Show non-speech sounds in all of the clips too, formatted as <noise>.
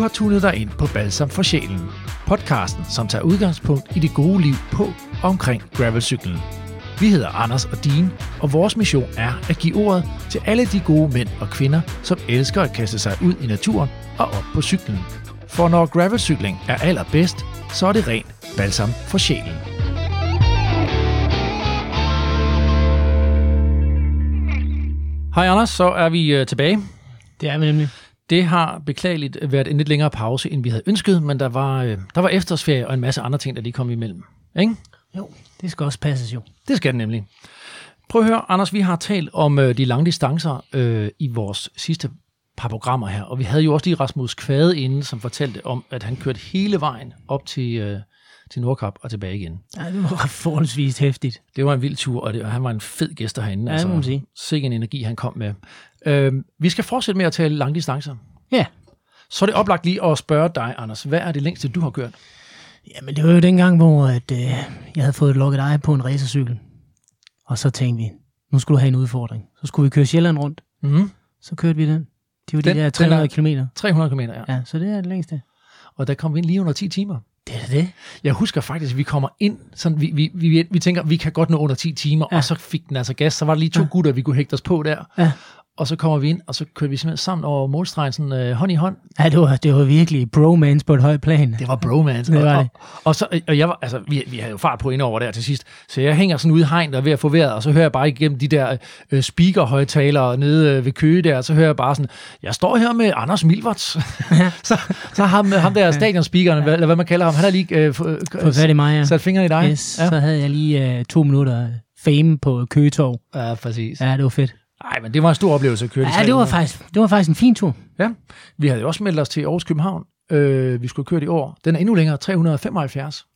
har tunet dig ind på Balsam for Sjælen. Podcasten, som tager udgangspunkt i det gode liv på og omkring gravelcyklen. Vi hedder Anders og Dean, og vores mission er at give ordet til alle de gode mænd og kvinder, som elsker at kaste sig ud i naturen og op på cyklen. For når gravelcykling er allerbedst, så er det rent balsam for sjælen. Hej Anders, så er vi øh, tilbage. Det er vi nemlig. Det har beklageligt været en lidt længere pause, end vi havde ønsket, men der var, øh, der var efterårsferie og en masse andre ting, der lige kom imellem. Ikke? Jo, det skal også passes jo. Det skal det nemlig. Prøv at høre, Anders, vi har talt om øh, de lange distancer øh, i vores sidste par programmer her, og vi havde jo også lige Rasmus Kvade inde, som fortalte om, at han kørte hele vejen op til, øh, til Nordkap og tilbage igen. Ja, det var forholdsvis hæftigt. Det var en vild tur, og, det, og han var en fed gæst herinde. Ja, må man sige. Sikke en energi, han kom med. Øh, vi skal fortsætte med at tale lange distancer. Ja. Så er det oplagt lige at spørge dig, Anders, hvad er det længste, du har kørt? Jamen, det var jo dengang, hvor at, øh, jeg havde fået lukket dig på en racercykel. Og så tænkte vi, nu skulle du have en udfordring. Så skulle vi køre Sjælland rundt. Mm-hmm. Så kørte vi den. Det var de Den- der den 300 er- kilometer. 300 km, ja. Ja, så det er det længste. Og der kom vi ind lige under 10 timer. Det er det. Jeg husker faktisk, at vi kommer ind, sådan, vi, vi, vi, vi tænker, vi kan godt nå under 10 timer. Ja. og så fik den altså gas. Så var der lige to ja. gutter, vi kunne hægte os på der. Ja. Og så kommer vi ind, og så kører vi simpelthen sammen over målstregen, sådan øh, hånd i hånd. Ja, det var, det var virkelig bromance på et højt plan. Det var bromance. Det var og, det. Og, og, så, og jeg var, altså, vi, vi havde jo fart på ind over der til sidst, så jeg hænger sådan ude i hegn og er ved at få vejret, og så hører jeg bare igennem de der øh, speakerhøjtalere nede øh, ved Køge der, og så hører jeg bare sådan, jeg står her med Anders Milverts. <laughs> så, så ham, ham der stadionspeakeren, eller hvad man kalder ham, han har lige øh, øh, fat i mig, ja. sat fingrene i dig. Yes, ja. så havde jeg lige øh, to minutter fame på Køgetorv. ja, præcis. Ja, det var fedt. Nej, men det var en stor oplevelse at køre de Ja, det var 300. faktisk, det var faktisk en fin tur. Ja, vi havde jo også meldt os til Aarhus København. Øh, vi skulle køre det i år. Den er endnu længere, 375.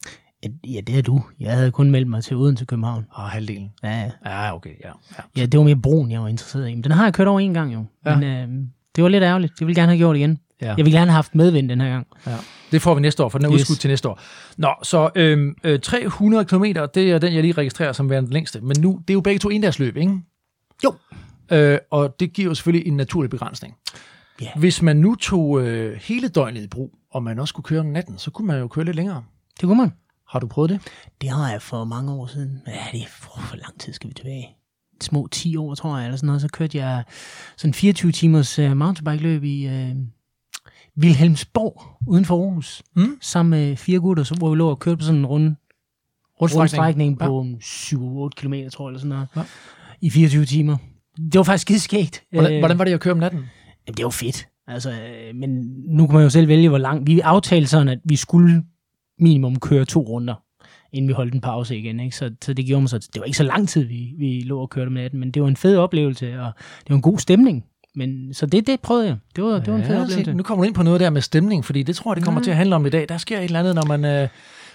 Ja, det er du. Jeg havde kun meldt mig til Odense København. Og halvdelen. Ja, ja. Ja, okay, ja. ja. ja, det var mere broen, jeg var interesseret i. Men den har jeg kørt over en gang jo. Ja. Men øh, det var lidt ærgerligt. Jeg ville gerne have gjort det igen. Ja. Jeg ville gerne have haft medvind den her gang. ja. Det får vi næste år, for den er Yes. udskudt til næste år. Nå, så øhm, øh, 300 km, det er den, jeg lige registrerer som værende den længste. Men nu, det er jo begge to endagsløb, ikke? Jo. Øh, og det giver jo selvfølgelig en naturlig begrænsning. Ja. Hvis man nu tog øh, hele døgnet i brug, og man også skulle køre om natten, så kunne man jo køre lidt længere. Det kunne man. Har du prøvet det? Det har jeg for mange år siden. Ja, det er for, for lang tid skal vi tilbage. Små 10 år, tror jeg, eller sådan noget. Så kørte jeg sådan 24 timers uh, mountainbike-løb i uh, Wilhelmsborg, uden for Aarhus. Mm. Sammen med fire gutter, så hvor vi lå og kørte på sådan en rund, rundstrækning Ja. på 7-8 km, tror jeg, eller sådan noget. Ja. I 24 timer. Det var faktisk skideskægt. Hvordan, Øh, hvordan var det at køre om natten? Jamen, det var fedt. Altså, øh, men nu kan man jo selv vælge, hvor langt. Vi aftalte sådan, at vi skulle minimum køre to runder, inden vi holdt en pause igen. Ikke? Så, så det gjorde mig så, det var ikke så lang tid, vi, vi lå og kørte om natten, men det var en fed oplevelse, og det var en god stemning. Men, så det, det prøvede jeg. Det var, det var en fed oplevelse. se, nu kommer du ind på noget der med stemning, fordi det tror jeg, det kommer Ja. til at handle om i dag. Der sker et eller andet, når man øh,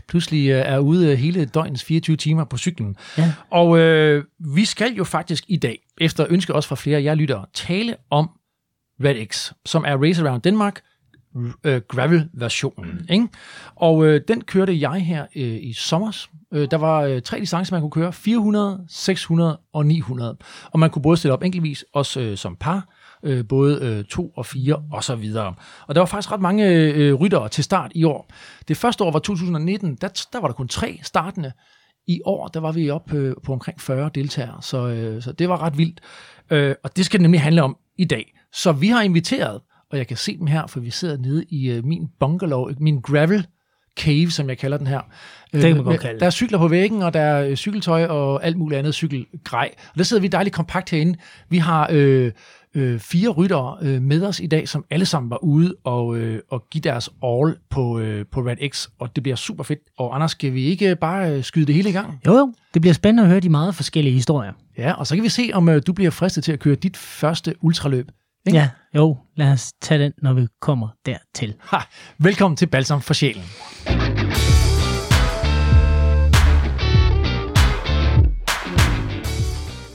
pludselig øh, er ude hele døgnets 24 timer på cyklen. Ja. Og øh, vi skal jo faktisk i dag, efter ønske også fra flere af jer lyttere, tale om Red X, som er Race Around Denmark, øh, gravel-versionen. Ikke? Og øh, den kørte jeg her øh, i sommers. Øh, der var øh, tre distancer, man kunne køre. 400, 600 og 900. Og man kunne både stille op enkeltvis, også øh, som par, øh, både øh, to og fire og så videre. Og der var faktisk ret mange øh, ryttere til start i år. Det første år var 2019, der, der var der kun tre startende. I år, der var vi op øh, på omkring 40 deltagere, så, øh, så det var ret vildt. Øh, og det skal det nemlig handle om i dag. Så vi har inviteret, og jeg kan se dem her, for vi sidder nede i min bungalow, min gravel cave, som jeg kalder den her. Det kan man godt kalde. Der er cykler på væggen, og der er cykeltøj og alt muligt andet cykelgrej. Og der sidder vi dejligt kompakt herinde. Vi har øh, øh, fire ryttere øh, med os i dag, som alle sammen var ude og, øh, og give deres all på, øh, på Red X, og det bliver super fedt. Og Anders, skal vi ikke bare øh, skyde det hele i gang? Jo, jo. Det bliver spændende at høre de meget forskellige historier. Ja, og så kan vi se, om øh, du bliver fristet til at køre dit første ultraløb. Ikke? Ja, jo. Lad os tage den, når vi kommer dertil. Ha, velkommen til Balsam for Sjælen.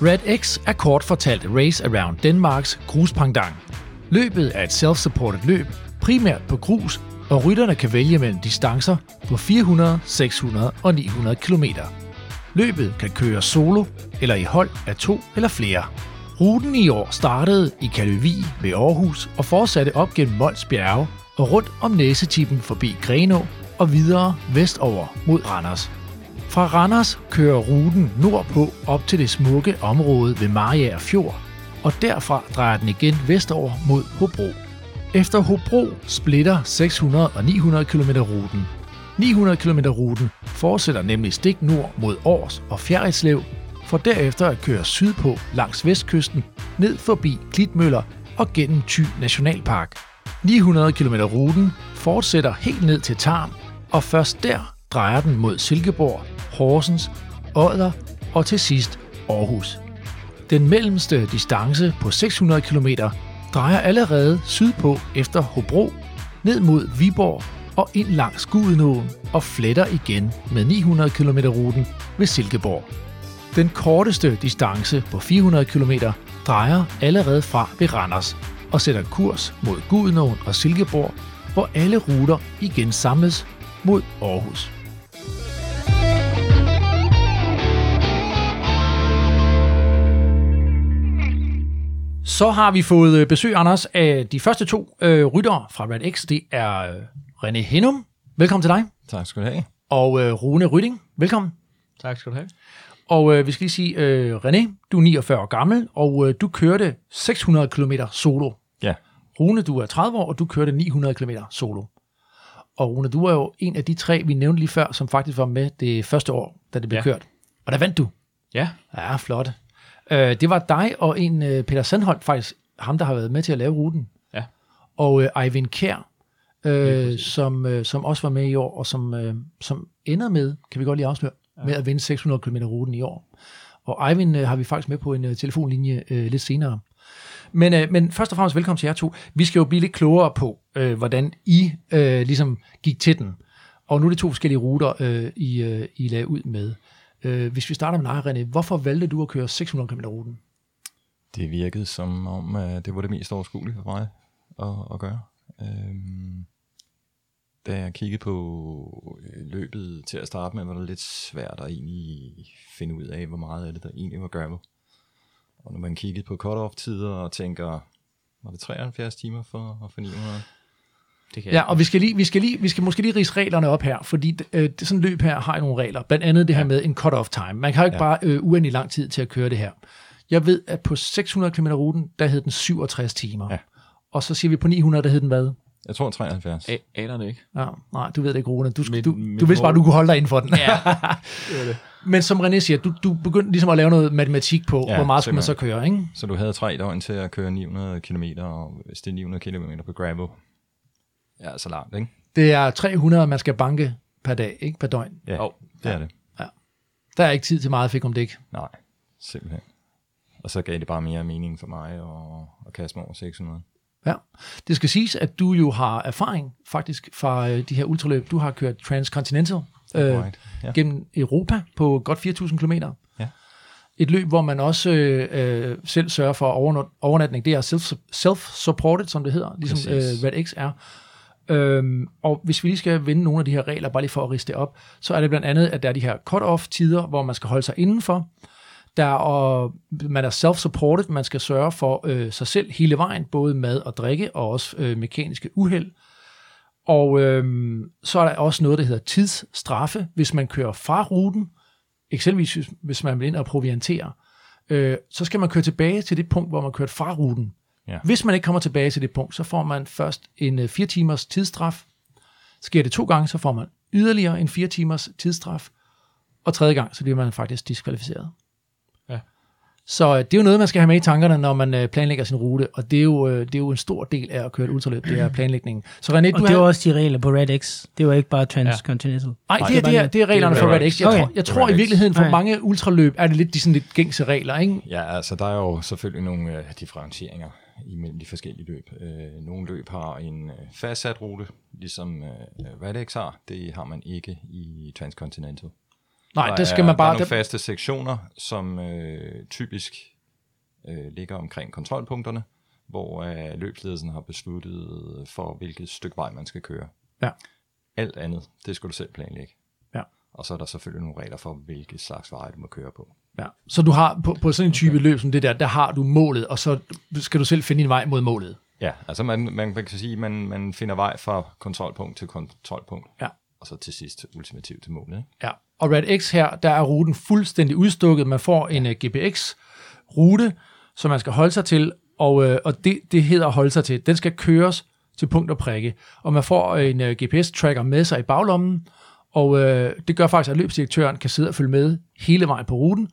Red X er kort fortalt Race Around Denmarks gruspangdang. Løbet er et self-supported løb, primært på grus, og rytterne kan vælge mellem distancer på 400, 600 og 900 km. Løbet kan køre solo eller i hold af to eller flere. Ruten i år startede i Kaløvi ved Aarhus og fortsatte op gennem Mols Bjerge og rundt om næsetippen forbi Grenå og videre vestover mod Randers. Fra Randers kører ruten nordpå op til det smukke område ved Mariager Fjord, og derfra drejer den igen vestover mod Hobro. Efter Hobro splitter 600 og 900 km ruten. 900 km ruten fortsætter nemlig stik nord mod Års og Fjerritslev, for derefter at køre sydpå langs vestkysten, ned forbi Klitmøller og gennem Thy Nationalpark. 900 km ruten fortsætter helt ned til Tarm, og først der drejer den mod Silkeborg, Horsens, Odder og til sidst Aarhus. Den mellemste distance på 600 km drejer allerede sydpå efter Hobro, ned mod Viborg og ind langs Gudenåen og fletter igen med 900 km ruten ved Silkeborg. Den korteste distance på 400 km drejer allerede fra ved Randers og sætter kurs mod Gudenåen og Silkeborg, hvor alle ruter igen samles mod Aarhus. Så har vi fået øh, besøg, Anders, af de første to øh, ryttere fra Red X. Det er øh, René Hennum. Velkommen til dig. Tak skal du have. Og øh, Rune Rytting. Velkommen. Tak skal du have. Og øh, vi skal lige sige, øh, René, du er 49 år gammel, og øh, du kørte 600 km solo. Ja. Rune, du er 30 år, og du kørte 900 km solo. Og Rune, du er jo en af de tre, vi nævnte lige før, som faktisk var med det første år, da det blev ja. Ja. kørt. Og der vandt du. Ja, Ja, flot. Øh, det var dig og en øh, Peter Sandholt, faktisk ham, der har været med til at lave ruten. Ja. Og øh, Eivind Kær, øh, som, øh, som også var med i år, og som, øh, som ender med, kan vi godt lige afsløre, ja. med at vinde 600 km ruten i år. Og Eivind øh, har vi faktisk med på en øh, telefonlinje øh, lidt senere. Men, øh, men først og fremmest velkommen til jer to. Vi skal jo blive lidt klogere på, øh, hvordan I øh, ligesom gik til den. Og nu er det to forskellige ruter, øh, I, øh, I lagde ud med. Øh, hvis vi starter med dig, René, hvorfor valgte du at køre 600 km ruten? Det virkede som om, at det var det mest overskuelige for mig at, at gøre. Øhm, da jeg kiggede på øh, løbet til at starte med, var det lidt svært at egentlig finde ud af, hvor meget af det, der egentlig var gravel. Og når man kiggede på cut-off-tider og tænker, var det 73 timer for, for 900? Det kan Ja, og vi skal, lige, vi, skal lige, vi skal måske lige rise reglerne op her, fordi øh, det, sådan et løb her har jo nogle regler. Blandt andet det her med en cut-off time. Man kan jo ikke ja. Ja. bare øh, uendelig lang tid til at køre det her. Jeg ved, at på 600 km ruten, der hed den 67 timer. Ja. Og så siger vi på 900, der hed den hvad? Jeg tror 73. A- aner det ikke. Ja, nej, du ved det ikke, Rune. Du, Mit- du, mit du vidste bare, du kunne holde dig inden for den. Ja, det var <laughs> det. Men som René siger, du, du begyndte ligesom at lave noget matematik på, ja, Ja, hvor meget skulle man så køre, ikke? Så du havde tre døgn til at køre 900 km, og hvis det er 900 km på gravel, ja, så langt, ikke? Det er 300, man skal banke per dag, ikke per døgn. Ja, Jo. det er det. Der er ikke tid til meget fik om dæk. Nej, simpelthen. Og så gav det bare mere mening for mig at, at kaste mig over 600. Ja. Det skal siges, at du jo har erfaring faktisk fra øh, de her ultraløb. Du har kørt Transcontinental øh, Correct. Ja. gennem Europa på godt 4.000 km. Ja. Et løb, hvor man også øh, øh, selv sørger for overnat- overnatning. Det er self- self-supported, som det hedder, ligesom øh, Præcis. Red X er. Øhm, og hvis vi lige skal vende nogle af de her regler, bare lige for at riste det op, så er det blandt andet, at der er de her cut-off-tider, hvor man skal holde sig indenfor. Der er, og man er self-supported, man skal sørge for øh, sig selv hele vejen, både mad og drikke, og også øh, mekaniske uheld. Og øh, så er der også noget, der hedder tidsstraffe, hvis man kører fra ruten, eksempelvis hvis- man vil ind og proviantere, øh, så skal man køre tilbage til det punkt, hvor man kørte fra ruten. Ja. Hvis man ikke kommer tilbage til det punkt, så får man først en øh, fire timers tidsstraf. Sker det to gange, så får man yderligere en fire timers tidsstraf. Og tredje gang, så bliver man faktisk diskvalificeret. Ja. Så øh, det er jo noget, man skal have med i tankerne, når man øh, planlægger sin rute, og det er, jo, øh, det er jo en stor del af at køre et ultraløb, det er planlægningen. Så René, Og du det var har... også de regler på Red X. Det var ikke bare Transcontinental. Nej, det, er, det er det, er, det er reglerne for Red X. Jeg, Okay. tror, jeg tror i virkeligheden, for Okay. mange ultraløb, er det lidt de sådan lidt gængse regler, ikke? Ja, altså der er jo selvfølgelig nogle øh, differentieringer imellem de forskellige løb. Øh, nogle løb har en øh, fastsat rute, ligesom øh, Radex har. Det har man ikke i Transcontinental. Nej, der det skal er, man Der er bare... nogle faste sektioner, som øh, typisk øh, ligger omkring kontrolpunkterne, hvor øh, løbsledelsen har besluttet for, hvilket stykke vej man skal køre. Ja. Alt andet, det skal du selv planlægge. Ja. Og så er der selvfølgelig nogle regler for, hvilke slags veje du må køre på. Ja. Så du har på, på sådan en type okay. løb som det der, der har du målet, og så skal du selv finde din vej mod målet. Ja, altså man, man, man kan sige, man, man finder vej fra kontrolpunkt til kontrolpunkt. Ja. Og så til sidst ultimativt til målet. Ikke? Ja. Og Red X her, der er ruten fuldstændig udstukket. Man får en uh, GPX-rute, som man skal holde sig til, og, uh, og det, det hedder holde sig til. Den skal køres til punkt og prikke. Og man får en uh, GPS-tracker med sig i baglommen, og uh, det gør faktisk, at løbsdirektøren kan sidde og følge med hele vejen på ruten.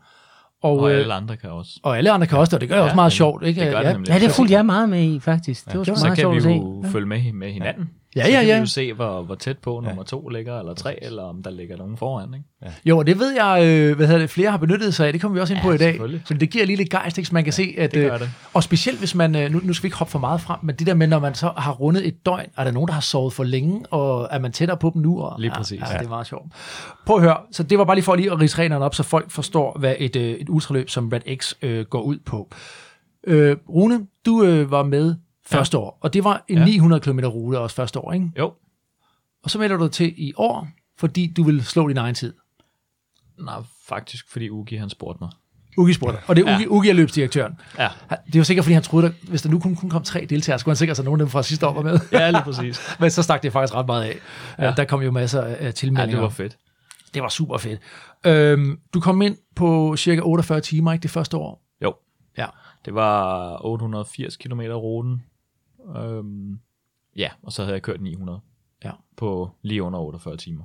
Og, Og øh, alle andre kan også. og alle andre kan også, og det gør ja, også meget sjovt. Ikke? Det gør det ja. nemlig. Ja, det fulgte jeg meget med i, faktisk. Det var sgu Så meget kan sjovt vi at se. jo følge med, med hinanden. Ja, så ja, kan ja. vi jo se, hvor, hvor tæt på nummer to ligger, eller tre, eller om der ligger nogen foran. Ikke? Jo, og det ved jeg, øh, hvad hedder det, flere har benyttet sig af. Det kommer vi også ind på Ja, i dag. Så det giver lige lidt gejst, ikke? så man kan se, at... det øh, det. Og specielt hvis man, øh, nu, nu skal vi ikke hoppe for meget frem, men det der med, når man så har rundet et døgn, er der nogen, der har sovet for længe, og er man tættere på dem nu? Og, Lige præcis. Ja, ja, det er meget sjovt. Prøv at høre, så det var bare lige for lige at rise reglerne op, så folk forstår, hvad et, øh, et ultraløb som Red X øh, går ud på. Øh, Rune, du øh, var med første år, og det var en Ja. 900 km rute også første år, ikke? Jo. Og så melder du til i år, fordi du vil slå din egen tid. Nej, faktisk, fordi Ugi han spurgte mig. Ugi spurgte. Og det er Ugi, ja. Ugi er løbsdirektøren. Ja, Det jo sikkert, fordi han troede, at hvis der nu kun, kun kom tre deltagere, skulle han sikkert, at nogen af dem fra sidste år var med. ja lige præcis. <laughs> Men så stak det faktisk ret meget af. Ja. Ja. Der kom jo masser af Ja, tilmeldinger. det var fedt. det var super fedt. Øhm, du kom ind på cirka 48 timer, ikke det første år? Jo. Ja. Det var 880 km ruten. Øhm, ja, og så havde jeg kørt 900 Ja. på lige under 48 timer.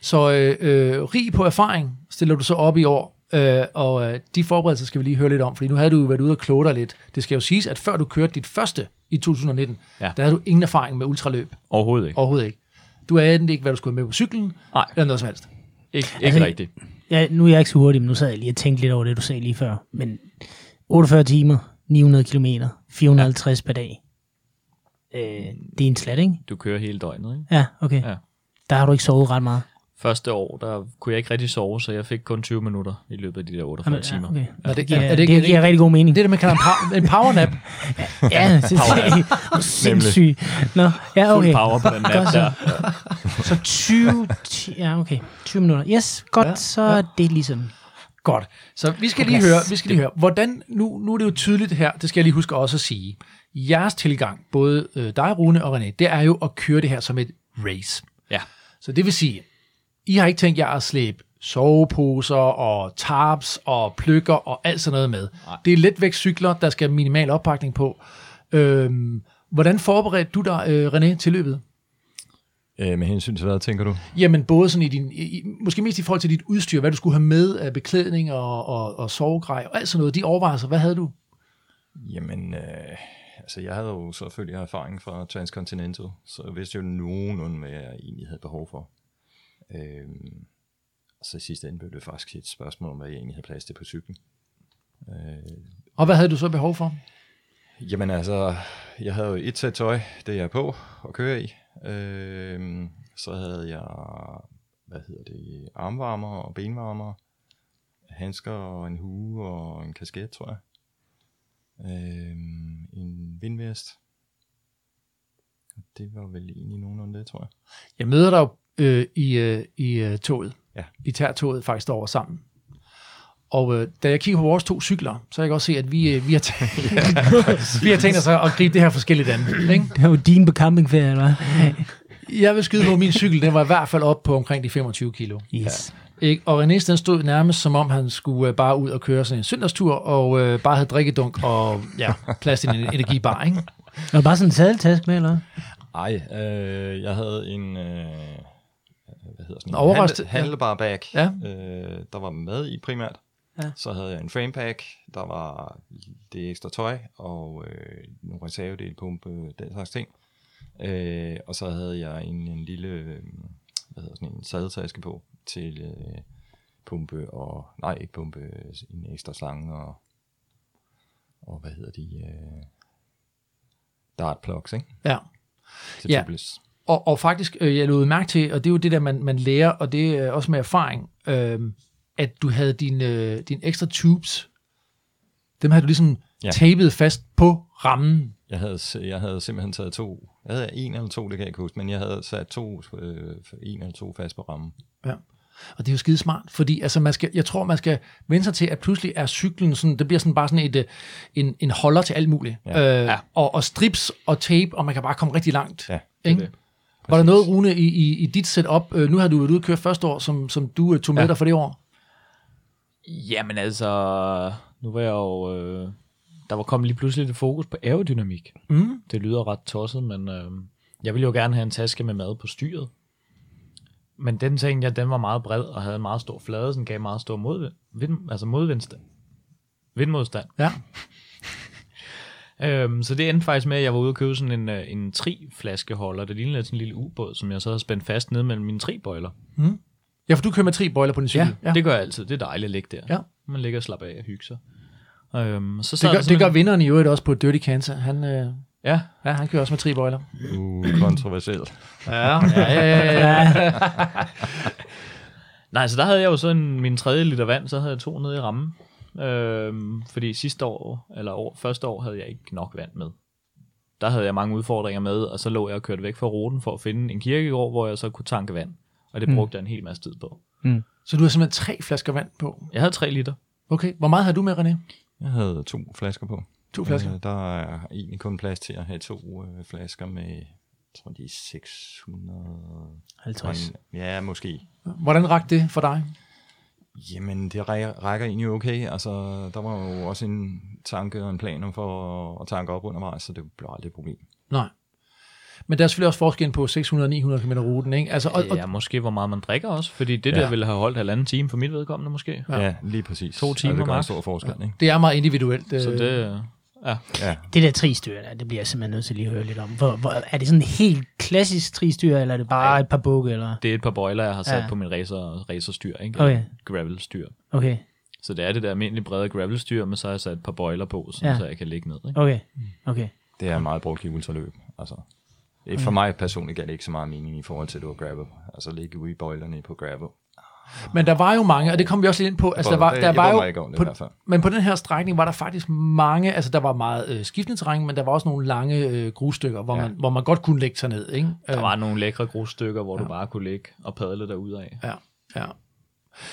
Så øh, øh, rig på erfaring stiller du så op i år, øh, og øh, de forberedelser skal vi lige høre lidt om, fordi nu havde du jo været ude og kloge dig lidt. Det skal jo siges, at før du kørte dit første i 2019, Ja. der havde du ingen erfaring med ultraløb. Overhovedet ikke. Overhovedet ikke. Du anede ikke, hvad du skulle med på cyklen, Nej, eller noget som helst. ikke, ikke Altså, rigtigt. Ja, nu er jeg ikke så hurtig, men nu sad jeg lige og tænkte lidt over det, du sagde lige før. Men 48 timer, 900 km, 450 ja. per dag. Øh, det er en slat, ikke? Du kører hele døgnet, ikke? Ja, okay. Ja. Der har du ikke sovet ret meget. Første år, der kunne jeg ikke rigtig sove, så jeg fik kun 20 minutter i løbet af de der 48 Jamen, timer. Ja, okay. Er det- det, giver, er det det, ikke- det giver rigtig god mening. Det er det, man kalder en, power, en powernap. <laughs> ja, det, det er <laughs> sindssygt. Nå, ja, Fuld okay. power på den nat Godt så. der. Så 20, ti- ja, okay. 20 minutter. Yes, godt, Ja, ja, så er det ligesom... Godt. Så vi skal lige høre, vi skal lige høre, hvordan, nu, nu er det jo tydeligt her, det skal jeg lige huske også at sige. Jeres tilgang, både øh, dig, Rune og René, det er jo at køre det her som et race. Ja. Så det vil sige, I har ikke tænkt jer at slæbe soveposer og tarps og pløkker og alt sådan noget med. Nej. Det er letvægtscykler, der skal minimal oppakning på. Øhm, hvordan forberedte du dig, øh, René, til løbet? Øh, med hensyn til hvad, tænker du? Jamen både sådan i din, i, måske mest i forhold til dit udstyr, hvad du skulle have med af beklædning og, og, og sovegrej og alt sådan noget. De overvejelser, hvad havde du? Jamen, øh, altså jeg havde jo selvfølgelig erfaring fra Transcontinental, så jeg vidste jo nogenlunde, hvad jeg egentlig havde behov for. Øh, og så i sidste ende blev det faktisk et spørgsmål om, hvad jeg egentlig havde plads til på cyklen. Øh, Og hvad havde du så behov for? Jamen altså, jeg havde jo et sæt tøj, det jeg er på og køre i. Øh, så havde jeg, hvad hedder det, armvarmer og benvarmer, handsker og en hue og en kasket, tror jeg. Øh, en vindvest. Og Det var vel egentlig nogenlunde det, tror jeg. Jeg møder dig jo øh, i, øh, i øh, toget. Ja. I toget faktisk derovre sammen. Og øh, da jeg kigger på vores to cykler, så kan jeg godt se, at vi, øh, vi, har, tænkt, <laughs> <laughs> vi har tænkt os at gribe det her forskelligt an. Ikke? Det er jo din på campingferie, eller hvad? <laughs> Jeg vil skyde på, min cykel den var i hvert fald op på omkring de 25 kilo. Yes. Ikke? Og René den stod nærmest som om han skulle øh, bare ud og køre sådan en søndagstur, og øh, bare havde drikkedunk og ja, plads til en energibar. Ikke? Du bare sådan en sadeltask med, eller hvad? Ej, øh, jeg havde en, øh, hvad hedder sådan En overrest- handle, handlebar bag, Ja. øh, der var mad i primært. Ja. Så havde jeg en framepack, der var det ekstra tøj, og øh, nogle reservedelpumpe, den slags ting. Øh, og så havde jeg en, en lille, øh, hvad hedder sådan en sadetaske på, til øh, pumpe og, nej ikke pumpe, en ekstra slange og, og hvad hedder de, øh, dart plugs, ikke? Ja. Til Ja. tubeless. Og, og faktisk, øh, jeg lod mærke til, og det er jo det der, man, man lærer, og det er også med erfaring, øh, at du havde dine øh, din ekstra tubes, dem havde du ligesom ja. Ja. tapet fast på rammen. Jeg havde, jeg havde simpelthen taget to, jeg havde en eller to, det kan jeg ikke huske, men jeg havde sat to, øh, en eller to fast på rammen. Og det er jo skide smart, fordi altså, man skal, jeg tror, man skal vende sig til, at pludselig er cyklen sådan, det bliver sådan bare sådan et, øh, en, en holder til alt muligt. Ja. Øh, Ja. og, og strips og tape, og man kan bare komme rigtig langt. Ja, ikke? det. Var der noget, Rune, i, i, i dit setup, øh, nu har du været ude at køre første år, som, som du øh, tog med Ja. dig for det år? Jamen altså, nu var jeg jo... Øh, der var kommet lige pludselig lidt fokus på aerodynamik. Mm. Det lyder ret tosset, men øh, jeg ville jo gerne have en taske med mad på styret. Men den tænkte jeg, den var meget bred og havde en meget stor flade, som gav meget stor modvind, vind, altså modvindstand. Vindmodstand. Ja. <laughs> Øhm, så det endte faktisk med, at jeg var ude og købe sådan en, øh, en tri-flaskeholder. Det lignede lidt sådan en lille ubåd, som jeg så havde spændt fast ned mellem mine tri-bøjler. Ja, for du kører med tre bøjler på din cykel. Ja, det gør jeg altid. Det er dejligt at ligge der. Ja. Man ligger og slapper af og hygge sig. Øhm, så Det gør, sådan det gør en- vinderen i øvrigt også på Dirty Kansas. Han, øh, Ja, ja, han kører også med tre bøjler. Uh, kontroversielt. <laughs> Ja, ja, ja, ja. ja. <laughs> Nej, så der havde jeg jo så en, min tredje liter vand, så havde jeg to nede i rammen. Øhm, fordi sidste år, eller år, første år, havde jeg ikke nok vand med. Der havde jeg mange udfordringer med, og så lå jeg og kørte væk fra ruten for at finde en kirkegård, hvor jeg så kunne tanke vand. Og det brugte jeg en hel masse tid på. Så du har simpelthen tre flasker vand på. Jeg havde tre liter. Okay, hvor meget har du med, René? Jeg havde to flasker på. To flasker. Øh, der er egentlig kun plads til at have to øh, flasker med, jeg tror de er 600... 50. Ja, måske. Hvordan rakte det for dig? Jamen, det rækker, egentlig okay. Altså, der var jo også en tanke og en plan om for at, at tanke op undervejs, så det blev aldrig et problem. Nej. Men der er selvfølgelig også forskel på 600-900 km ruten, ikke? Altså, og, og, Ja, måske hvor meget man drikker også, fordi det Ja. der ville have holdt halvanden time for mit vedkommende måske. Ja, ja lige præcis. To timer ja, det gør en stor forskel, ikke? det er meget individuelt. Så øh, det, ja. Ja, Det der tristyr der, det bliver jeg simpelthen nødt til lige at høre lidt om. Hvor, hvor, er det sådan en helt klassisk tristyr, eller er det bare et par bukke? Eller? det er et par bøjler, jeg har sat Ja. ja. på min racer, racerstyr, ikke? Okay. Gravelstyr. Okay, Så det er det der almindelige brede gravelstyr, men så har jeg sat et par bøjler på, sådan, Ja. ja. så jeg kan ligge ned. Ikke? okay, okay. det er meget brugt i ultraløb. Altså, det- for mig personligt gav det ikke så meget mening i forhold til, at det var gravel. Altså ligge ude i bøjlerne på gravel. Men der var jo mange, og det kom vi også lidt ind på. Altså, der var, der var jo, mig ikke om det i på, hvert fald. men på den her strækning var der faktisk mange, altså der var meget øh, skiftende terræn, men der var også nogle lange øh, grusstykker, hvor, Ja. man, hvor man godt kunne lægge sig ned. Ikke? Der Øh, var nogle lækre grusstykker, hvor ja. du bare kunne ligge og padle derud af. Ja, ja.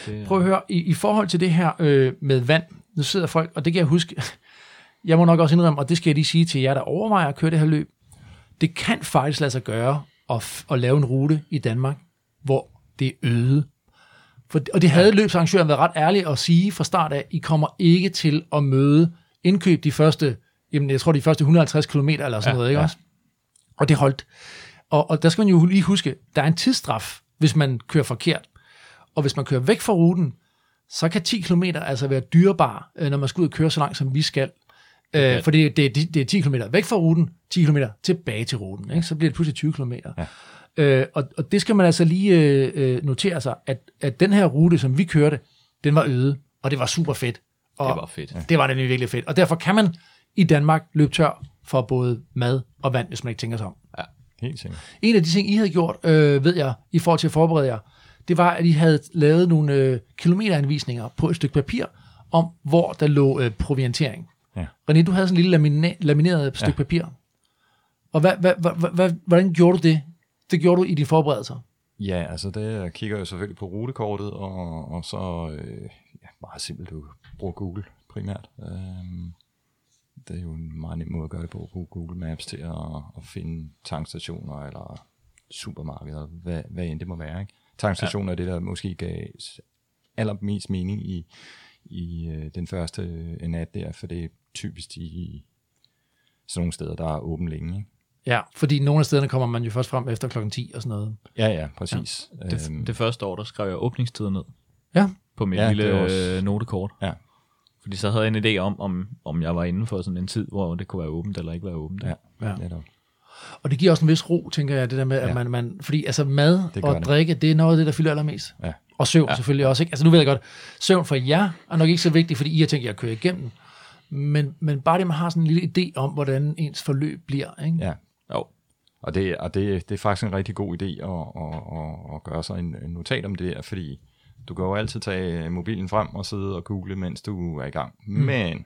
Det, Prøv at høre, i, i forhold til det her øh, med vand, nu sidder folk, og det kan jeg huske, <laughs> jeg må nok også indrømme, og det skal jeg lige sige til jer, der overvejer at køre det her løb, det kan faktisk lade sig gøre at, at lave en rute i Danmark, hvor det er øde. For, og det havde løbsarrangøren været ret ærlig at sige fra start af, I kommer ikke til at møde indkøb de første, jamen jeg tror de første 150 km eller sådan Ja, noget, ikke ja. også? Og det holdt. Og, og der skal man jo lige huske, der er en tidsstraf, hvis man kører forkert. Og hvis man kører væk fra ruten, så kan 10 km altså være dyrebar, øh, når man skal ud og køre så langt, som vi skal. Øh, for det, det, det, er 10 km væk fra ruten, 10 km tilbage til ruten. Ikke? Så bliver det pludselig 20 km. Ja. Øh, og, og det skal man altså lige øh, øh, notere sig, at, at den her rute, som vi kørte, den var øde, og det var super fedt. Og det var fedt. Ja. det var nemlig virkelig fedt. Og derfor kan man i Danmark løbe tør for både mad og vand, hvis man ikke tænker sig om. Helt sikkert. En af de ting, I havde gjort, øh, ved jeg, i forhold til at forberede jer, det var, at I havde lavet nogle øh, kilometeranvisninger på et stykke papir, om hvor der lå øh, proviantering. Ja. René, du havde sådan en lille lamina- lamineret stykke Ja. papir. Og hvad, hvad, hvad, hvad, hvordan gjorde du det? Det gjorde du i dine forberedelser. Ja, altså jeg kigger jo selvfølgelig på rutekortet, og, og så øh, ja, meget simpelt, du bruger Google primært. Øhm, det er jo en meget nem måde at gøre det på, at bruge Google Maps til at, at finde tankstationer eller supermarkeder, hvad, hvad end det må være. Ikke? Tankstationer ja. er det, der måske gav allermest mening i, i øh, den første øh, nat der, for det typisk de sådan nogle steder, der er åbent længe. Ikke? Ja, fordi nogle af stederne kommer man jo først frem efter klokken 10 og sådan noget. Ja, ja, præcis. Ja. Det, det første år, der skrev jeg åbningstider ned Ja, på mit Ja, lille også- notekort. Ja. Fordi så havde jeg en idé om, om, om jeg var inden for sådan en tid, hvor det kunne være åbent eller ikke være åbent. Ja, Ja. netop. og det giver også en vis ro, tænker jeg, det der med, at Ja. man, man, fordi altså mad og det. drikke, det er noget af det, der fylder allermest. Ja. Og søvn ja. selvfølgelig også. Ikke? Altså nu ved jeg godt, søvn for jer er nok ikke så vigtigt, fordi I har tænkt jer at køre igennem. Men, men bare det, man har sådan en lille idé om, hvordan ens forløb bliver. Ikke? Ja, Jo. og, det, og det, det er faktisk en rigtig god idé at, at, at, at gøre sig en, en notat om det der, fordi du kan jo altid tage mobilen frem og sidde og google, mens du er i gang. Mm. Men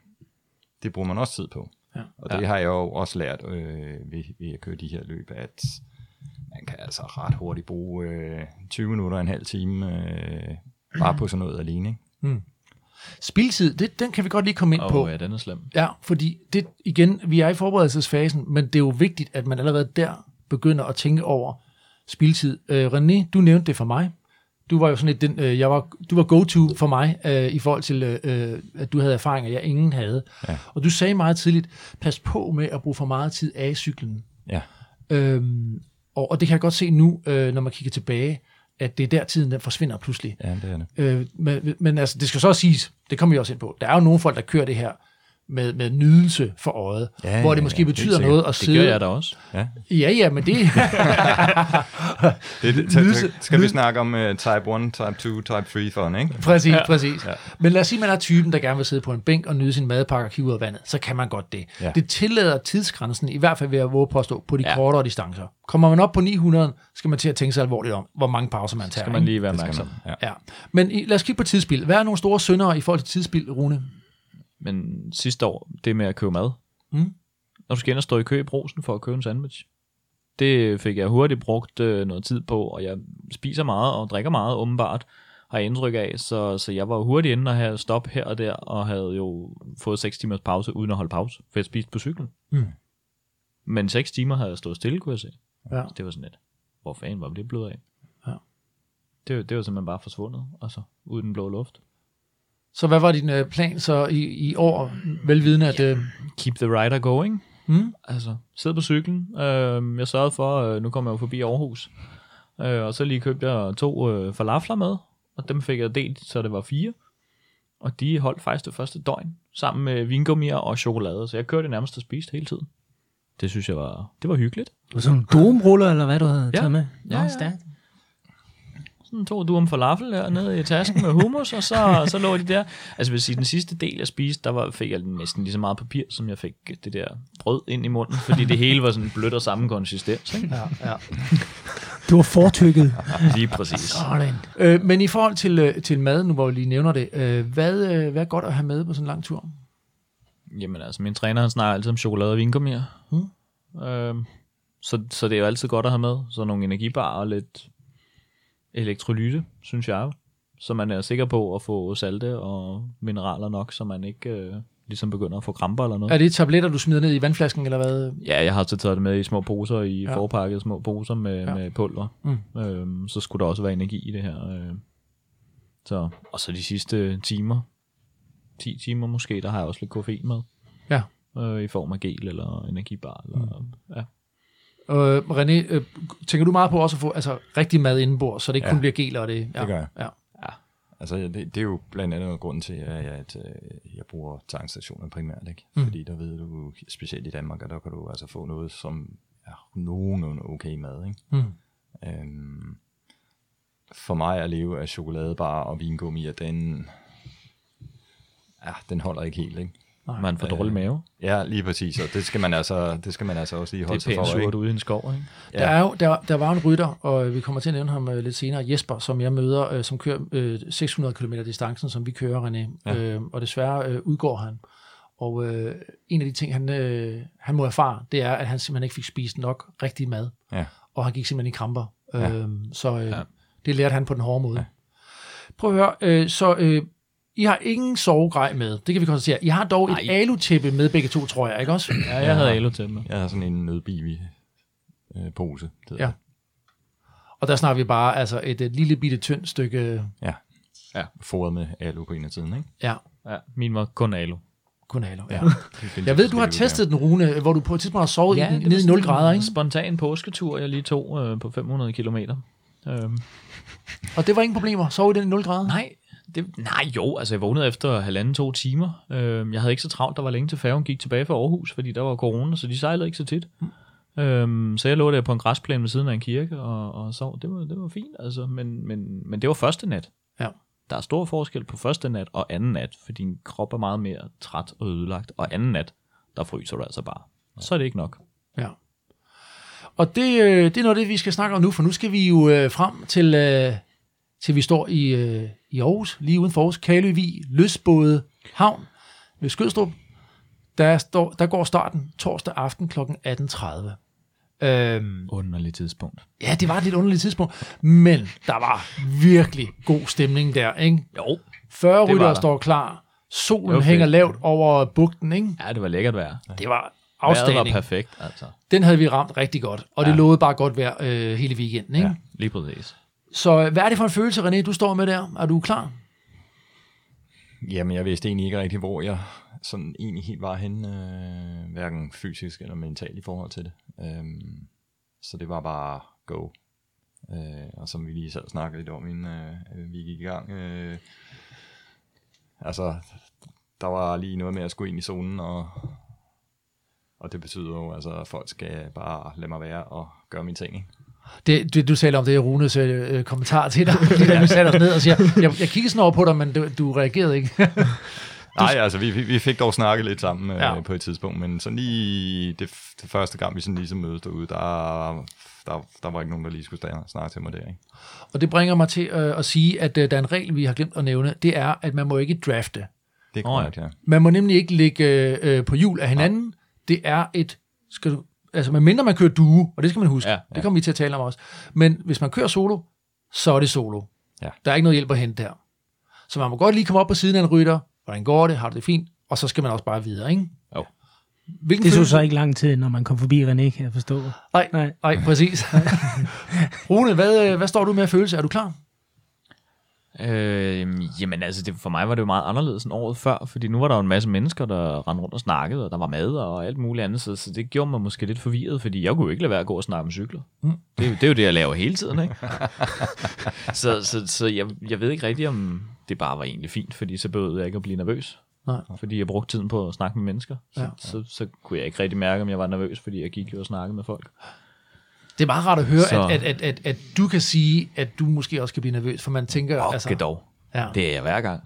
det bruger man også tid på. Ja. Og det har jeg jo også lært øh, ved, ved at køre de her løb, at han kan altså ret hurtigt bruge øh, 20 minutter, en halv time, øh, bare på sådan noget alene. Ikke? Spildtid, det, den kan vi godt lige komme ind Og på. ja, den er slem. Ja, fordi det, igen, vi er i forberedelsesfasen, men det er jo vigtigt, at man allerede der begynder at tænke over spildtid. Øh, René, du nævnte det for mig. Du var jo sådan lidt, den, øh, jeg var, du var go-to for mig øh, i forhold til, øh, at du havde erfaringer, jeg ingen havde. Ja. Og du sagde meget tidligt, pas på med at bruge for meget tid af cyklen. Ja. Øhm, og, og det kan jeg godt se nu, øh, når man kigger tilbage, at det er der tiden, den forsvinder pludselig. ja, det er det. Øh, men, men altså, det skal så også siges, det kommer vi også ind på, der er jo nogle folk, der kører det her med, med nydelse for øjet, Ja, hvor det måske ja, betyder noget at Det sidde... gør jeg da også. Ja. Ja, ja, men det... <laughs> Det, det, Nydelse- skal vi snakke om uh, type 1, type 2, type 3 fun, ikke? præcis, Ja. præcis. Ja. Men lad os sige, at man er typen, der gerne vil sidde på en bænk og nyde sin madpakke og kigge ud af vandet, så kan man godt det. Ja. Det tillader tidsgrænsen, i hvert fald ved at våge påstå, på de Ja. kortere distancer. Kommer man op på 900, skal man til at tænke sig alvorligt om, hvor mange pauser man tager. Skal man lige være Det opmærksom. Ja. Ja. Men i- lad os kigge på tidsspil. Hvad er nogle store syndere i forhold til tidsspil, Rune? Men sidste år, det med at købe mad. Mm. Når du skal ind og stå i kø i brosen for at købe en sandwich. Det fik jeg hurtigt brugt øh, noget tid på, og jeg spiser meget og drikker meget, åbenbart, har jeg indtryk af. Så, så jeg var hurtigt inde og havde stop her og der, og havde jo fået 6 timers pause, uden at holde pause, for jeg spiste på cyklen. Mm. Men 6 timer havde jeg stået stille, kunne jeg se. Ja. Så det var sådan lidt, hvor fanden var det blevet af? Ja. Det, var- det var simpelthen bare forsvundet, altså ud den blå luft. Så hvad var din øh, plan så i, i år, velvidende at... Øh, Keep the rider going. mm? Altså, sid på cyklen. Øh, jeg sørgede for, øh, nu kommer jeg jo forbi Aarhus, øh, og så lige købte jeg to øh, falafler med, og dem fik jeg delt, så det var fire. Og de holdt faktisk det første døgn, sammen med vingummier og chokolade, så jeg kørte det nærmest og spiste hele tiden. Det synes jeg var, det var hyggeligt. Og sådan nogle domruller, eller hvad du havde Ja. taget med? Nå, Ja, ja. stærkt. Sådan to du om falafel der nede i tasken med hummus, og så, så lå de der. Altså vil sige, den sidste del, jeg spiste, der var, fik jeg næsten lige så meget papir, som jeg fik det der brød ind i munden, fordi det hele var sådan blødt og samme konsistens. Ikke? Ja, ja. Det var fortykket. Lige præcis. Sådan. Øh, men i forhold til, øh, til mad, nu hvor vi lige nævner det, øh, hvad, øh, hvad er godt at have med på sådan en lang tur? Jamen altså, min træner han snakker altid om chokolade og vingummier. Mm. Øhm, så, så det er jo altid godt at have med. Så nogle energibar og lidt elektrolyse, synes jeg. Så man er sikker på at få salte og mineraler nok, så man ikke øh, ligesom begynder at få kramper eller noget. Er det tabletter, du smider ned i vandflasken, eller hvad? Ja, jeg har så taget det med i små poser, i Ja. forpakket små poser med, ja. med pulver. Mm. Øhm, så skulle der også være energi i det her. Øh. Så, og så de sidste timer, 10 timer måske, der har jeg også lidt koffein med. Ja. Øh, I form af gel eller energibar. Eller, mm. ja. Øh, René, øh, tænker du meget på også at få altså, rigtig mad indenbord, så det ikke Ja. kun bliver gel og det? Ja. Det gør jeg. Ja. Altså, det, det er jo blandt andet grunden til, at jeg, at øh, jeg bruger tankstationer primært, ikke? Mm. Mm. Fordi der ved du, specielt i Danmark, at der kan du altså få noget, som er nogenlunde okay mad, ikke? Mm. Øhm, for mig at leve af chokoladebar og vingummi, den, ja, den holder ikke helt, ikke? Man får dårlig mave. Ja, lige præcis, og det skal man altså, det skal man altså også lige holde Det er sig pænt for, surt ude i en skov, ikke? Der, er jo, der, der var en rytter, og vi kommer til at nævne ham øh, lidt senere, Jesper, som jeg møder, øh, som kører øh, 600 km distancen, som vi kører, René. Ja. Ja. Øh, og desværre øh, udgår han. Og øh, en af de ting, han, øh, han må erfare, det er, at han simpelthen ikke fik spist nok rigtig mad. Ja. Og han gik simpelthen i kramper. Ja. Ja. Øh, så øh, ja. Ja. det lærte han på den hårde måde. Ja. Prøv at høre, øh, så øh, I har ingen sovegrej med. Det kan vi konstatere. I har dog et Nej. alutæppe med begge to, tror jeg, ikke også? Ja, jeg havde til mig. Jeg har sådan en nødbivi øh, pose. Det Ja. det. Og der snakker vi bare altså et, et lille bitte tyndt stykke, Ja. Ja. Foret med alu på en af tiden, ikke? ja, Ja, min var kun alo. kun alo. Ja. <laughs> Jeg i ved, du har testet den, Rune, hvor du på et tidspunkt har sovet ja, det ned i var 0 sådan grader, ikke? spontan påsketur, jeg lige tog øh, på 500 kilometer. Øhm, Og det var ingen problemer. Sov i den i 0 grader? nej, det, nej, jo, altså jeg vågnede efter halvanden, to timer. Øhm, jeg havde ikke så travlt, der var længe til færgen gik tilbage fra Aarhus, fordi der var corona, så de sejlede ikke så tit. Øhm, så jeg lå der på en græsplæne ved siden af en kirke og, og sov. Det var, det var fint, altså, men, men, men det var første nat. Ja. Der er stor forskel på første nat og anden nat, fordi din krop er meget mere træt og ødelagt. Og anden nat, der fryser du altså bare. Så er det ikke nok. Ja. Og det, øh, det er noget det, vi skal snakke om nu, for nu skal vi jo øh, frem til, øh, til vi står i, øh, i Aarhus, lige uden for Aarhus, Kaløvig, Løsbåde Havn ved Skødstrup. Der, står, der går starten torsdag aften kl. 18.30. Øhm, Underligt tidspunkt. ja, det var et lidt underligt tidspunkt, men der var virkelig god stemning der, ikke? Jo. 40 var ryttere står klar, solen Det hænger fedt. lavt over bugten, ikke? Ja, det var lækkert vejr. Det var Vejret var afstanding. perfekt, altså. Den havde vi ramt rigtig godt, og det Ja. lovede bare godt vejr øh, hele weekenden, ikke? Ja, lige præcis. Så øh, hvad er det for en følelse, René, du står med der? Er du klar? Jamen, jeg vidste egentlig ikke rigtig, hvor jeg sådan egentlig helt var henne, øh, hverken fysisk eller mentalt i forhold til det. Øhm, så det var bare go. Øh, og som vi lige sad og snakkede lidt om, inden øh, vi gik i gang. Øh, altså, der var lige noget med at skulle ind i zonen, og, og det betyder jo, altså, at folk skal bare lade mig være og gøre mine ting. Ikke? Det, det, du taler om, det er Runes øh, kommentar til dig, da <laughs> vi satte os ned og siger, jeg, jeg kiggede sådan over på dig, men du, du reagerede ikke. <laughs> Nej, altså vi, vi, fik dog snakket lidt sammen Ja. ja. øh, på et tidspunkt, men sådan lige det, det første gang, vi sådan ligesom mødes derude, der, der, der var ikke nogen, der lige skulle stå- snakke til mig der. Ikke? og det bringer mig til øh, at sige, at øh, der er en regel, vi har glemt at nævne, det er, at man må ikke drafte. Det er korrekt, ja. Man må nemlig ikke ligge øh, på hjul af hinanden. Det er et, skal du, altså medmindre man kører duo, og det skal man huske, Ja, ja, det kommer vi til at tale om også. Men hvis man kører solo, så er det solo. Ja. Der er ikke noget hjælp at hente der. Så man må godt lige komme op på siden af en rytter, hvordan går det, har du det fint, og så skal man også bare videre, ikke? Jo. Hvilken Det så følelse- så ikke lang tid, når man kom forbi René, kan jeg forstå. Nej, Nej. nej, præcis. <laughs> Rune, hvad, øh, hvad står du med at følelse? Er du klar? Øh, jamen altså, det, for mig var det jo meget anderledes end året før, fordi nu var der jo en masse mennesker, der rendte rundt og snakkede, og der var mad og alt muligt andet, så, så det gjorde mig måske lidt forvirret, fordi jeg kunne jo ikke lade være at gå og snakke om cykler. Mm. Det, er jo- det er jo det, jeg laver hele tiden, ikke? <laughs> så så, så jeg, jeg ved ikke rigtigt, om det bare var egentlig fint, fordi så behøvede jeg ikke at blive nervøs. Nej. Fordi jeg brugte tiden på at snakke med mennesker. Så, Ja. ja. så, så kunne jeg ikke rigtig mærke, om jeg var nervøs, fordi jeg gik jo og snakkede med folk. Det er meget rart at høre, Så- at, at, at, at, at du kan sige, at du måske også kan blive nervøs, for man tænker... Og altså, dog. ja. Det er jeg hver gang.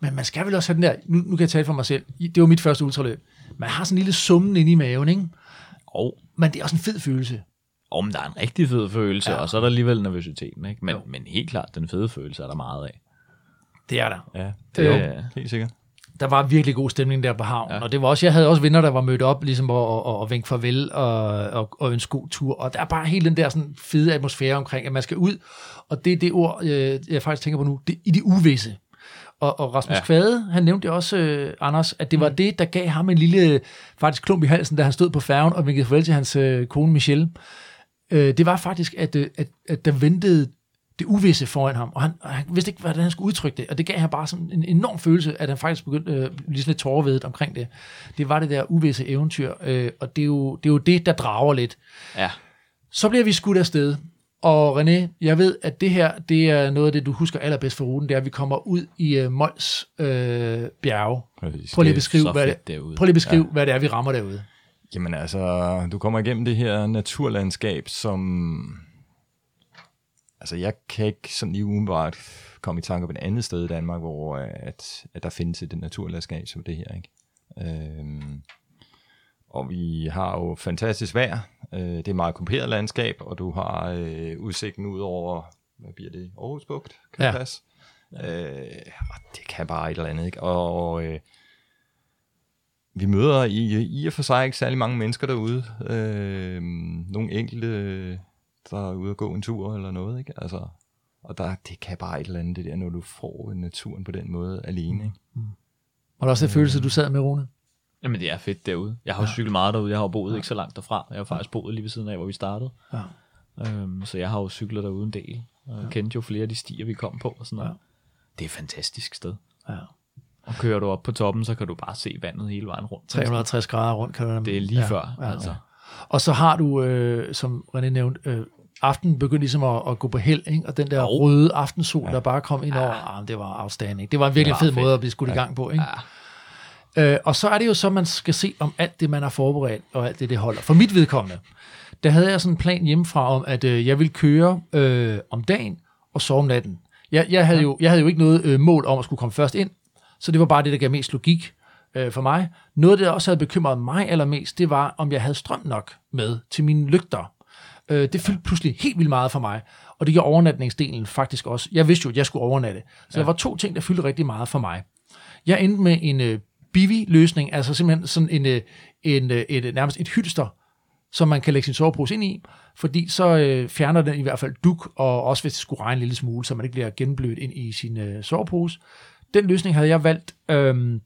Men man skal vel også have den der, nu, nu kan jeg tale for mig selv, det var mit første ultraløb. Man har sådan en lille summen inde i maven, ikke? Og, Men det er også en fed følelse. og men der er en rigtig fed følelse, Ja. og så er der alligevel nervøsiteten. Ikke? Men, Jo. men helt klart, den fede følelse er der meget af. Det er der. Ja, det er jo helt sikkert. Der var virkelig god stemning der på havnen, ja. Og det var også, jeg havde også venner, der var mødt op, ligesom og, og, og vinke farvel og, og, og ønske god tur, og der er bare hele den der sådan fede atmosfære omkring, at man skal ud, og det er det ord, øh, jeg faktisk tænker på nu, det, i det uvisse. Og, og Rasmus ja. Kvade, han nævnte det også, øh, Anders, at det var det, der gav ham en lille, faktisk klump i halsen, da han stod på færgen og vinkede farvel til hans øh, kone Michelle. Øh, det var faktisk, at, øh, at, at der ventede det uvisse foran ham, og han, og han vidste ikke, hvordan han skulle udtrykke det, og det gav ham bare sådan en enorm følelse, at han faktisk begyndte øh, lige sådan lidt tårervedet omkring det. Det var det der uvisse eventyr, øh, og det er, jo, det er jo det, der drager lidt. Ja. Så bliver vi skudt afsted, og René, jeg ved, at det her, det er noget af det, du husker allerbedst for ruten, det er, at vi kommer ud i øh, Mols øh, bjerge. Prøv lige at Det beskrive, hvad det, prøv lige at beskrive ja. hvad det er, vi rammer derude. Jamen altså, du kommer igennem det her naturlandskab, som... Altså, jeg kan ikke sådan lige umiddelbart komme i tanke om et andet sted i Danmark, hvor øh, at, at der findes et naturlandskab som det her, ikke? Øhm, og vi har jo fantastisk vejr. Øh, det er et meget kompliceret landskab, og du har øh, udsigten ud over, hvad bliver det, Aarhus Bugt, kan Ja. ja. passe? Øh, og det kan bare et eller andet, ikke? Og øh, vi møder i, i og for sig ikke særlig mange mennesker derude. Øh, nogle enkelte, der er ude at gå en tur eller noget, ikke? Altså, og der, det kan bare et eller andet, det der, når du får naturen på den måde alene, ikke? Var der også den følelse, du sad med, Rune? Jamen, det er fedt derude. Jeg har jo cyklet meget derude. Jeg har jo boet ikke så langt derfra. Jeg har faktisk boet lige ved siden af, hvor vi startede. Ja. Øhm, så jeg har jo cyklet derude en del. Og jeg kendte jo flere af de stier, vi kom på. Og sådan noget. Ja. Det er et fantastisk sted. Ja. Og kører du op på toppen, så kan du bare se vandet hele vejen rundt. 360 grader rundt, kan du Det er lige ja, før, ja, ja, altså. Og så har du, øh, som René nævnte, øh, aften begyndte ligesom at, at gå på held, ikke? og den der Jo. røde aftensol, ja. der bare kom ind over, ah, det var outstanding. Det var en virkelig var fed fedt. måde at blive skudt i gang på. Ikke? Ja. Øh, og så er det jo så, man skal se om alt det, man har forberedt, og alt det, det holder. For mit vedkommende, der havde jeg sådan en plan hjemmefra om, at øh, jeg ville køre øh, om dagen og sove om natten. Jeg, jeg, havde, jo, jeg havde jo ikke noget øh, mål om at skulle komme først ind, så det var bare det, der gav mest logik øh, for mig. Noget, der også havde bekymret mig allermest, det var, om jeg havde strøm nok med til mine lygter. Øh, det fyldte pludselig helt vildt meget for mig, og det gjorde overnatningsdelen faktisk også. Jeg vidste jo, at jeg skulle overnatte. Så ja. der var to ting, der fyldte rigtig meget for mig. Jeg endte med en øh, bivi-løsning, altså simpelthen sådan en, øh, en, øh, et, nærmest et hylster som man kan lægge sin sovepose ind i, fordi så øh, fjerner den i hvert fald duk, og også hvis det skulle regne en lille smule, så man ikke bliver genblødt ind i sin øh, sovepose. Den løsning havde jeg valgt, øhm,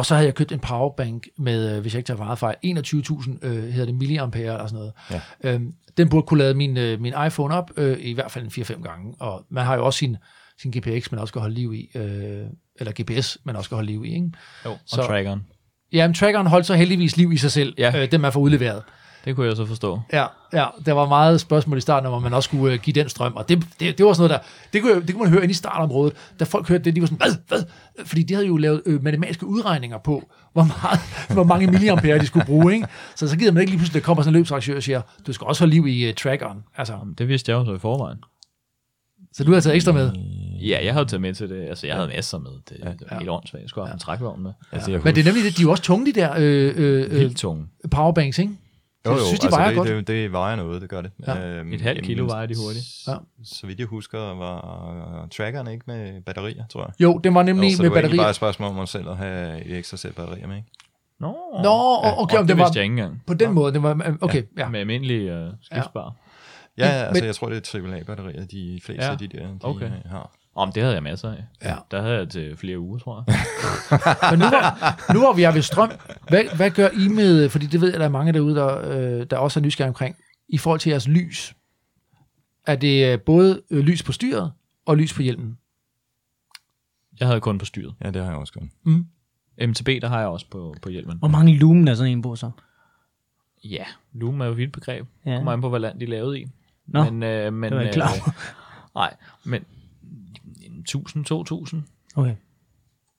og så havde jeg købt en powerbank med, øh, hvis jeg ikke tager meget fejl, 21.000 øh, hedder det milliampere eller sådan noget. Ja. Øhm, den burde kunne lade min, øh, min iPhone op øh, i hvert fald en 4-5 gange, og man har jo også sin, sin GPX, man også skal holde liv i, øh, eller GPS, man også skal holde liv i, ikke? Jo, og så. trackeren. Ja, men trackeren holdt så heldigvis liv i sig selv, Ja. øh, den man får udleveret. Det kunne jeg så forstå. Ja, ja, der var meget spørgsmål i starten, om man også skulle øh, give den strøm, og det, det, det var sådan noget der, det kunne, det kunne man høre inde i startområdet, da folk hørte det, de var sådan, hvad, hvad? Fordi de havde jo lavet øh, matematiske udregninger på, hvor, meget, hvor mange milliampere de skulle bruge, ikke? Så så gider man ikke lige pludselig, der kommer sådan en løbsarrangør og siger, du skal også holde liv i uh, trackeren. Altså, Det vidste jeg jo så i forvejen. så du har taget ekstra med. Ja, jeg havde taget med til det. Altså, jeg havde masser med. Det, ja. det var Ja. helt åndssvagt. Jeg skulle have en trækvogn med. Altså, jeg Men det er nemlig det, de er jo også tunge, de der øh, øh, øh, Helt tunge. powerbanks, ikke? Jo, jo, jeg synes, de altså, vejer det, godt. Det, det vejer noget, det gør det. Ja. Øhm, Et halvt kilo jamen, vejer de hurtigt. Ja. Så, så vidt jeg husker, var trackeren ikke med batterier, tror jeg. Jo, den var nemlig så med det var batterier. bare et spørgsmål om selv at have et ekstra sæt batterier med, ikke? Nå, Nå, okay, om det det var jeg ikke engang. på den måde. Det var, okay, ja. Med almindelige uh, skibsbar. Ja, Men- altså men- jeg tror, det er AAA-batterier, de fleste Ja, af de der, de okay. øh, har. Om det havde jeg masser af. Ja. Der havde jeg til flere uger, tror jeg. <laughs> Men nu hvor, nu hvor vi er ved strøm, hvad, hvad gør I med, fordi det ved jeg, der er mange derude, der, øh, der også er nysgerrige omkring, i forhold til jeres lys. Er det øh, både øh, lys på styret og lys på hjelmen? Jeg havde kun på styret. Ja, det har jeg også gjort. Mm. MTB, der har jeg også på, på hjelmen. Hvor mange lumen er sådan en på så? Ja, lumen er jo et vildt begreb. Ja. Kommer an på, hvad land de er lavet i. Nå, men, øh, men, det var jeg klar over. nej, men 1000-2000. Okay.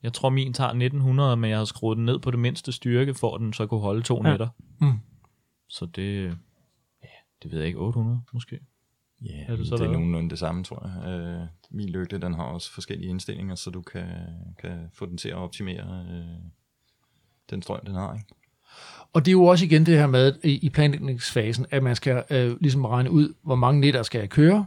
Jeg tror, min tager 1900, men jeg har skruet den ned på det mindste styrke, for at den så kunne holde to Ja. nætter. Mm. Så det, ja, det ved jeg ikke, 800 måske. Ja, Er det så det er nogenlunde det samme, tror jeg. Øh, min lygte, den har også forskellige indstillinger, så du kan, kan få den til at optimere øh, den strøm, den har. Ikke? Og det er jo også igen det her med i, i planlægningsfasen, at man skal øh, ligesom regne ud, hvor mange nætter skal jeg køre.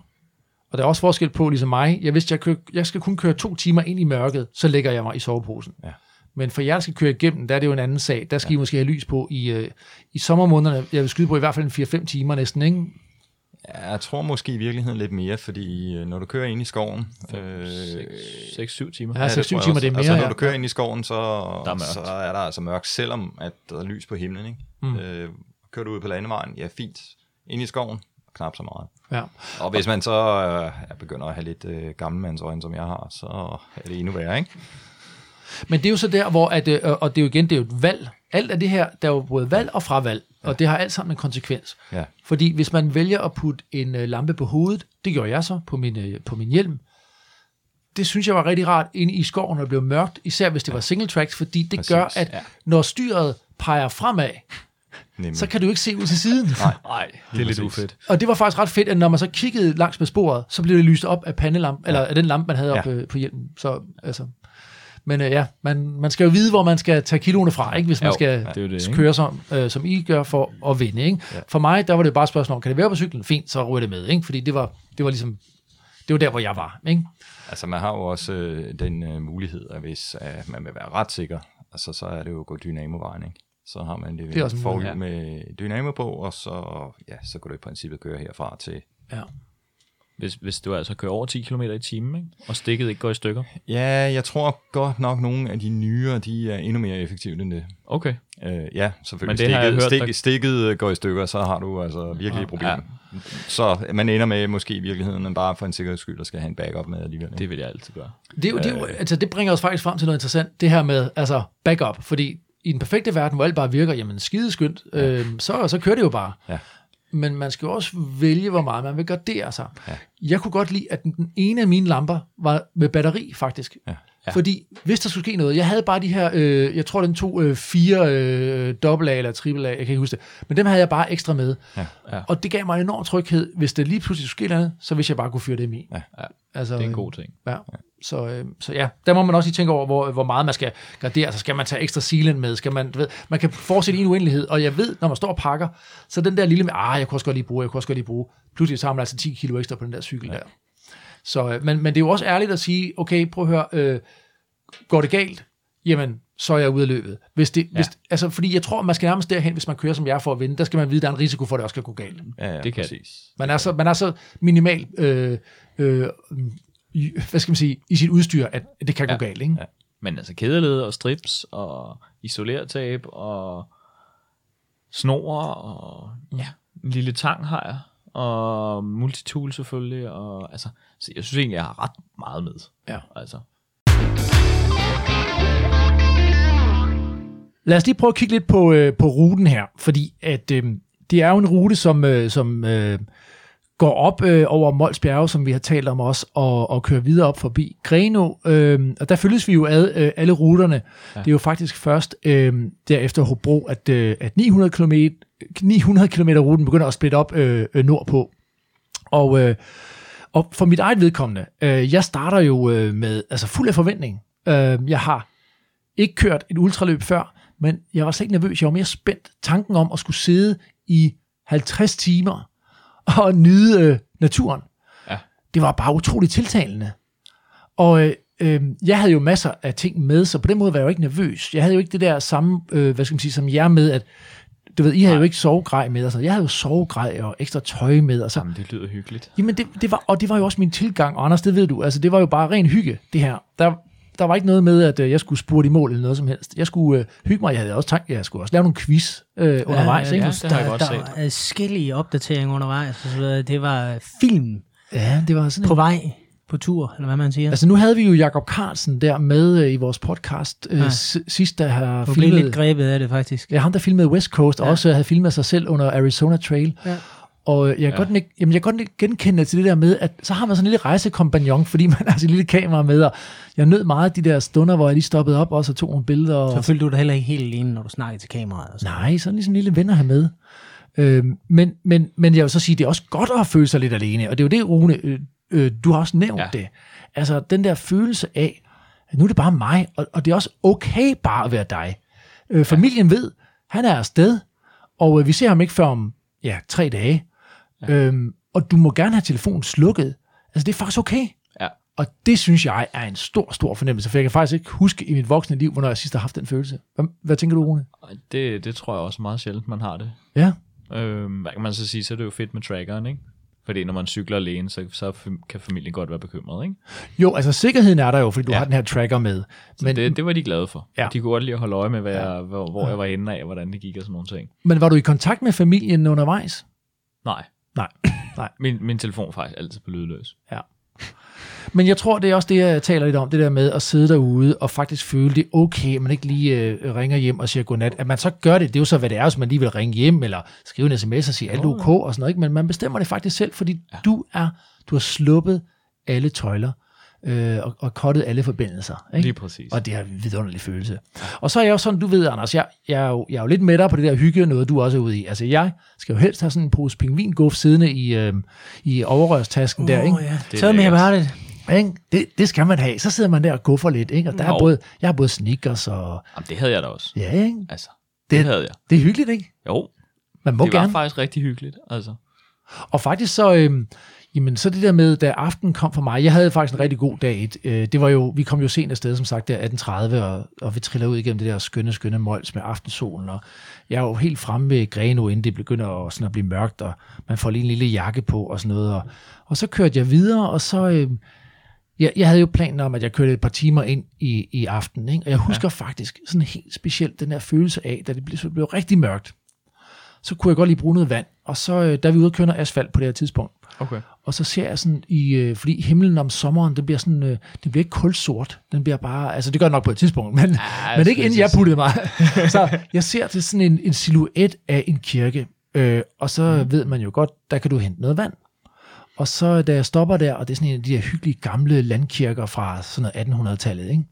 Og der er også forskel på, ligesom mig, jeg vidste, jeg, kører, jeg skal kun køre to timer ind i mørket, så lægger jeg mig i soveposen. Ja. Men for jer, der skal køre igennem, der er det jo en anden sag. Der skal ja. I måske have lys på i, øh, i sommermånederne. Jeg vil skyde på i hvert fald en 4-5 timer næsten, ikke? Ja, jeg tror måske i virkeligheden lidt mere, fordi øh, når du kører ind i skoven... Øh, 6-7 timer. Ja, det 6-7 tror jeg timer, også. det er mere, Altså, når ja. du kører ind i skoven, så Der er mørkt. så er der altså mørkt, selvom at der er lys på himlen. Ikke? Mm. Øh, kører du ud på landevejen, ja fint. Ind i skoven, knap så meget. Ja. Og hvis man så øh, begynder at have lidt øh, gammelmandsøjne, som jeg har, så er det endnu værre, ikke? Men det er jo så der, hvor, at, øh, og det er jo igen, det er jo et valg. Alt af det her, der er jo både valg og fravalg, ja. og det har alt sammen en konsekvens. Ja. Fordi hvis man vælger at putte en øh, lampe på hovedet, det gjorde jeg så på min, øh, på min hjelm, det synes jeg var rigtig rart inde i skoven, når det blev mørkt, især hvis det var single tracks, fordi det Præcis, gør, at ja. når styret peger fremad, Nemlig. så kan du ikke se ud til siden. Nej. <laughs> Nej, det er lidt ufedt. Og det var faktisk ret fedt, at når man så kiggede langs med sporet, så blev det lyst op af pandelamp, eller af den lampe, man havde Ja. op øh, på hjelmen. Så, altså. Men øh, ja, man, man skal jo vide, hvor man skal tage kiloene fra, ikke? hvis man Jo, skal det det, ikke? køre som, øh, som I gør for at vinde. Ikke? Ja. For mig, der var det bare et spørgsmål om, kan det være på cyklen? Fint, så ryger det med. Ikke? Fordi det var, det var ligesom, det var der, hvor jeg var. Ikke? Altså man har jo også øh, den øh, mulighed, at hvis øh, man vil være ret sikker, altså, så er det jo at gå dynamovejen, ikke? Så har man det, Det er også forhjul mulighed, med dynamo på, og så, ja, så kan du i princippet køre herfra til... Ja. Hvis, hvis du altså kører over 10 km i timen, ikke? og stikket ikke går i stykker. Ja, jeg tror godt nok, nogle af de nyere, de er endnu mere effektive end det. Okay. Øh, ja, selvfølgelig. Men det stikket, hørt, stik, der- stikket øh, går i stykker, så har du altså virkelig et problem. Ja. Så man ender med måske i virkeligheden bare for en sikkerheds skyld at skal have en backup med alligevel. ikke? Det vil jeg altid gøre. Det, er jo, det, er jo, altså, det bringer os faktisk frem til noget interessant, det her med altså, backup, fordi i den perfekte verden, hvor alt bare virker, jamen skideskyndt, ja. øh, så, så kører det jo bare. Ja. Men man skal jo også vælge, hvor meget man vil gardere sig. Ja. Jeg kunne godt lide, at den, ene af mine lamper var med batteri, faktisk. Ja. Ja. Fordi hvis der skulle ske noget, jeg havde bare de her, øh, jeg tror den to øh, fire øh, dobbelt A eller triple A, jeg kan ikke huske det, men dem havde jeg bare ekstra med. Ja. Ja. Og det gav mig en enorm tryghed, hvis det lige pludselig skulle ske noget, så hvis jeg bare kunne fyre dem i. Ja. Ja. Altså, Det er en øh, god ting. Ja. Så, øh, så ja, der må man også lige tænke over, hvor, hvor meget man skal gradere sig. Skal man tage ekstra sealant med? Skal man, du ved, man kan fortsætte i en uendelighed, og jeg ved, når man står og pakker, så den der lille med, ah, jeg kunne også godt lige bruge, jeg kunne også godt lige bruge. Pludselig så har man altså 10 kilo ekstra på den der cykel ja. der. Så, øh, men, men det er jo også ærligt at sige, okay, prøv at høre, øh, går det galt? jamen, så er jeg ude af løbet. Hvis det, Ja. hvis, altså, fordi jeg tror, man skal nærmest derhen, hvis man kører som jeg for at vinde, der skal man vide, at der er en risiko for, at det også kan gå galt. Ja, ja, Det kan præcis. Man er så, man er så minimal øh, øh, hvad skal man sige, i sit udstyr, at det kan Ja. gå galt. Ikke? Ja. Men altså kædeled og strips og isolertape og snor og ja, en lille tang har jeg. Og multitool selvfølgelig. Og, altså, så jeg synes egentlig, jeg har ret meget med. Ja. Altså, Lad os lige prøve at kigge lidt på, øh, på ruten her, fordi at øh, det er jo en rute, som, øh, som øh, går op øh, over Mols Bjerge, som vi har talt om også, og, og kører videre op forbi Greno. Øh, og der følges vi jo ad øh, alle ruterne. Ja. Det er jo faktisk først øh, derefter Hobro, at, øh, at 900 km 900 km ruten begynder at splitte op øh, øh, nordpå. Og, øh, og for mit eget vedkommende, øh, jeg starter jo øh, med altså fuld af forventning. Øh, jeg har ikke kørt et ultraløb før, men jeg var slet ikke nervøs. Jeg var mere spændt. Tanken om at skulle sidde i 50 timer og nyde øh, naturen, Ja. det var bare utroligt tiltalende. Og øh, øh, jeg havde jo masser af ting med, så på den måde var jeg jo ikke nervøs. Jeg havde jo ikke det der samme, øh, hvad skal man sige, som jer med, at du ved, I havde jo ikke sovegrej med, sådan. jeg havde jo sovegrej og ekstra tøj med, og så jamen, det lyder hyggeligt. Jamen, det, det var, og det var jo også min tilgang, og Anders, det ved du, altså det var jo bare ren hygge, det her. Der, der var ikke noget med, at øh, jeg skulle spurte i mål eller noget som helst. Jeg skulle øh, hygge mig, jeg havde også tankt, at jeg skulle også lave nogle quiz øh, undervejs, ikke? ja. Ja, det har jeg der, godt der set. var adskillige opdateringer undervejs. og så. Det var film ja det var sådan på en, vej på tur, eller hvad man siger. Altså nu havde vi jo Jakob Carlsen der med øh, i vores podcast øh, Ja. sidst, der har filmet... lidt grebet af det, faktisk. Ja, ham der filmede West Coast, og Ja. også havde filmet sig selv under Arizona Trail. Ja. Og jeg kan, Ja. godt, jamen, jeg kan godt nik- genkende til det der med, at så har man sådan en lille rejsekompagnon, <laughs> fordi man har sit lille kamera med, og jeg nød meget de der stunder, hvor jeg lige stoppede op også og tog nogle billeder. Og, Så følte du dig heller ikke helt alene, når du snakkede til kameraet. Og sådan. Nej, sådan ligesom en lille ven at have med. Øhm, men, men, men jeg vil så sige, det er også godt at føle sig lidt alene, og det er jo det, Rune, øh, øh, du har også nævnt ja. Ja. det. Altså den der følelse af, at nu er det bare mig, og, og det er også okay bare at være dig. Øh, familien ved, han er afsted, og øh, vi ser ham ikke før om ja, tre dage. Ja. Øhm, og du må gerne have telefonen slukket. Altså det er faktisk okay. Ja. Og det synes jeg er en stor, stor fornemmelse, for jeg kan faktisk ikke huske i mit voksne liv, hvornår jeg sidst har haft den følelse. Hvad, hvad tænker du, Rune? Det, det tror jeg også meget sjældent, man har det. Ja. Øhm, hvad kan man så sige, så er det jo fedt med trackeren, ikke? Fordi når man cykler alene, så, så kan familien godt være bekymret, ikke? Jo, altså sikkerheden er der jo, fordi du ja. Ja. har den her tracker med. Men, Det, det var de glade for. Ja. Ja. De kunne godt lide at holde øje med, hvad jeg, hvor, hvor jeg var henne af, hvordan det gik og sådan nogle ting. men var du i kontakt med familien undervejs? Nej. Nej. <coughs> Nej. Min, min telefon er faktisk altid på lydløs. Men jeg tror, det er også det, jeg taler lidt om, det der med at sidde derude og faktisk føle, det okay, at man ikke lige øh, ringer hjem og siger godnat. At man så gør det, det er jo så, hvad det er, hvis man lige vil ringe hjem, eller skrive en sms og sige alt ok og sådan noget. Ikke? Men man bestemmer det faktisk selv, fordi ja. du er, du har sluppet alle tøjler øh, og, og kottet alle forbindelser. Ikke? Lige præcis. Og det er en vidunderlig følelse. Og så er jeg jo sådan, du ved, Anders, jeg, jeg, er, jo, jeg er jo lidt med dig på det der hygge, noget du også er ude i. Altså, jeg skal jo helst have sådan en pose pingvinguff siddende i, øh, i overrørstasken der, ikke? Ja. Det er Tell me lækkert. about it. Ikke? Det, det skal man have. Så sidder man der og guffer lidt, ikke? Og der er Jo. både, jeg har både sneakers og... Jamen, det havde jeg da også. Ja, ikke? Altså, Det- det, det havde jeg. Det er hyggeligt, ikke? Jo, Man må det gerne. var faktisk rigtig hyggeligt. Altså. Og faktisk så, øhm, jamen, så det der med, da aften kom for mig, jeg havde faktisk en rigtig god dag. Øh, det var jo, vi kom jo sent afsted, som sagt, der 18.30, og, og vi triller ud igennem det der skønne, skønne Mols med aftensolen, og jeg er jo helt fremme ved Greno, inden det begynder at, sådan at blive mørkt, og man får lige en lille jakke på og sådan noget. Og, og så kørte jeg videre, og så... Øhm, jeg, jeg havde jo planen om, at jeg kørte et par timer ind i, i aften, ikke? og jeg husker ja. faktisk sådan helt specielt den her følelse af, da det blev, så det blev rigtig mørkt, så kunne jeg godt lige bruge noget vand, og så, øh, der er vi ude og køre noget asfalt på det her tidspunkt, Okay. og så ser jeg sådan i, øh, fordi himlen om sommeren, det bliver sådan, øh, det bliver ikke kulsort, den bliver bare, altså det gør det nok på et tidspunkt, men, ja, <laughs> men ikke inden jeg puttede mig. <laughs> så jeg ser til sådan en, en silhuet af en kirke, øh, og så mm. ved man jo godt, der kan du hente noget vand. Og så da jeg stopper der, og det er sådan en af de her hyggelige gamle landkirker fra sådan noget 1800-tallet, ikke?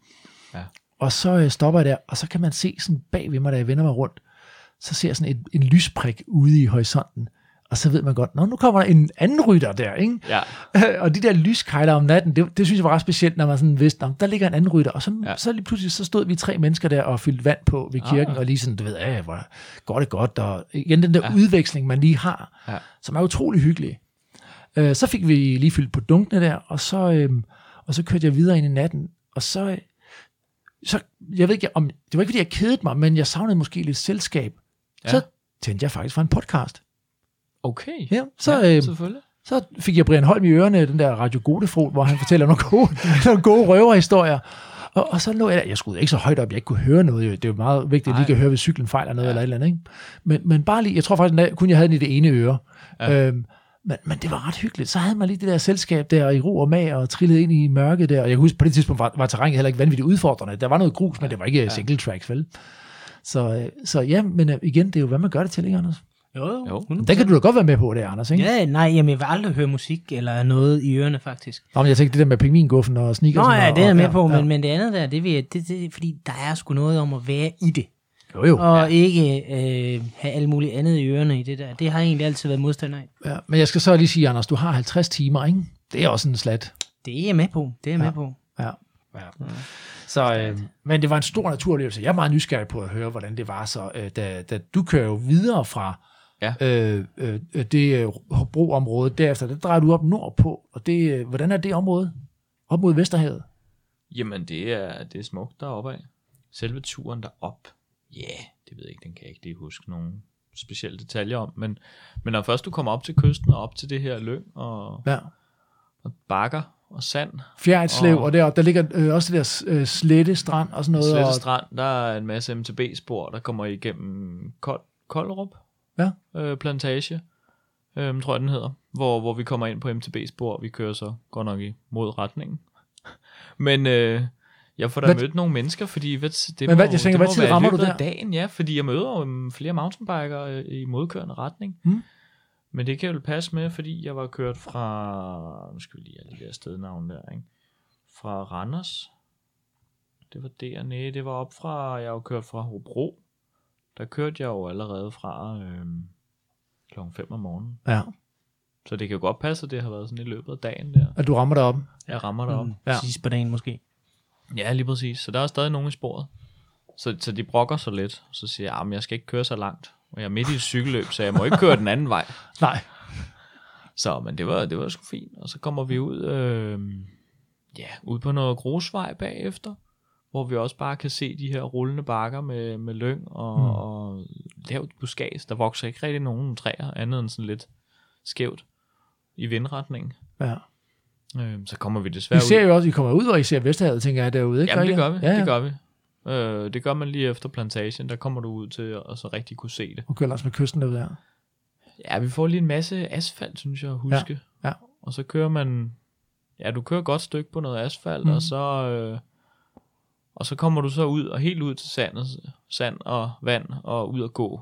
Ja. Og så øh, stopper jeg der, og så kan man se sådan bag ved mig, da jeg vender mig rundt, så ser jeg sådan en, en lysprik ude i horisonten. Og så ved man godt, nå, nu kommer der en anden rytter der, ikke? Ja, <laughs> og de der lyskejler om natten, det, det synes jeg var ret specielt, når man sådan vidste, "Nå, der ligger en anden rytter. Og så, ja. Ja. så lige pludselig, så stod vi tre mennesker der og fyldte vand på ved kirken, Ah. og lige sådan, du ved, ja, hvor går det godt, og igen den der ja. Ja. udveksling, man lige har, Ja. som er utrolig hyggelig. Øh, så fik vi lige fyldt på dunkene der, og så, øh, og så kørte jeg videre ind i natten, og så, så, jeg ved ikke, om, det var ikke, fordi jeg kedede mig, men jeg savnede måske lidt selskab. Ja. Så tændte jeg faktisk for en podcast. Okay. Ja, så, ja, øh, selvfølgelig. så fik jeg Brian Holm i ørerne, den der Radio Godefrod, hvor han fortæller nogle gode, <laughs> nogle gode røverhistorier. Og, og så lå jeg jeg skulle ikke så højt op, jeg ikke kunne høre noget, jo. det er jo meget vigtigt, at jeg lige kan høre, hvis cyklen fejler noget ja. eller et eller andet, ikke? Men, men bare lige, jeg tror faktisk, kun jeg havde den i det ene øre. Ja. Øhm, men, men det var ret hyggeligt. Så havde man lige det der selskab der i ro og mag og trillede ind i mørket der. Og jeg kan huske, på det tidspunkt var, var terrænet heller ikke vanvittigt udfordrende. Der var noget grus, men det var ikke ja. single tracks, vel? Så, øh, så ja, men øh, igen, det er jo, hvad man gør det til, ikke, Anders? Jo, jo. Jo. 100%. Den kan du da godt være med på, det, Anders, ikke? Ja, nej, jamen, jeg vil aldrig høre musik eller noget i ørerne, faktisk. Nå, men jeg tænkte det der med pingvinguffen og sneakers. Nå ja, og, det er jeg med på, ja, men, men det andet der, det, vil jeg, det, det, fordi der er sgu noget om at være i det. Jo, jo. Og ikke øh, have alt muligt andet i ørerne i det der. Det har jeg egentlig altid været modstander af. Ja, men jeg skal så lige sige, Anders, du har 50 timer, ikke? Det er også en slat. Det er jeg med på. Det er jeg Ja. med på. Ja. ja. Så, øh, men det var en stor naturoplevelse. Jeg er meget nysgerrig på at høre, hvordan det var så, øh, da, da du kører jo videre fra Ja. øh, øh, øh, det øh, broområde derefter. Der drejer du op nordpå, og det, øh, hvordan er det område? Op mod Vesterhavet? Jamen, det er, det er smukt deroppe af. Selve turen derop, ja, yeah, det ved jeg ikke, den kan jeg ikke lige huske nogen specielle detaljer om, men, men når først du kommer op til kysten og op til det her lyng og, Ja. Og bakker og sand, Fjerdslev, og, Og- og der, der ligger øh, også det der øh, slette strand og sådan noget. Slette og, Strand, der er en masse MTB-spor, der kommer igennem Kold, Koldrup Ja. øh, plantage, øhm, tror jeg den hedder, hvor, hvor vi kommer ind på MTB-spor, vi kører så godt nok i mod retningen. <laughs> Men øh, jeg får da Hvad- mødt nogle mennesker, fordi hvad, det Men hvad- må, jeg tænker, det hvad tid rammer du der? dagen, ja, fordi jeg møder jo um, flere mountainbikere øh, i modkørende retning. Mm. Men det kan jo passe med, fordi jeg var kørt fra, nu skal vi lige have det der stednavn der, ikke? Fra Randers. Det var dernede, det var op fra, jeg var kørt fra Hobro. Der kørte jeg jo allerede fra øhm, klokken 5 om morgenen. ja, Så det kan jo godt passe, at det har været sådan i løbet af dagen der. at du rammer dig op. Jeg rammer derop. Mm, Ja. ja. Sidst på dagen måske. Ja, lige præcis. Så der er stadig nogen i sporet. Så, så de brokker så lidt. Så siger jeg, at jeg skal ikke køre så langt. Og jeg er midt i et cykelløb, så jeg må ikke køre den anden vej. <laughs> Nej. Så, men det var, det var sgu fint. Og så kommer vi ud, øh, ja, ud på noget grusvej bagefter, hvor vi også bare kan se de her rullende bakker med, med lyng og, mm. og lavt buskads. Der vokser ikke rigtig nogen træer, andet end sådan lidt skævt i vindretningen. Ja. Øh, så kommer vi Vi desværre ser ud. jo også, I kommer ud, og I ser Vesterhavet, tænker jeg, derude, ikke? Jamen, det Gør I gør vi. Ja, ja. Det gør vi. Øh, det gør man lige efter plantagen. Der kommer du ud til at så rigtig kunne se det. Og kører langs med kysten derude der. Ja, vi får lige en masse asfalt, synes jeg, at huske. Ja, ja. Og så kører man... Ja, du kører et godt stykke på noget asfalt, Mhm. mm. og så... Øh, og så kommer du så ud, og helt ud til sandet, sand og vand, og ud at gå.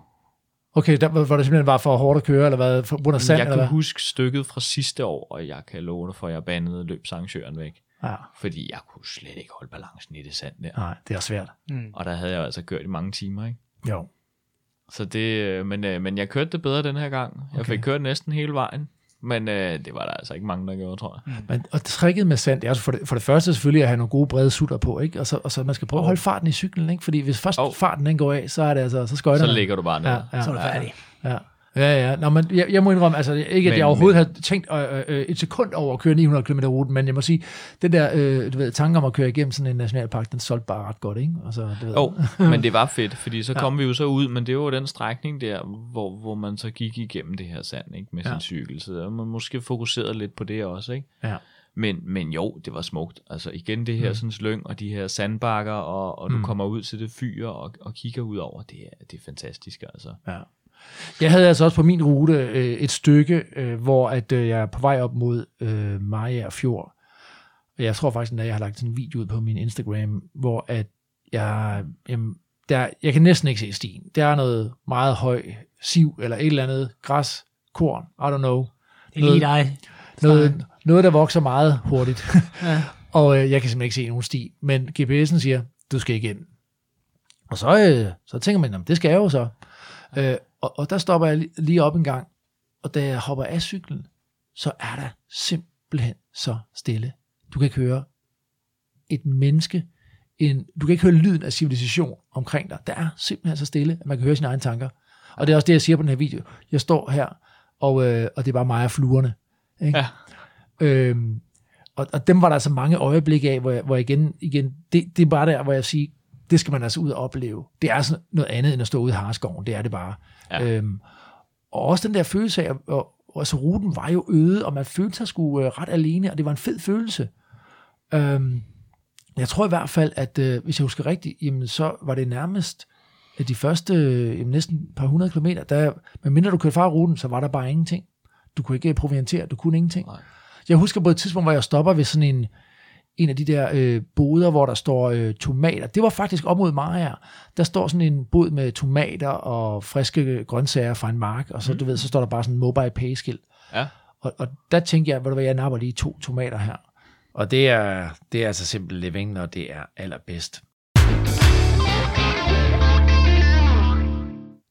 Okay, der, hvor det simpelthen var for hårdt at køre, eller hvad? For grund af sand, jeg eller kan hvad? huske stykket fra sidste år, og jeg kan love dig for, at jeg bandede løbsarrangøren væk. Ja, Fordi jeg kunne slet ikke holde balancen i det sand der. nej, det er svært. Mm. Og der havde jeg altså kørt i mange timer, ikke? Jo. Så det, øh, men, øh, men jeg kørte det bedre den her gang. Jeg Okay. fik kørt næsten hele vejen. Men øh, det var der altså ikke mange, der gjorde, tror jeg. Men, og tricket med sand, det er altså for det, for det første selvfølgelig at have nogle gode brede sutter på, ikke? Og så, og så man skal prøve at holde farten i cyklen, ikke? Fordi hvis først Oh. farten den går af, så er det altså, så skøjter Så ligger du bare ned. Ja, ja, Så er du færdig. ja. Ja, ja. Nå, men jeg, jeg må indrømme, altså ikke at Men- jeg overhovedet havde tænkt øh, øh, et sekund over at køre 900 km ruten, men jeg må sige, den der øh, du ved, tanke om at køre igennem sådan en nationalpark, den solgte bare ret godt, ikke? Altså, du ved, Jo, <laughs> men det var fedt, fordi så kom vi jo så ud, men det var jo den strækning der, hvor, hvor man så gik igennem det her sand ikke, med Ja. sin cykel. Så man måske fokuserede lidt på det også. Ikke? Ja. Men, men jo, det var smukt. Altså igen det her mm. sådan slyng og de her sandbakker, og, og du Mm. kommer ud til det fyr og, og kigger ud over. Det er, det er fantastisk altså. Ja. Jeg havde altså også på min rute øh, et stykke, øh, hvor at øh, jeg er på vej op mod øh, Maja Fjord. Og jeg tror faktisk, at jeg har lagt sådan en video ud på min Instagram, hvor at jeg, jamen, der, jeg kan næsten ikke se stien. Der er noget meget høj siv, eller et eller andet græs, korn, I don't know. Det er lige dig. Noget, noget der vokser meget hurtigt. Ja. <laughs> og øh, jeg kan simpelthen ikke se nogen sti. Men GPS'en siger, du skal igen. Og så, øh, så tænker man, "Jamen, det skal jeg jo så. Øh, og, og der stopper jeg li- lige op en gang, og da jeg hopper af cyklen, så er der simpelthen så stille. Du kan ikke høre et menneske, en, du kan ikke høre lyden af civilisation omkring dig. Der er simpelthen så stille, at man kan høre sine egne tanker. Og det er også det, jeg siger på den her video. Jeg står her, og, øh, og det er bare mig og fluerne. Ikke? Ja. Øhm, og, og dem var der altså mange øjeblikke af, hvor jeg, hvor jeg igen, igen det, det er bare der, hvor jeg siger, det skal man altså ud og opleve. Det er altså noget andet, end at stå ude i Harskoven. Det er det bare. Ja. Øhm, og også den der følelse af, og, og altså ruten var jo øde, og man følte sig sgu øh, ret alene, og det var en fed følelse. Øhm, jeg tror i hvert fald, at øh, hvis jeg husker rigtigt, jamen, så var det nærmest at de første øh, jamen, næsten par hundrede kilometer, der, medmindre du kørte fra ruten, så var der bare ingenting. Du kunne ikke proviantere, du kunne ingenting. Nej. Jeg husker på et tidspunkt, hvor jeg stopper ved sådan en, en af de der øh, boder, hvor der står øh, tomater. Det var faktisk op mod Maja. Der står sådan en bod med tomater og friske grøntsager fra en mark, og så, mm. du ved, så står der bare sådan en mobile pay skilt. Ja. Og, og der tænkte jeg, ved du hvad, jeg napper lige to tomater her. Og det er, det er altså simpel living, når det er allerbedst.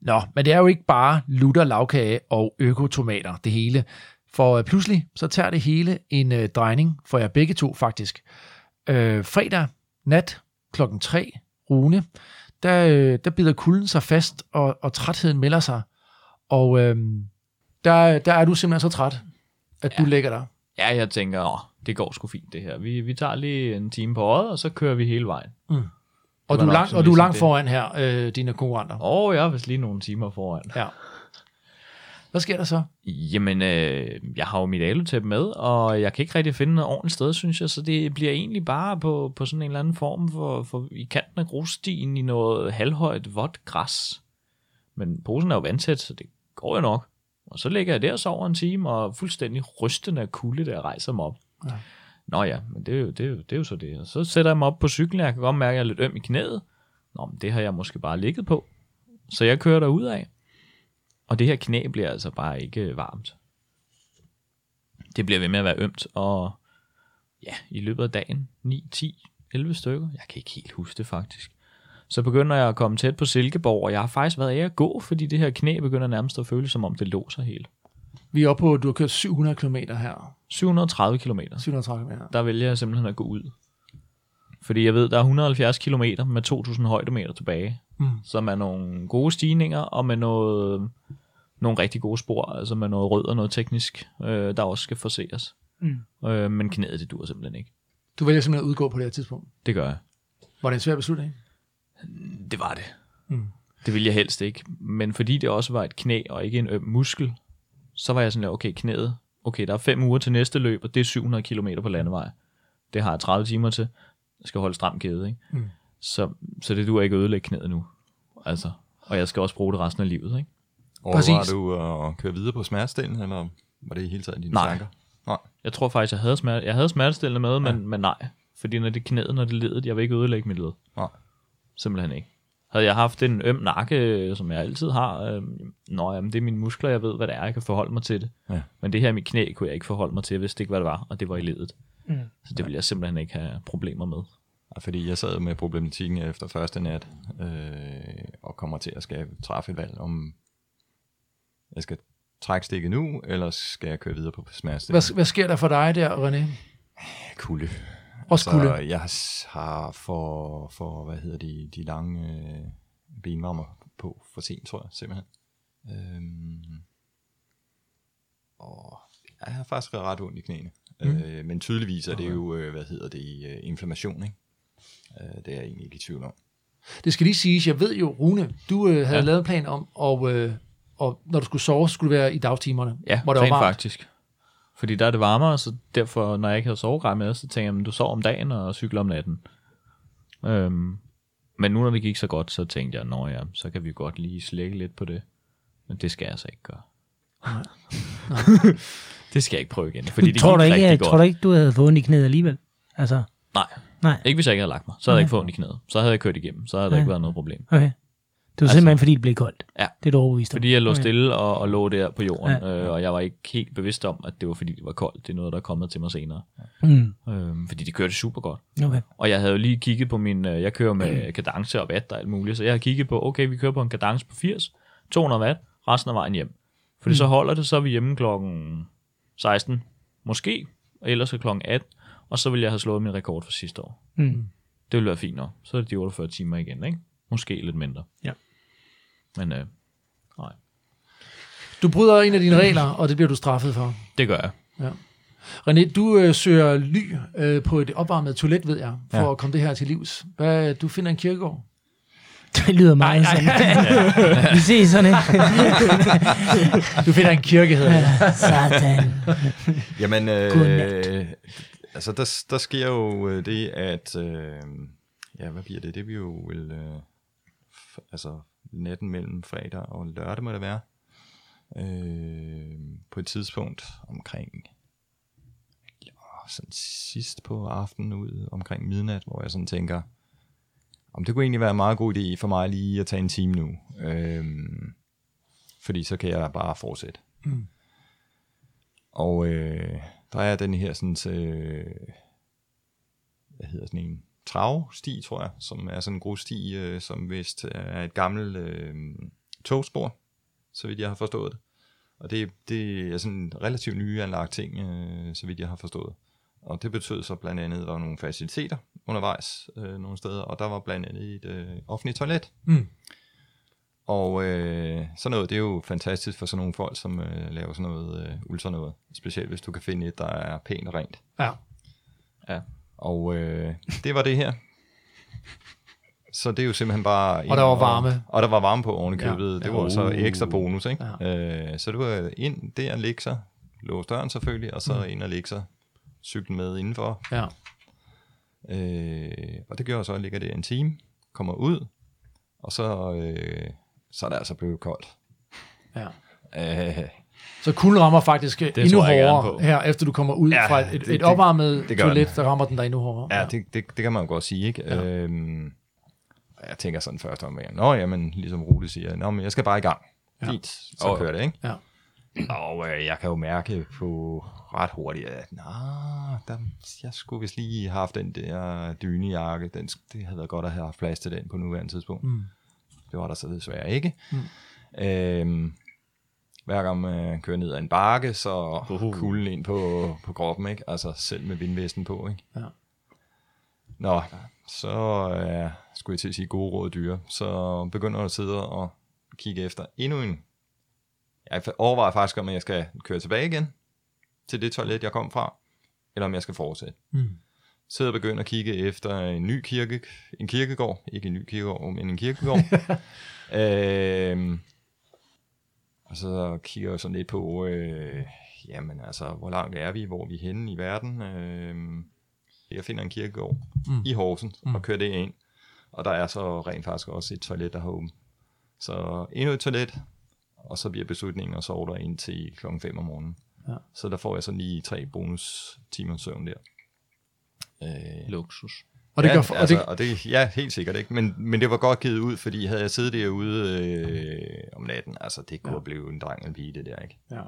Nå, men det er jo ikke bare lutter, lavkage og økotomater, det hele. For øh, pludselig, så tager det hele en øh, drejning for jer begge to faktisk. Øh, fredag nat klokken 3, Rune, der, øh, der bider kulden sig fast, og, og trætheden melder sig. Og øh, der, der er du simpelthen så træt, at ja. du lægger dig. Ja, jeg tænker, åh, det går sgu fint det her. Vi, vi tager lige en time på året, og så kører vi hele vejen. Og var du, sådan og du er langt foran her, øh, dine konkurrenter. Åh, oh, jeg er vist lige nogle timer foran. Ja. Hvad sker der så? Jamen, øh, jeg har jo mit alutæppe med, og jeg kan ikke rigtig finde noget ordentligt sted, synes jeg, så det bliver egentlig bare på, på sådan en eller anden form for, for i kanten af grusstien i noget halvhøjt, vådt græs. Men posen er jo vandtæt, så det går jo nok. Og så ligger jeg der og sover en time, og fuldstændig rystende af kulde, jeg rejser mig op. Ja. Nå ja, men det er, jo, det, er jo, det er jo så det. Og så sætter jeg mig op på cyklen, jeg kan godt mærke, at jeg er lidt øm i knæet. Nå, men det har jeg måske bare ligget på. Så jeg kører derud af. Og det her knæ bliver altså bare ikke varmt. Det bliver ved med at være ømt, og ja, i løbet af dagen, 9, 10, 11 stykker, jeg kan ikke helt huske det faktisk, så begynder jeg at komme tæt på Silkeborg, og jeg har faktisk været af at gå, fordi det her knæ begynder nærmest at føles som om det låser helt. Vi er oppe på, du har kørt 700 km her. 730 km, 730 km. der vælger jeg simpelthen at gå ud. Fordi jeg ved, der er 170 km med 2000 højdemeter tilbage, Mm. som er nogle gode stigninger, og med noget, nogle rigtig gode spor, altså med noget rød og noget teknisk, øh, der også skal forseres. Mm. Øh, men knæet, det dur simpelthen ikke. Du vælger simpelthen at udgå på det her tidspunkt. Det gør jeg. Var det en svær beslutning? Det var det. Mm. Det ville jeg helst ikke. Men fordi det også var et knæ og ikke en øm muskel, så var jeg sådan okay, knæet, okay, der er fem uger til næste løb, og det er 700 km på landevej. Det har jeg 30 timer til. Jeg skal holde stram kæde, ikke? Mm. Så, så det duer ikke at ødelægge knæet nu. Altså, og jeg skal også bruge det resten af livet, ikke? Overvejer Præcis. du at køre videre på smertestillende, eller var det i hele taget dine Nej. tanker? Nej. Jeg tror faktisk, jeg havde, smerte, jeg havde smertestillende med, men, men nej. Fordi når det er knæet, når det ledet, jeg vil ikke ødelægge mit led. Nej. Simpelthen ikke. Havde jeg haft en øm nakke, som jeg altid har, øh, nå, jamen, det er mine muskler, jeg ved, hvad det er, jeg kan forholde mig til det. Ja. Men det her mit knæ kunne jeg ikke forholde mig til, jeg vidste ikke, hvad det var, og det var i ledet. Mm. Så det ville jeg simpelthen ikke have problemer med. Fordi jeg sad med problematikken efter første nat, øh, og kommer til at skal træffe et valg om, jeg skal trække stikket nu, eller skal jeg køre videre på smertestillende? Hvad, hvad sker der for dig der, René? Kulde. Også kulde. Så jeg har for, for hvad hedder de, de lange øh, benvarmer på for sent, tror jeg simpelthen. Øhm, og jeg har faktisk ret ondt i knæene. Mm. Øh, men tydeligvis er det jo, øh, hvad hedder det, øh, inflammation, ikke? Øh, det er jeg egentlig ikke i tvivl om. Det skal lige siges, jeg ved jo, Rune, du øh, havde ja. Lavet en plan om, og, øh, og når du skulle sove, skulle det være i dagtimerne. Ja, hvor det var varmt. faktisk. Fordi der er det varmere, så derfor, når jeg ikke havde sovegrej med, så tænker jeg, men du sover om dagen og cykler om natten. Øhm, men nu når det gik så godt, så tænkte jeg, nå ja, så kan vi godt lige slække lidt på det. Men det skal jeg så ikke gøre. <laughs> det skal jeg ikke prøve igen, fordi det tror, du gik ikke, rigtig jeg, godt. tror du ikke, du havde fået ondt i knæet alligevel? Altså, Nej, nej. ikke hvis jeg ikke havde lagt mig. Så havde jeg Nej. ikke fået ondt i knæet. Så havde jeg kørt igennem. Så havde der ikke været noget problem. Okay. Det var simpelthen, fordi det blev koldt. Ja. Det er du overbevist om. Fordi jeg lå Okay. stille og, og lå der på jorden, Ja. øh, og jeg var ikke helt bevidst om, at det var fordi det var koldt. Det er noget, der er kommet til mig senere. Mm. Øhm, fordi det kørte super godt. Okay. Og jeg havde jo lige kigget på min, øh, jeg kører med kadence og watt og alt muligt, så jeg har kigget på, okay, vi kører på en kadence på 80, 200 watt, resten af vejen hjem. Fordi mm. så holder det, så er vi hjemme klokken 16, måske, og ellers er klokken 18, og så vil jeg have slået min rekord for sidste år. Mm. Det vil være fint nok. Så er det de 48 timer igen, ikke? Måske lidt mindre. Ja. Men øh, nej, Du bryder en af dine regler, og det bliver du straffet for. det gør jeg. Ja. René, du øh, søger ly øh, på et opvarmet toilet, ved jeg, for Ja. at komme det her til livs. Hvad, du finder en kirkegård? <laughs> Det lyder meget sådan. <laughs> Vi ses sådan, <laughs> ikke? Du finder en kirke, hedder det. Satan. Jamen, Godnat. Altså der, der sker jo øh, det, at, øh, ja, hvad bliver det? Det bliver jo vel, øh, altså natten mellem fredag og lørdag må det være. Øh, på et tidspunkt omkring, sådan sidst på aftenen ud omkring midnat, hvor jeg sådan tænker, om det kunne egentlig være en meget god idé for mig lige at tage en time nu. Øh, fordi så kan jeg bare fortsætte. Og øh, der er den her sådan, øh, hvad hedder sådan en, travsti, tror jeg, som er sådan en grussti, øh, som vist er et gammelt øh, togspor, så vidt jeg har forstået det. Og det, det er sådan en relativt nyanlagt ting, øh, så vidt jeg har forstået. Og det betød så blandt andet, at der var nogle faciliteter undervejs øh, nogle steder, og der var blandt andet et øh, offentligt toilet. Mm. Og øh, sådan noget, det er jo fantastisk for sådan nogle folk, som øh, laver sådan noget øh, ultra noget. Specielt hvis du kan finde et, der er pænt og rent. Ja. Ja. Og øh, det var det her. Så det er jo simpelthen bare... Og der var varme. Og, og der var varme på oven i Ja. købet. Ja. Det var Ja. så Uh. ekstra bonus, ikke? Ja. Øh, så det var ind der og lægge sig. Låse døren selvfølgelig, og så mm. ind og lægge sig. Cyklen med indenfor. Ja. Øh, og det gjorde så, at jeg ligger der en time, kommer ud, og så, øh, så er det altså blevet koldt. ja. Øh, Så kulden rammer faktisk det endnu jeg gerne hårdere her, efter du kommer ud Ja, fra et, et, det- et det- opvarmet det gør toilet, den. der rammer den der endnu hårdere. Ja, det, det, det kan man jo godt sige, ikke? Ja. Ja. Øhm, jeg tænker sådan først om, at nå, jamen, ligesom Rute siger, nå, men jeg skal bare i gang. Ja. Fint, så Og- kører det, ikke? Ja. Og øh, jeg kan jo mærke på ret hurtigt, at nå, der, jeg skulle vist lige have haft den der dynejakke. Den, det havde været godt at have haft plads til den på nuværende tidspunkt. Mm. Det var der så desværre ikke. Mm. Øhm, hver gang man kører ned ad en bakke, så Uhu. kulden ind på, på kroppen, ikke? Altså selv med vindvesten på, ikke? Ja. Nå, så øh, skulle jeg til at sige gode råd dyre. Så begynder jeg at sidde og kigge efter endnu en. Jeg overvejer faktisk, om jeg skal køre tilbage igen til det toilet, jeg kom fra, eller om jeg skal fortsætte. Mm. Så jeg begynder at kigge efter en ny kirke, en kirkegård, ikke en ny kirkegård, men en kirkegård. <laughs> øhm, og så kigger jeg sådan lidt på, øh, jamen altså, hvor langt er vi, hvor er vi henne i verden. Øhm, jeg finder en kirkegård Mm. i Horsens Mm. mm. og kører det ind. Og der er så rent faktisk også et toilet, der har åbent. Så endnu et toilet, og så bliver beslutningen at sove der indtil klokken 5 om morgenen. Ja. Så der får jeg så lige tre bonus timer søvn der. Øh, Luksus. Og det ja, gør, for, altså, og det, og det, ja, helt sikkert ikke. Men, men det var godt givet ud, fordi havde jeg siddet derude øh, om natten, altså det kunne Ja. blive en dreng eller pige, det der, ikke? ja.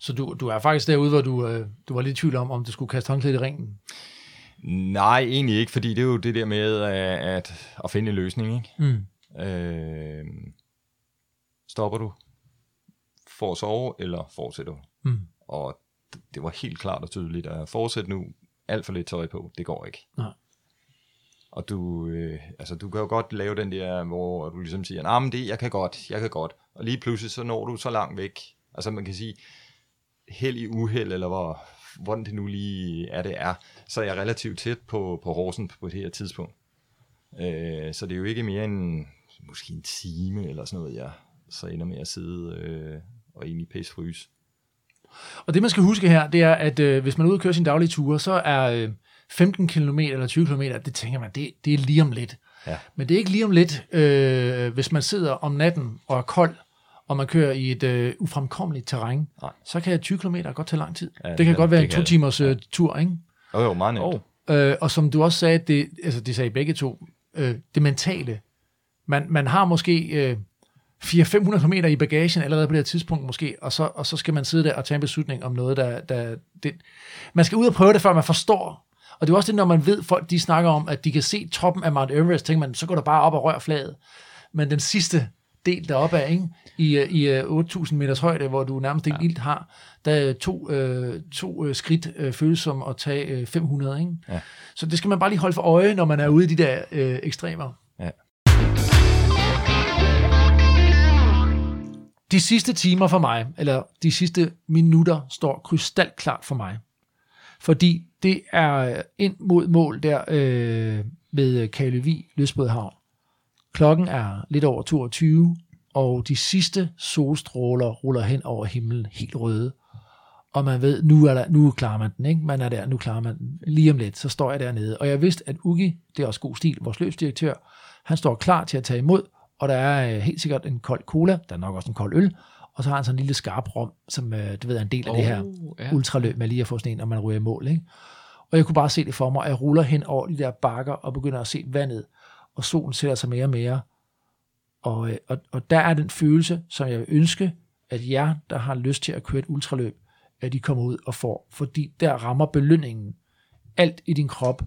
Så du, du er faktisk derude, hvor du, øh, du var lidt i tvivl om, om du skulle kaste håndklædet i ringen. Nej, egentlig ikke, fordi det er jo det der med at, at, at finde en løsning, ikke? Mm. Øh, stopper du for at sove, eller fortsætter du? Mm. Og det, det var helt klart og tydeligt, at fortsætte nu, alt for lidt tøj på, det går ikke. Nej. Og du, øh, altså, du kan jo godt lave den der, hvor du ligesom siger, nej, men det, jeg kan godt, jeg kan godt. Og lige pludselig, så når du så langt væk. Altså man kan sige, held i uheld, eller hvor, hvordan det nu lige er, det er, så er jeg relativt tæt på, på Horsen på det her tidspunkt. Øh, så det er jo ikke mere end måske en time eller sådan noget, jeg så ender med at sidde øh, og egentlig pisse fryse. Og det, man skal huske her, det er, at øh, hvis man er ude og køre sin daglige ture, så er øh, 15 km eller 20 km, det tænker man, det, det er lige om lidt. Ja. Men det er ikke lige om lidt, øh, hvis man sidder om natten og er kold, og man kører i et øh, ufremkommeligt terræn, Nej. så kan 20 km godt tage lang tid. Ja, det kan ja, godt være det en to det. timers øh, tur, ikke? Jo, jo, meget nemt. Oh. Øh, og som du også sagde, det, altså det sagde I begge to, øh, det mentale. Man, man har måske øh, 400-500 km i bagagen allerede på det her tidspunkt måske, og så, og så skal man sidde der og tage en beslutning om noget, der... der det, man skal ud og prøve det, før man forstår. Og det er også det, når man ved, folk de snakker om, at de kan se toppen af Mount Everest, tænker man, så går der bare op og rør flaget. Men den sidste del deroppe af, ikke? i, øh, i øh, 8.000 meters højde, hvor du nærmest ikke ja. ilt har, der er to, øh, to øh, skridt øh, føles som at tage øh, 500. Ikke? Ja. Så det skal man bare lige holde for øje, når man er ude i de der øh, ekstremer. Ja. De sidste timer for mig, eller de sidste minutter, står krystalklart for mig. Fordi det er øh, ind mod mål der øh, ved øh, Kalevi, Løsbødhavn. Klokken er lidt over 22, og de sidste solstråler ruller hen over himlen helt røde. Og man ved, nu, er der, nu klarer man den, ikke? Man er der, nu klarer man den. Lige om lidt, så står jeg dernede. Og jeg vidste, at Ugi, det er også god stil, vores løbsdirektør, han står klar til at tage imod, og der er øh, helt sikkert en kold cola, der er nok også en kold øl, og så har han sådan en lille skarp rom, som øh, du ved er en del af oh, det her ja. ultraløb med lige at få sådan en, når man ryger i mål. Ikke? Og jeg kunne bare se det for mig, at jeg ruller hen over de der bakker og begynder at se vandet, og solen sætter sig mere og mere. Og, øh, og, og der er den følelse, som jeg vil ønske, at jer, der har lyst til at køre et ultraløb, at de kommer ud og får. Fordi der rammer belønningen alt i din krop.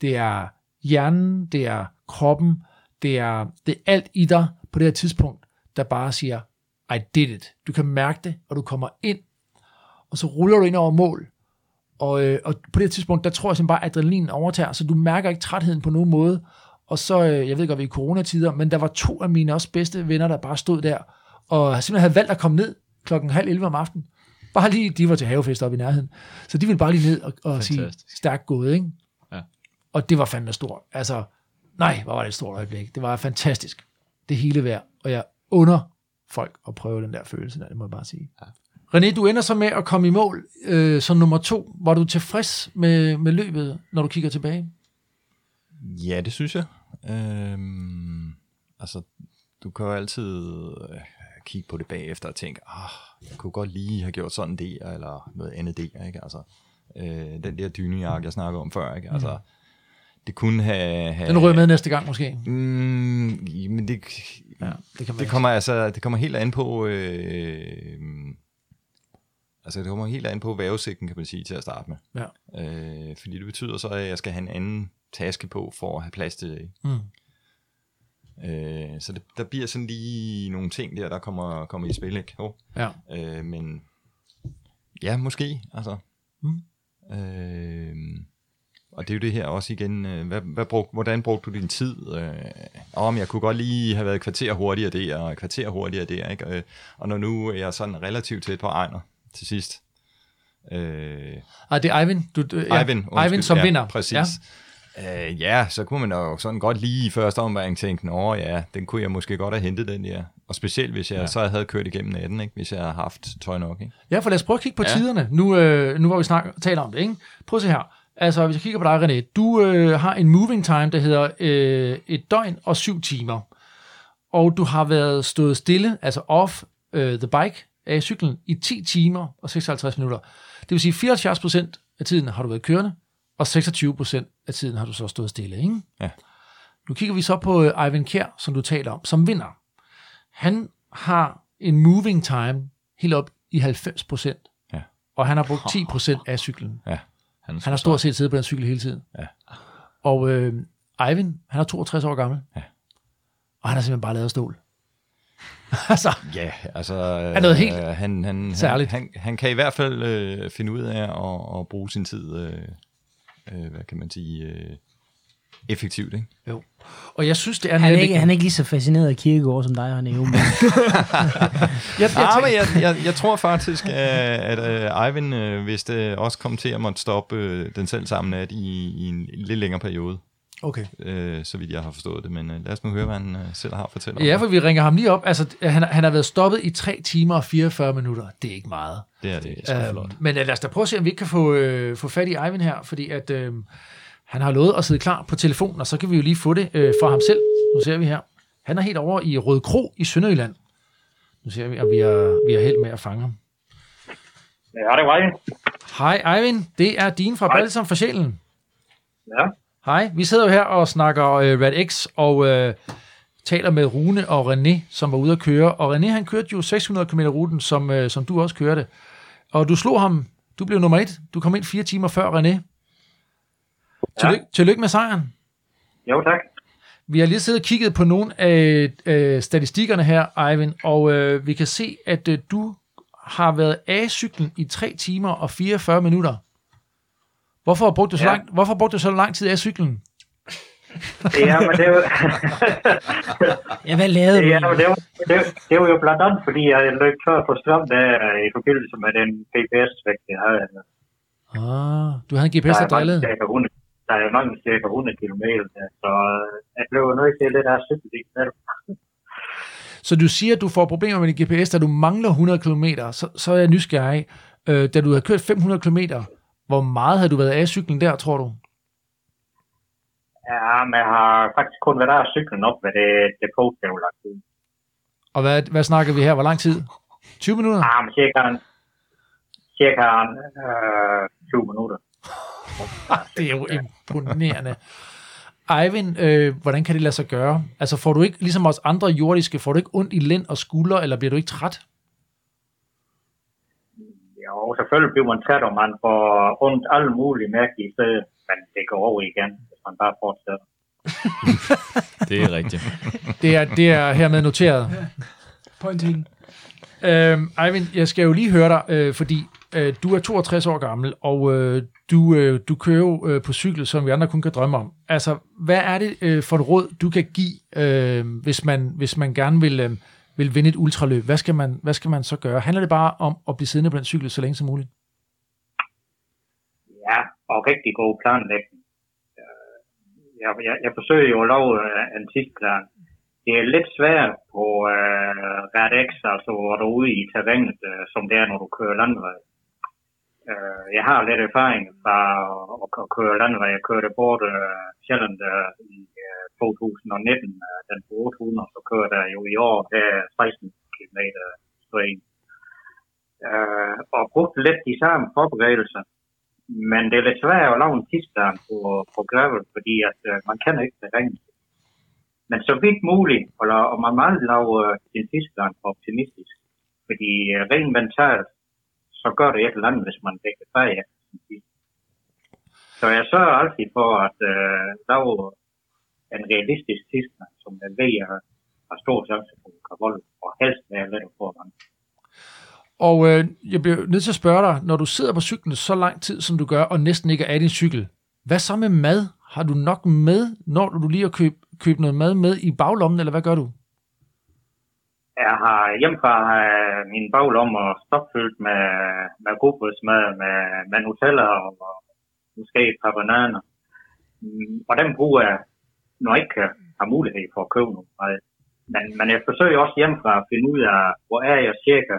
Det er hjernen, det er kroppen, det er, det er alt i dig på det her tidspunkt, der bare siger, I did it. Du kan mærke det, og du kommer ind, og så ruller du ind over mål. Og, øh, og på det her tidspunkt, der tror jeg simpelthen bare, at adrenalinen overtager, så du mærker ikke trætheden på nogen måde. Og så, øh, jeg ved godt, vi er i coronatider, men der var to af mine også bedste venner, der bare stod der, og simpelthen havde valgt at komme ned klokken halv 11 om aftenen. Bare lige, de var til havefest oppe i nærheden. Så de ville bare lige ned og, og sige, stærkt gået, ikke? Ja. Og det var fandme stort. Altså, nej, hvor var det et stort øjeblik. Det var fantastisk. Det hele værd. Og jeg under folk at prøve den der følelse, der, det må jeg bare sige. Ja. René, du ender så med at komme i mål øh, som nummer to. Var du tilfreds med, med løbet, når du kigger tilbage? Ja, det synes jeg. Øhm, altså, du kan jo altid øh, kigge på det bagefter og tænke, ah, jeg kunne godt lige have gjort sådan der, eller noget andet der, ikke? Altså, øh, den der dynejakke, jeg snakkede om før, ikke? Altså, det kunne have... have Den ryger med næste gang måske. Mm, men det, Ja, det kan det kommer altså, det kommer helt an på, øh, altså det kommer helt an på vævesigten, kan man sige, til at starte med. Ja. Øh, fordi det betyder så, at jeg skal have en anden taske på, for at have plads til det. ikke? Mm. Øh, så det, der bliver sådan lige nogle ting der, der kommer, kommer i spil, ikke? Oh. Ja. Øh, men ja, måske, altså. Mm. Øh, og det er jo det her også igen, øh, hvad, hvad brug, hvordan brugte du din tid? Øh, om jeg kunne godt lige have været et kvarter hurtigere der, og kvarter hurtigere der, ikke? Øh, og når nu er jeg sådan relativt tæt på Ejner til sidst. Øh, Ej, det er Eivind, du, du, ja, Eivind, undskyld. Eivind som ja, vinder. Præcis. Ja. Øh, ja, så kunne man jo sådan godt lige i første omgang tænke, åh ja, den kunne jeg måske godt have hentet den der. Og specielt hvis jeg ja. så havde kørt igennem natten, ikke? hvis jeg havde haft tøj nok. Ikke? Ja, for lad os prøve at kigge på ja. tiderne, nu, øh, nu hvor vi snakker, taler om det. Ikke? Prøv at se her. Altså, hvis jeg kigger på dig, René, du øh, har en moving time, der hedder øh, et døgn og syv timer. Og du har været stået stille, altså off øh, the bike af cyklen, i 10 timer og 56 minutter. Det vil sige, 74 procent af tiden har du været kørende, og 26 procent af tiden har du så stået stille. Ikke? Ja. Nu kigger vi så på øh, Ivan Kjær, som du taler om, som vinder. Han har en moving time helt op i 90 procent. Ja. Og han har brugt 10 procent af cyklen. Ja. Han, Han har stort set siddet på den cykel hele tiden. Ja. Og øh, Eivind, han er 62 år gammel. Ja. Og han har simpelthen bare lavet stål. <laughs> altså, Ja, altså... Er noget helt øh, han, han, særligt. Han, han, han kan i hvert fald øh, finde ud af at, at bruge sin tid, øh, øh, hvad kan man sige, øh, effektivt, ikke? jo. Og jeg synes, det er... Han er, ikke, han er ikke lige så fascineret af kirkegård som dig, René. Men <laughs> <laughs> jeg, jeg, jeg, men jeg, jeg, jeg tror faktisk, at, at uh, Ivan, uh, hvis det også kom til at måtte stoppe uh, den selv samme nat i, i en lidt længere periode, okay. uh, så vidt jeg har forstået det. Men uh, lad os nu høre, hvad han uh, selv har at fortælle Ja, for vi ringer ham lige op. Altså, han, han har været stoppet i 3 timer og 44 minutter. Det er ikke meget. det. er det. Øhm, men øh, lad os da prøve at se, om vi ikke kan få, øh, få fat i Eivind her, fordi at, øh, han har lovet at sidde klar på telefonen, og så kan vi jo lige få det øh, fra ham selv. Nu ser vi her. Han er helt over i Røde Kro i Sønderjylland. Nu ser vi, om vi har, vi har held med at fange ham. Ja, det var jeg. Hej Eivind, det er din fra. Balsam for Sjælen. Ja. Hej, vi sidder jo her og snakker øh, Red X og øh, taler med Rune og René, som var ude at køre. Og René han kørte jo 600 km ruten, som, øh, som du også kørte. Og du slog ham, du blev nummer et. Du kom ind fire timer før René. Tillykke, tillykke med sejren. Jo, tak. Vi har lige siddet og kigget på nogle af øh, statistikkerne her, Eivind, og øh, vi kan se, at øh, du har været af cyklen i 3 timer og 44 minutter. Hvorfor brugte du så, Ja. lang, hvorfor brugte du så lang tid af cyklen? Ja, men det var, <laughs> ja, hvad lavede du? ja, men det var, det, det var jo blandt andet, fordi jeg løb tør for strøm der i forbindelse med den GPS-vægt, jeg havde. Ah, du havde en GPS, der drillede. Cirka 100, der er jo nok cirka 100 km, så øh, jeg blev nødt til lidt af at cykle det selv. <laughs> Så du siger, at du får problemer med din GPS, da du mangler 100 km, så, så er jeg nysgerrig. Øh, da du havde kørt 500 km, hvor meget havde du været af cyklen der, tror du? Ja, men jeg har faktisk kun været der og cyklen op ved det, det post, jeg har lagt ud. Og hvad, hvad snakker vi her? Hvor lang tid? 20 minutter? Ah, men cirka, en- cirka en, øh, 20 minutter. <laughs> Det er jo imponerende. Eivind, øh, hvordan kan det lade sig gøre? Altså får du ikke, ligesom os andre jordiske, får du ikke ondt i lænd og skulder, eller bliver du ikke træt? Jo, selvfølgelig bliver man træt, og man får ondt alle mulige mærkelige steder, men det går over igen, hvis man bare fortsætter. <laughs> Det er rigtigt. Det er, det er hermed noteret. Point taken. Øhm, Eivind, jeg skal jo lige høre dig, øh, fordi øh, du er 62 år gammel, og øh, du, øh, du kører jo øh, på cykel, som vi andre kun kan drømme om. Altså, hvad er det øh, for et råd, du kan give, øh, hvis, man, hvis man gerne vil, øh, vil vinde et ultraløb? Hvad skal, man, hvad skal man så gøre? Handler det bare om at blive siddende på den cykel så længe som muligt? Ja, og rigtig god planlægning. Øh, jeg, jeg, jeg forsøger jo at lave øh, en tidsplan. Det er lidt svært på øh, Red X, altså hvor du er ude i terrænet, øh, som det er, når du kører landvej. Øh, Øh, jeg har lidt erfaring fra at, at køre landvej. Jeg kørte både øh, Sjælland øh, i øh, 2019, øh, den på 800, så kørte jeg jo i år her 16 km stræk. Øh, og brugte lidt de samme forberedelser. Men det er lidt svært at lave en tidsplan på, på gravel, fordi at, øh, man kan ikke rent Men så vidt muligt, og, og man må aldrig lave øh, sin tidsplan for optimistisk. Fordi øh, rent mentalt, så gør det et eller andet, hvis man dækker fag efter sin. Så jeg sørger altid for at øh, lave en realistisk tidsplan, som jeg ved, jeg har stor chance for at kan og helst være lidt på at Og øh, jeg bliver nødt til at spørge dig, når du sidder på cyklen så lang tid, som du gør, og næsten ikke er af din cykel, hvad så med mad? Har du nok med, når du lige har købt køb noget mad med i baglommen, eller hvad gør du? Jeg har hjemmefra øh, min baglommer stopfyldt med, med godbrudsmad, med, med Nutella og, og måske et par bananer. Mm, og dem bruger jeg, når jeg ikke har mulighed for at købe noget. Men, men jeg forsøger også hjemmefra at finde ud af, hvor er jeg cirka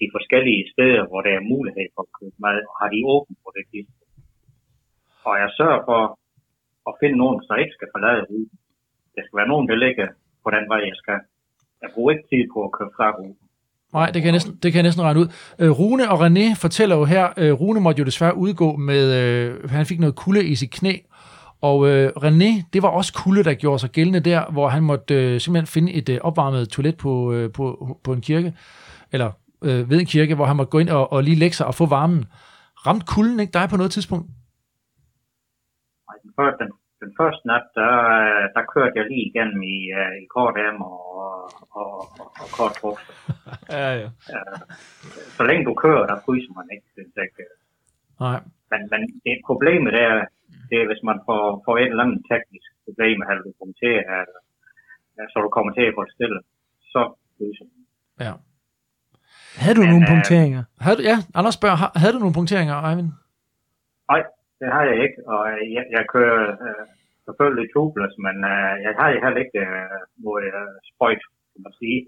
de forskellige steder, hvor der er mulighed for at købe mad, og har de åbent på det tidspunkt. Og jeg sørger for at finde nogen, der ikke skal forlade ruten. Der skal være nogen, der ligger på den vej, jeg skal. Jeg bruger ikke tid på at køre fra ruten. Nej, det kan jeg næsten, det kan jeg næsten regne ud. Øh, Rune og René fortæller jo her, øh, Rune måtte jo desværre udgå med, øh, han fik noget kulde i sit knæ, og øh, René, det var også kulde, der gjorde sig gældende der, hvor han måtte øh, simpelthen finde et øh, opvarmet toilet på, øh, på, på en kirke, eller øh, ved en kirke, hvor han måtte gå ind og, og lige lægge sig og få varmen. Ramte kulden ikke dig på noget tidspunkt? Og Den første, den, den første nat, der, der kørte jeg lige igennem i, uh, i kort ærmer og, og, og, og kort. <laughs> Ja, ja. Så længe du kører, der fryser man ikke, synes jeg. Nej. Men, men det problemet er, det er, hvis man får, får et eller andet teknisk problem, eller du kommer til at, så du kommer til at holde stille, så fryser man. Ja. Havde du Men, nogle øh, punkteringer? Havde du, ja, Anders spørger, havde du nogle punkteringer, Eivind? Nej, det har jeg ikke, og jeg, jeg kører øh, selvfølgelig tubeless, men øh, jeg har heller ikke øh, noget øh, sprøjt, kan man sige.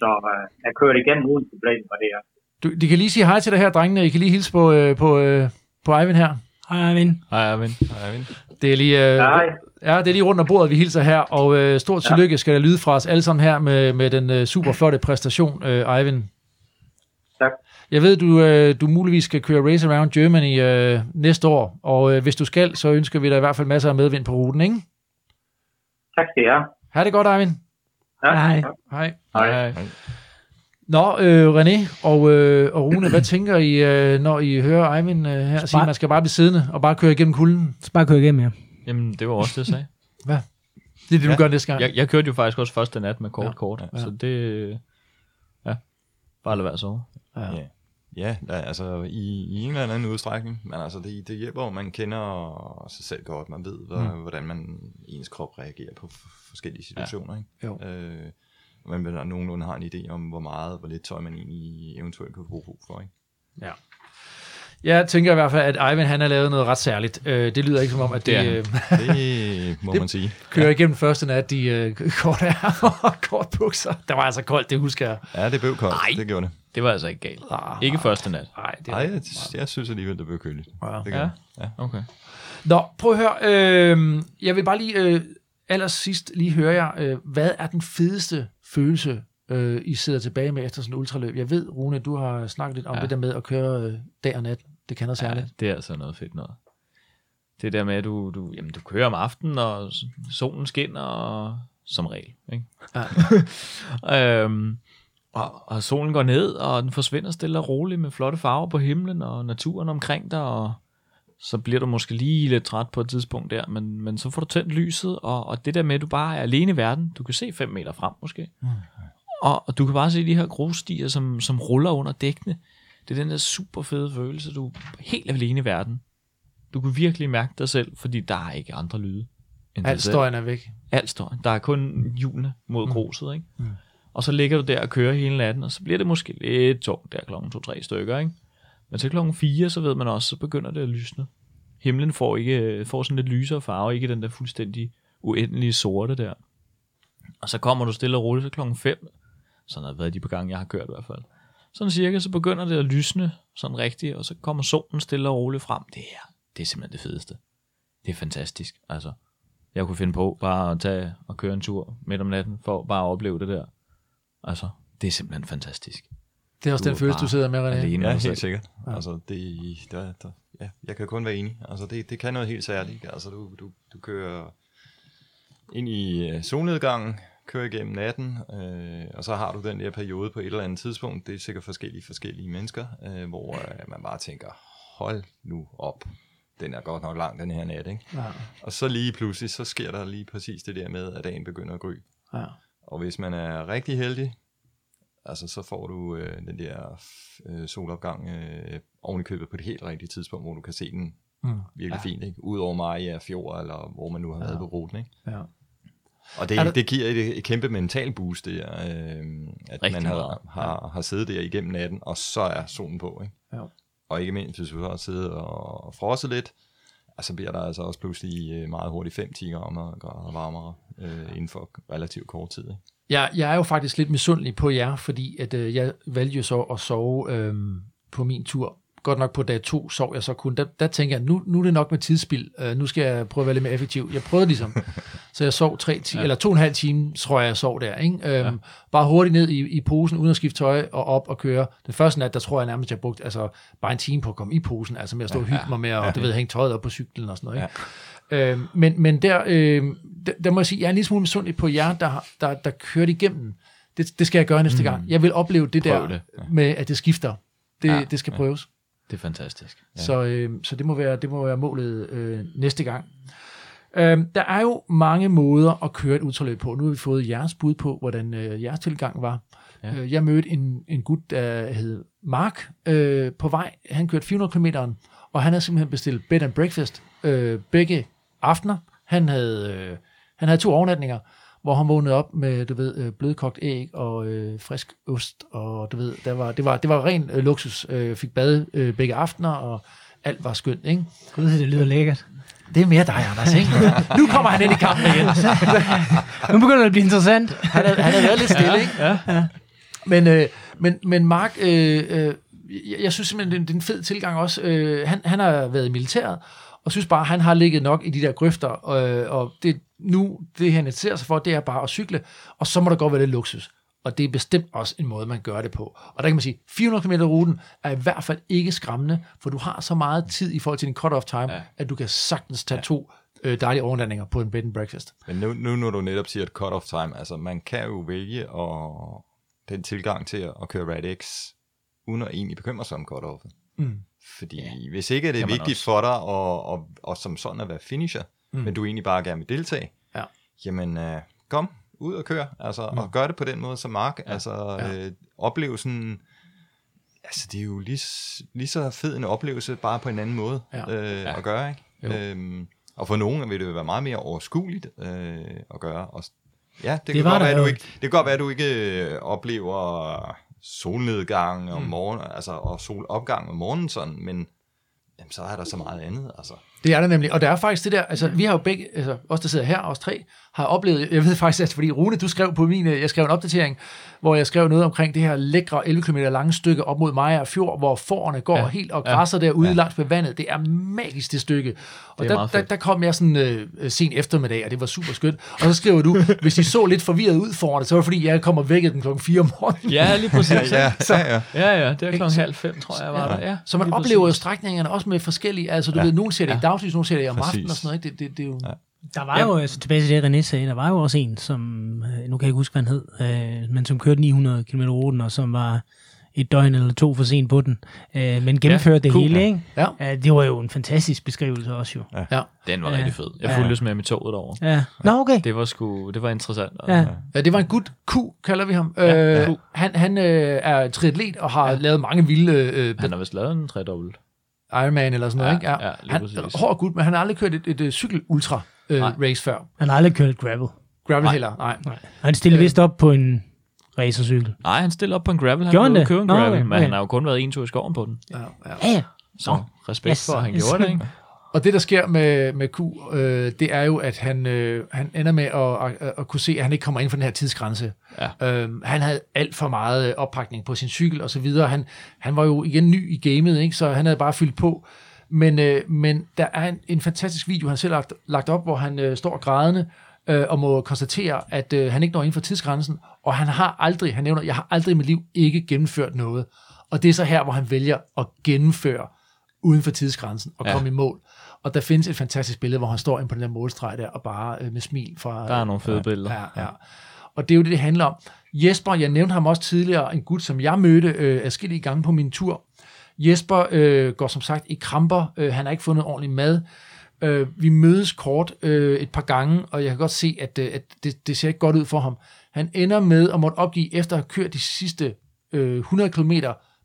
Så øh, jeg kører igen uden problem, hvad det er. Du, de kan lige sige hej til dig her, drengene. I kan lige hilse på, øh, på, øh, på Eivind her. Hej, Arvind. Hej, Arvind. Hej, Eivind. Det er lige, øh, Hej. ja, det er lige rundt om bordet, vi hilser her, og øh, stort tillykke skal der lyde fra os alle sammen her med, med den øh, super flotte præstation, øh, Eivind. Tak. Jeg ved, du, øh, du muligvis skal køre Race Around Germany øh, næste år, og øh, hvis du skal, så ønsker vi dig i hvert fald masser af medvind på ruten, ikke? Tak skal I have. Ha' det godt, Eivind. Ja. Hej. Hej. Hej. Nå, øh, René og, øh, og Rune, hvad tænker I, øh, når I hører Eivind øh, her sige, at man skal bare blive siddende og bare køre igennem kulden? Så bare køre igennem, ja. Jamen, det var også det, jeg sagde. <laughs> Det er det, du Ja. gør næste gang. Jeg, jeg kørte jo faktisk også første nat med kort Ja. kort, Ja. så det... Ja, bare lad være så. Ja. Ja, ja altså i, i en eller anden udstrækning, men altså det, det hjælper, at man kender sig selv godt, man ved, hvad, mm. hvordan man ens krop reagerer på forskellige situationer. Ja. Ikke? Jo. Øh, man nogenlunde har en idé om, hvor meget, hvor lidt tøj man egentlig eventuelt kan bruge brug for. Ikke? Ja. Jeg tænker i hvert fald, at Ivan han har lavet noget ret særligt. Øh, det lyder ikke som om, at det, Det er øh, Det <laughs> må man sige. kører igennem første nat, de øh, korte ærmer og kort bukser. Der var altså koldt, det husker jeg. Ja, det blev koldt. Ej. Det gjorde det. Det var altså ikke galt. Ah, Ikke første nat. Nej, det Nej, jeg, jeg synes alligevel, det blev køligt. Ja. Det Ja. ja. Okay. Nå, prøv at høre. Øh, jeg vil bare lige øh, allersidst lige høre jer. Øh, hvad er den fedeste følelse, øh, I sidder tilbage med efter sådan et ultraløb? Jeg ved, Rune, du har snakket lidt om ja. Ja. det der med at køre øh, dag og nat. Det kan noget Ja, særligt. det er altså noget fedt noget. Det der med, at du, du, jamen, du kører om aftenen, og solen skinner, og, som regel. Ikke? Ja. <laughs> øhm, og, og solen går ned, og den forsvinder stille og roligt med flotte farver på himlen, og naturen omkring dig, og så bliver du måske lige lidt træt på et tidspunkt der, men, men så får du tændt lyset, og, og det der med, at du bare er alene i verden, du kan se 5 meter frem måske, mm. og, og du kan bare se de her grusstier, som, som ruller under dækkene. Det er den der super fede følelse, du er helt alene i verden. Du kan virkelig mærke dig selv, fordi der er ikke andre lyde. End Alt støjen er væk. Alt støjen. Der er kun hjulene mod gruset, ikke? Mm. Og så ligger du der og kører hele natten, og så bliver det måske lidt tungt der klokken 2-3 stykker, ikke? Men til klokken 4, så ved man også, så begynder det at lysne. Himlen får, ikke, får sådan lidt lysere farve, ikke den der fuldstændig uendelige sorte der. Og så kommer du stille og roligt til klokken 5. Sådan har været de par gange, jeg har kørt i hvert fald. Sådan cirka, så begynder det at lysne sådan rigtigt, og så kommer solen stille og roligt frem. Det er, det er simpelthen det fedeste. Det er fantastisk. Altså, jeg kunne finde på bare at tage og køre en tur midt om natten, for bare at opleve det der. Altså, det er simpelthen fantastisk. Det er også Du den er følelse, du sidder med, René. Alene Ja, helt selv. sikkert. Ja. Altså, det, der, der, ja, jeg kan kun være enig. Altså, det, det kan noget helt særligt. Altså, du, du, du kører ind i øh, solnedgangen, kører igennem natten, øh, og så har du den der periode på et eller andet tidspunkt, det er sikkert forskellige forskellige mennesker, øh, hvor øh, man bare tænker, hold nu op, den er godt nok lang, den her nat, ikke? Ja. Og så lige pludselig, så sker der lige præcis det der med, at dagen begynder at gry. Ja. Og hvis man er rigtig heldig, altså så får du øh, den der øh, solopgang øh, oven i købet på det helt rigtige tidspunkt, hvor du kan se den Mm. virkelig ja. fint, ikke? Udover Maja Fjord, eller hvor man nu har været på ruten, ikke? Ja. Og det, der- det giver et, et kæmpe mental boost, det er, øh, at Rigtig man har, har, har siddet der igennem natten, og så er solen på, ikke? Ja. Og ikke mindst, hvis du har siddet og frosset lidt, så bliver der altså også pludselig øh, meget hurtigt 5-10 grader, grader varmere øh, inden for relativt kort tid, ikke? Jeg, jeg er jo faktisk lidt misundelig på jer, fordi at, øh, jeg valgte jo så at sove øh, på min tur. Godt nok på dag to sov jeg så kun. Der, der tænker jeg, nu, nu er det nok med tidsspil. Øh, nu skal jeg prøve at være lidt mere effektiv. Jeg prøvede ligesom. <laughs> så jeg sov tre ti- ja. eller to og en halv time, tror jeg, jeg sov der. Ikke? Øhm, ja. Bare hurtigt ned i, i posen, uden at skifte tøj, og op og køre. Den første nat, der tror jeg nærmest, jeg brugte altså, bare en time på at komme i posen. Altså med at stå og hygge mig med, og du ved, hænge tøjet op på cyklen og sådan noget. Ikke? Øhm, men, men der, øh, der, der må jeg sige, jeg er en lille smule misundelig på jer, der, der, der kører igennem. Det, det skal jeg gøre næste mm. gang. Jeg vil opleve det Prøv der det. med, at det skifter. Det, ja, Ja, det skal prøves. Det er fantastisk. Ja. Så, øh, så det, må være, det må være målet øh, næste gang. Øh, der er jo mange måder at køre et ultraløb på. Nu har vi fået jeres bud på, hvordan øh, jeres tilgang var. Ja. Øh, jeg mødte en, en gut, der hed Mark, øh, på vej. Han kørte 400 km, og han havde simpelthen bestilt bed and breakfast øh, begge aftener. Han havde, øh, han havde to overnatninger, hvor han vågnede op med, du ved, øh, blødkogt æg og øh, frisk ost, og du ved, der var, det, var, det var ren øh, luksus. Øh, fik bad øh, begge aftener, og alt var skønt, ikke? Gud, det lyder lækkert. Det er mere dig, Anders, ikke? nu kommer han ind i kampen igen. <laughs> Nu begynder det at blive interessant. Han har, han har været lidt stille, ikke? Ja. Men, øh, men, men Mark, øh, øh, jeg, jeg synes simpelthen, det er en- det er en fed tilgang også. Øh, han, han har været i militæret, og synes bare, han har ligget nok i de der grøfter, øh, og det, nu, det han interesserer sig for, det er bare at cykle, og så må der godt være lidt luksus. Og det er bestemt også en måde, man gør det på. Og der kan man sige, 400 km ruten er i hvert fald ikke skræmmende, for du har så meget tid i forhold til din cut-off time, ja. At du kan sagtens tage ja. to øh, dejlige overnatninger på en bed and breakfast. Men nu, nu når du netop siger et cut-off time, altså man kan jo vælge at, den tilgang til at, at køre RadX, uden at egentlig bekymre sig om cut-offet. Mm. Fordi ja, hvis ikke er det man vigtigt også. for dig, og, og, og som sådan at være finisher, mm. men du egentlig bare gerne vil deltage, Ja. jamen uh, kom ud og kør, altså, mm. og gør det på den måde som Mark, ja. altså Ja. øh, oplevelsen, altså det er jo lige, lige så fed en oplevelse, bare på en anden måde Ja. øh, Ja. at gøre, ikke? Jo. Øhm, og for nogen vil det jo være meget mere overskueligt øh, at gøre. Og, ja, det, det, kan godt være, at du ikke, det kan godt være, at du ikke øh, oplever solnedgang om Mm. morgen, altså og solopgang om morgenen sådan, men jamen, så er der så meget andet. Altså. Det er der nemlig, og der er faktisk det der, altså vi har jo begge, altså os der sidder her, os tre, har oplevet, jeg ved faktisk, at fordi Rune, du skrev på min, øh, jeg skrev en opdatering, hvor jeg skrev noget omkring det her lækre 11 km lange stykke op mod Maja Fjord, hvor forerne går ja. helt og græsser ja. derude ja. langs med vandet. Det er magisk det stykke. Og Det er der, der, der, kom jeg sådan øh, sen eftermiddag, og det var super skønt. Og så skriver du, <laughs> hvis de så lidt forvirret ud foran det, så var det fordi, jeg kommer vækket den klokken 4 om morgenen. Ja, lige præcis. <laughs> Ja, ja, ja. ja, ja, det var klokken halv fem, tror jeg, var der. Ja, Så man oplever jo strækningerne også med forskellige, altså du Ja. ved, nogen ser det Ja. Dagslys, nogen ser det om aftenen og sådan noget. ikke? Det, det, det er jo... Der var jo, altså tilbage til det, René sagde, der var jo også en, som, øh, nu kan jeg ikke huske, hvad han hed, øh, men som kørte 900 km ruten, og som var et døgn eller to for sent på den, øh, men gennemførte ja, det cool. hele, ikke? Ja. Ja, det var jo en fantastisk beskrivelse også jo. Ja. Den var Ja. rigtig fed. Jeg Ja. fulgtes med med toget over. Ja. Nå, okay. Det var sgu, det var interessant. Ja. Ja, det var en gut Q, kalder vi ham. Ja, øh, Q. han han øh, er triatlet og har ja. lavet mange vilde øh, Han har vist lavet en tredobbelt. Ironman eller sådan noget. Ja, ikke? ja, han præcis. er hård gut, men han har aldrig kørt et, et, et cykel-ultra øh, race før. Han har aldrig kørt et gravel. Gravel Nej. heller, nej. Nej. Han stillede vist op på en racercykel. Nej, han stillede op på en gravel. Han Gjorde han ville det? købe en Nå, gravel, okay, men okay. han har jo kun været en tur i skoven på den. Ja, ja. Ja, ja. Så respekt Yes, for, at han yes. gjorde det, ikke? Og det, der sker med, med Q, øh, det er jo, at han, øh, han ender med at, at, at kunne se, at han ikke kommer ind for den her tidsgrænse. Ja. Øhm, han havde alt for meget øh, oppakning på sin cykel og så videre. Han, han var jo igen ny i gamet, ikke? så han havde bare fyldt på. Men, øh, men der er en, en fantastisk video, han selv har lagt, lagt op, hvor han øh, står grædende øh, og må konstatere, at øh, han ikke når ind for tidsgrænsen, og han har aldrig, han nævner, jeg har aldrig i mit liv ikke gennemført noget. Og det er så her, hvor han vælger at gennemføre uden for tidsgrænsen og Ja. komme i mål. Og der findes et fantastisk billede, hvor han står inde på den der målstreg der, og bare øh, med smil fra... Der er nogle fede billeder. Ja, ja. Og det er jo det, det handler om. Jesper, jeg nævnte ham også tidligere, en gut, som jeg mødte øh, adskillige gange på min tur. Jesper øh, går som sagt i kramper. Øh, han har ikke fundet ordentlig mad. Øh, vi mødes kort øh, et par gange, og jeg kan godt se, at, øh, at det, det ser ikke godt ud for ham. Han ender med at måtte opgive, efter at have kørt de sidste øh, 100 km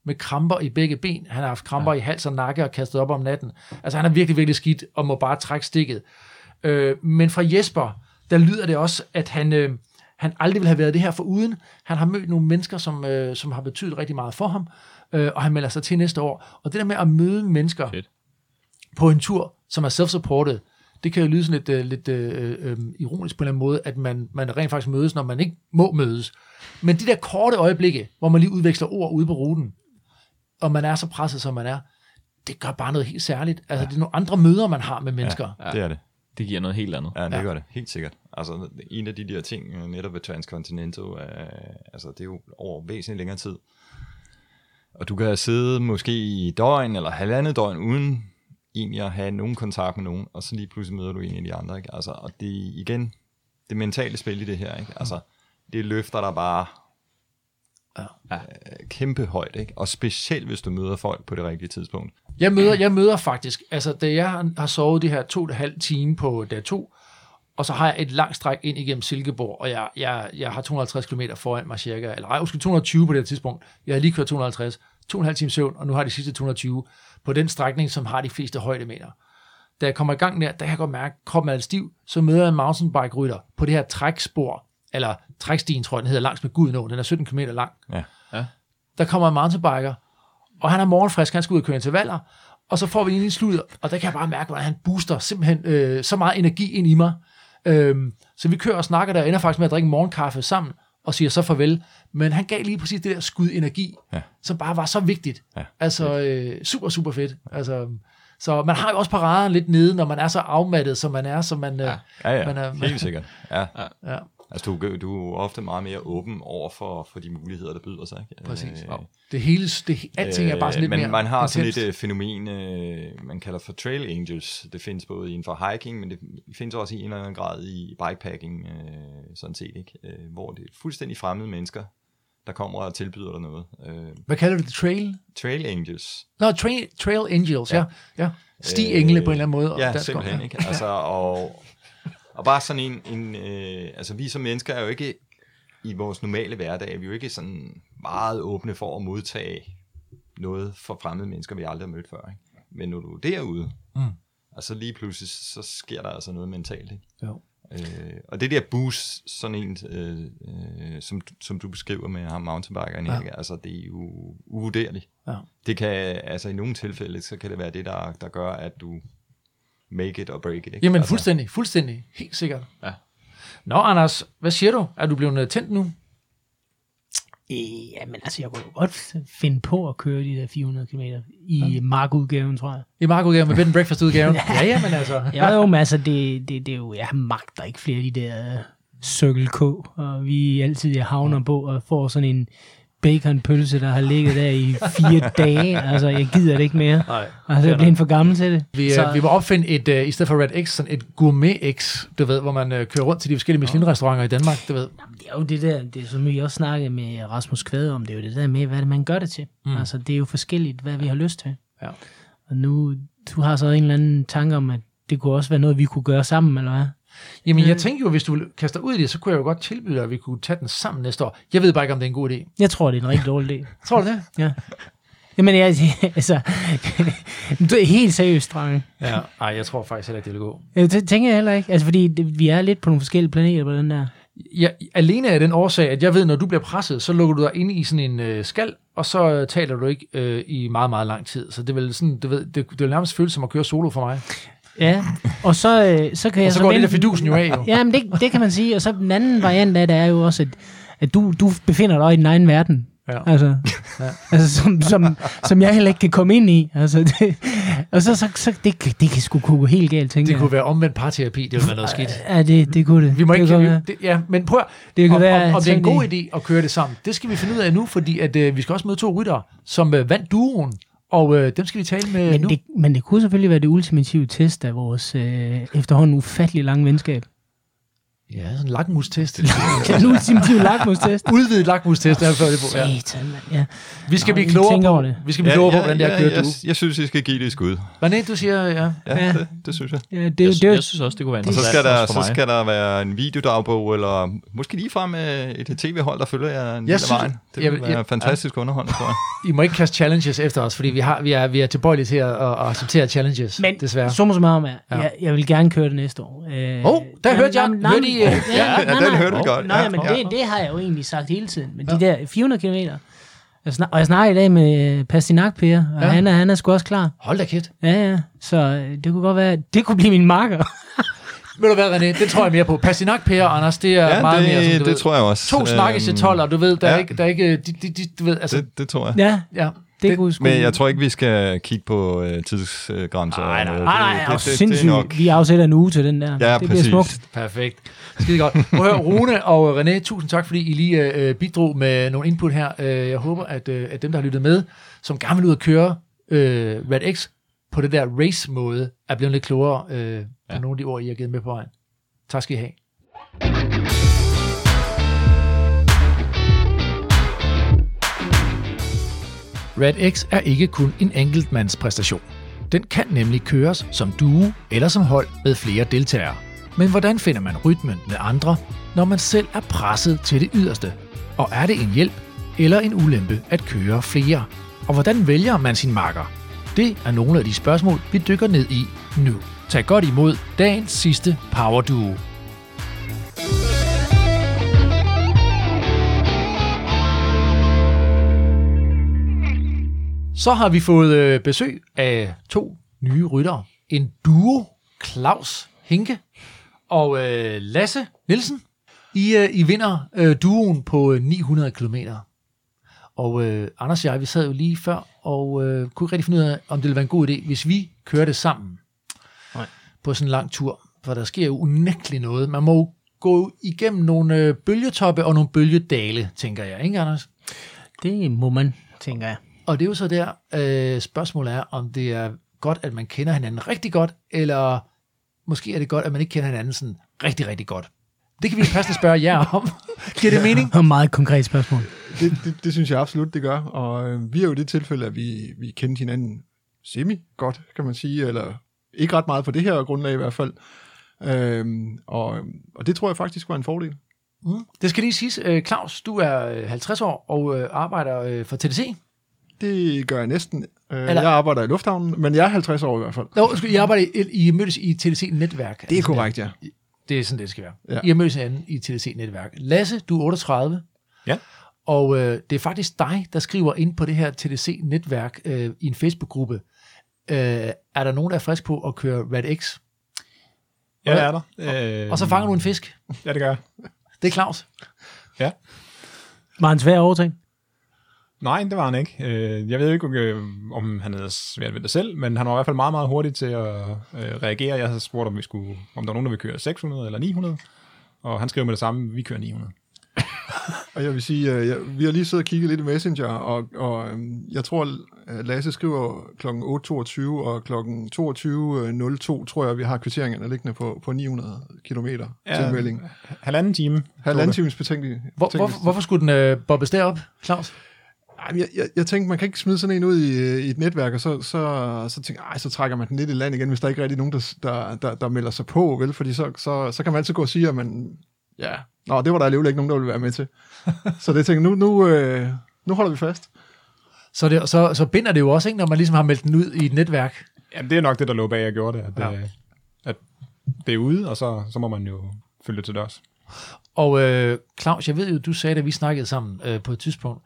med kramper i begge ben. Han har haft kramper ja. i hals og nakke og kastet op om natten. Altså han er virkelig, virkelig skidt og må bare trække stikket. Øh, men fra Jesper, der lyder det også, at han, øh, han aldrig ville have været det her for uden. Han har mødt nogle mennesker, som, øh, som har betydet rigtig meget for ham, øh, og han melder sig til næste år. Og det der med at møde mennesker Fedt. på en tur, som er self-supported, det kan jo lyde sådan lidt, øh, lidt øh, øh, ironisk på en eller anden måde, at man, man rent faktisk mødes, når man ikke må mødes. Men de der korte øjeblikke, hvor man lige udveksler ord ude på ruten, og man er så presset, som man er, det gør bare noget helt særligt. Altså, det er nogle andre møder, man har med mennesker. Ja, det er det. Det giver noget helt andet. Ja, det Ja. ja. gør det. Helt sikkert. Altså, en af de der ting, øh, netop ved Transcontinental, øh, altså, det er jo over væsentligt længere tid. Og du kan sidde måske i døgn eller halvandet døgn, uden egentlig at have nogen kontakt med nogen, og så lige pludselig møder du en af de andre. Ikke? Altså, og det er igen det mentale spil i det her. Ikke? Altså, det løfter dig bare Ja. kæmpe højt. Ikke? Og specielt, hvis du møder folk på det rigtige tidspunkt. Jeg møder, jeg møder faktisk, altså da jeg har- sovet de her to og et halvt time på dag to, og så har jeg et langt stræk ind igennem Silkeborg, og jeg, jeg, jeg har 250 km foran mig cirka, eller ej, undskyld, 220 på det her tidspunkt. Jeg har lige kørt 250, to og en halv time søvn, og nu har de sidste 220 på den strækning, som har de fleste højdemeter. Da jeg kommer i gang der, der kan jeg godt mærke, at kroppen er lidt stiv, så møder jeg en mountainbike-rytter på det her trækspor, eller trækstien, tror jeg, den hedder, langs med Gudnå, den er 17 km lang. Ja. Der kommer en mountainbiker, og han er morgenfrisk, han skal ud og køre intervaller, og så får vi en i sludder, og der kan jeg bare mærke, hvordan han booster simpelthen øh, så meget energi ind i mig. Øhm, så vi kører og snakker der, og ender faktisk med at drikke morgenkaffe sammen, og siger så farvel. Men han gav lige præcis det der skud energi, Ja. som bare var så vigtigt. Ja. Altså øh, super, super fedt. Altså, så man har jo også paraderne lidt nede, når man er så afmattet, som man er, så man, ja. Ja, ja, Man er- helt sikkert. Ja. ja, Altså, du, du er ofte meget mere åben over for, for de muligheder, der byder sig. Ikke? præcis. Øh, Det hele, det, alting er bare sådan lidt men mere man har sådan intenst. et uh, fænomen, man kalder for trail angels. Det findes både inden for hiking, men det findes også i en eller anden grad i bikepacking, sådan set. Ikke? Hvor det er fuldstændig fremmede mennesker, der kommer og tilbyder dig noget. Hvad kalder du det? Trail? trail angels. Nå, trail, trail Angels, ja. Ja. ja. Sti-engle Øh, på en eller anden måde. Ja, simpelthen. Ikke? Altså, og, og bare sådan en, en øh, altså vi som mennesker er jo ikke i vores normale hverdag, vi er jo ikke sådan meget åbne for at modtage noget fra fremmede mennesker, vi aldrig har mødt før. Ikke? Men når du er derude, Mm. og så lige pludselig, så sker der altså noget mentalt. Ikke? Jo. Øh, og det der boost, sådan en, øh, øh, som, som du beskriver med ham mountainbikeren, Ja. ja. altså det er jo uvurderligt. Ja. Det kan, altså i nogle tilfælde, så kan det være det, der, der gør, at du make it or break it. Ikke? Jamen altså, fuldstændig, fuldstændig, helt sikkert. Ja. Nå, Anders, hvad siger du? Er du blevet tændt nu? Øh, jamen altså, jeg kunne jo godt finde på at køre de der 400 km i markudgaven, tror jeg. I markudgaven med bed and breakfast udgaven? <laughs> ja, ja, men altså. <laughs> Ja, jo, men altså, det, det, det er jo, jeg magter ikke flere af de der øh, Circle K, og vi altid jeg havner på og får sådan en baconpølse, der har ligget der i fire <laughs> dage. Altså, jeg gider det ikke mere. Nej. Altså, jeg bliver for gammel til det. Vi, Så- så, vi må opfinde et, uh, i stedet for Red X, sådan et gourmet X, du ved, hvor man uh, kører rundt til de forskellige Michelin-restauranter i Danmark, du ved. Jamen, det er jo det der, det er som vi også snakkede med Rasmus Kvade om, det er jo det der med, hvad det, man gør det til. Mm. Altså, det er jo forskelligt, hvad vi har lyst til. Ja. Og nu, du har så en eller anden tanke om, at det kunne også være noget, vi kunne gøre sammen, eller hvad? Jamen, jeg tænker jo, hvis du kaster ud i det, så kunne jeg jo godt tilbyde dig, at vi kunne tage den sammen næste år. Jeg ved bare ikke, om det er en god idé. Jeg tror, det er en rigtig dårlig idé. <laughs> Tror du det? Ja. Jamen, jeg, <laughs> altså, <laughs> det er helt seriøst, drenge. Ja. Nej, jeg tror faktisk heller ikke, det vil gå. Det tænker jeg heller ikke. Altså, fordi det, vi er lidt på nogle forskellige planeter på den der. Ja, alene af den årsag, at jeg ved, når du bliver presset, så lukker du dig inde i sådan en øh, skal, og så øh, taler du ikke øh, i meget, meget lang tid. Så det vil sådan, du ved, det, det vil nærmest føles som at køre solo for mig. Ja, og så, øh, så kan jeg Og så går det der fidusen jo af, jo. Ja, men det, det kan man sige. Og så den anden variant af det er jo også, at, at du, du befinder dig i din egen verden. Ja. Altså, Ja. altså som, som, som jeg heller ikke kan komme ind i. Altså, det, og så, så, så det, det kan sgu kunne gå helt galt, tænker Det jeg. kunne være omvendt parterapi, det ville være noget skidt. Ja, det, det kunne det. Vi må ikke, det kunne vi, det, ja, men prøv Det kan om, være, om, om det er en god idé at køre det sammen. Det skal vi finde ud af nu, fordi at, øh, vi skal også møde to ryttere, som øh, vandt duoen, og øh, dem skal vi tale med Men nu. det, men det kunne selvfølgelig være det ultimative test af vores øh, efterhånden ufattelig lange venskab. Ja, sådan en lakmustest. <laughs> Den ultimative lakmustest. <laughs> Udvidet lakmustest, er jeg før det på. Ja. Satan. Ja. Vi skal Nå, blive vi klogere på, det. vi skal blive klogere på, hvordan det er at køre jeg, du. jeg, synes, I skal give det et skud. René, du siger, ja. Ja, Ja. ja. Det, det synes jeg. Ja, det, Jeg, det, det, jeg synes også, det kunne være Og så interessant skal, der, så skal der være en videodagbog, eller måske ligefrem øh, et tv-hold, der følger jer en Jeg del af vejen. Det jeg vil være jeg- fantastisk underholdning, tror jeg. I må ikke kaste challenges efter os, fordi vi, har, vi, er, vi er tilbøjelige til at, at acceptere challenges, Men desværre. summa summarum er, Ja. jeg, jeg vil gerne køre det næste år. Øh, Åh, der hørte jeg- hørte I, øh, ja, <laughs> den hørte vi godt. Nej, Ja, men ja. det, det har jeg jo egentlig sagt hele tiden. Men de der 400 km, jeg snak, og jeg snakker i dag med Pastinak Per, og Ja. ja. han, er, han er sgu også klar. Hold da kæft. Ja, ja. Så øh, det kunne godt være, det kunne blive min marker. <laughs> Ved du hvad, René? Det tror jeg mere på. Pastinak, Per og Anders, det er Ja, meget mere, som det, du det ved. tror jeg også. To snakkes til Øhm, 12, og du ved, der er ja. ikke, der er ikke, de, de, de, du ved, altså, Det, det tror jeg. ja, ja. Det, Det- kunne sgu... Men jeg tror ikke, vi skal kigge på øh, tidsgrænser. Nej, nej, noget. Nej, nej, det, det, det, det, sindssygt. det er nok. Vi afsætter en uge til den der. Ja, det præcis. bliver smukt. Perfekt. Skide godt. Prøv at høre, Rune og René, tusind tak, fordi I lige øh, bidrog med nogle input her. Øh, jeg håber, at, øh, at dem, der har lyttet med, som gerne vil ud og køre øh, Red X på det der race-måde, er blevet lidt klogere øh, på Ja. nogle af de ord, I har givet med på vejen. Tak skal I have. Red X er ikke kun en enkeltmandspræstation. Den kan nemlig køres som duo eller som hold med flere deltagere. Men hvordan finder man rytmen med andre, når man selv er presset til det yderste? Og er det en hjælp eller en ulempe at køre flere? Og hvordan vælger man sin marker? Det er nogle af de spørgsmål, vi dykker ned i nu. Tag godt imod dagens sidste Power Duo. Så har vi fået øh, besøg af to nye ryttere. En duo, Claus Hinke og øh, Lasse Nielsen. I, øh, I vinder øh, duoen på øh, 900 km. Og øh, Anders og jeg, vi sad jo lige før, og øh, kunne ikke rigtig finde ud af, om det ville være en god idé, hvis vi kørte sammen Nej. på sådan en lang tur. For der sker jo unægteligt noget. Man må jo gå igennem nogle øh, bølgetoppe og nogle bølgedale, tænker jeg, ikke Anders? Det må man, tænker jeg. Og det er jo så der, øh, spørgsmålet er, om det er godt, at man kender hinanden rigtig godt, eller måske er det godt, at man ikke kender hinanden sådan rigtig, rigtig godt. Det kan vi passende spørge jer om. <laughs> Giver det mening? Og meget konkret spørgsmål. Det, det, det synes jeg absolut, det gør. Og øh, vi er jo i det tilfælde, at vi, vi kendte hinanden semi-godt, kan man sige, eller ikke ret meget på det her grundlag i hvert fald. Øhm, og, og det tror jeg faktisk var en fordel. Mm. Det skal lige siges. Øh, Claus, du er øh, 50 år og øh, arbejder øh, for TDC. Det gør jeg næsten. Øh, Eller- jeg arbejder i lufthavnen, men jeg er 50 år i hvert fald. Nå, I arbejder i, I mødtes i TDC-netværk. Det er korrekt, ja. Det er sådan, det skal være. Ja. Ja. I har mødt hinanden i TDC-netværk. Lasse, du er 38. Ja. Og øh, det er faktisk dig, der skriver ind på det her TDC-netværk øh, i en Facebook-gruppe. Øh, er der nogen, der er frisk på at køre Red X? Ja, det er der. Øh, Og så fanger du en fisk. Ja, det gør jeg. Det er Claus. Var han svær overtænkt? Nej, det var han ikke. Øh, Jeg ved ikke, øh, om han havde svært ved det selv, men han var i hvert fald meget, meget hurtig til at øh, reagere. Jeg havde spurgt, om, vi skulle, om der var nogen, der ville køre 600 eller 900, og han skrev med det samme, vi kører 900. <laughs> Og jeg vil sige, jeg, vi har lige siddet og kigget lidt i Messenger, og, og øhm, jeg tror, Lasse skriver kl. 8.22, og kl. 22.02, tror jeg, vi har kvitteringerne liggende på, på 900 km ja, tilmelding. Halvanden time. Halvanden times betænkelig. Hvor, hvor, hvorfor skulle den øh, bobbes derop, Claus? Jeg, jeg, jeg tænkte, man kan ikke smide sådan en ud i, øh, i et netværk, og så, så, så tænker jeg, så trækker man den lidt i land igen, hvis der ikke er rigtig nogen, der, der, der, der melder sig på, vel? Fordi så, så, så kan man altid gå og sige, at man, ja, nå, det var der alligevel ikke nogen, der ville være med til. <laughs> så det tænker jeg, nu, nu, øh, nu holder vi fast. Så, det, så, så binder det jo også, ikke, når man ligesom har meldt den ud i et netværk. Ja, det er nok det, der lå bag, jeg gjorde det. At, Ja. ja. at det er ude, og så, så må man jo følge det til dørs. Og øh, Claus, jeg ved jo, du sagde, da vi snakkede sammen øh, på et tidspunkt,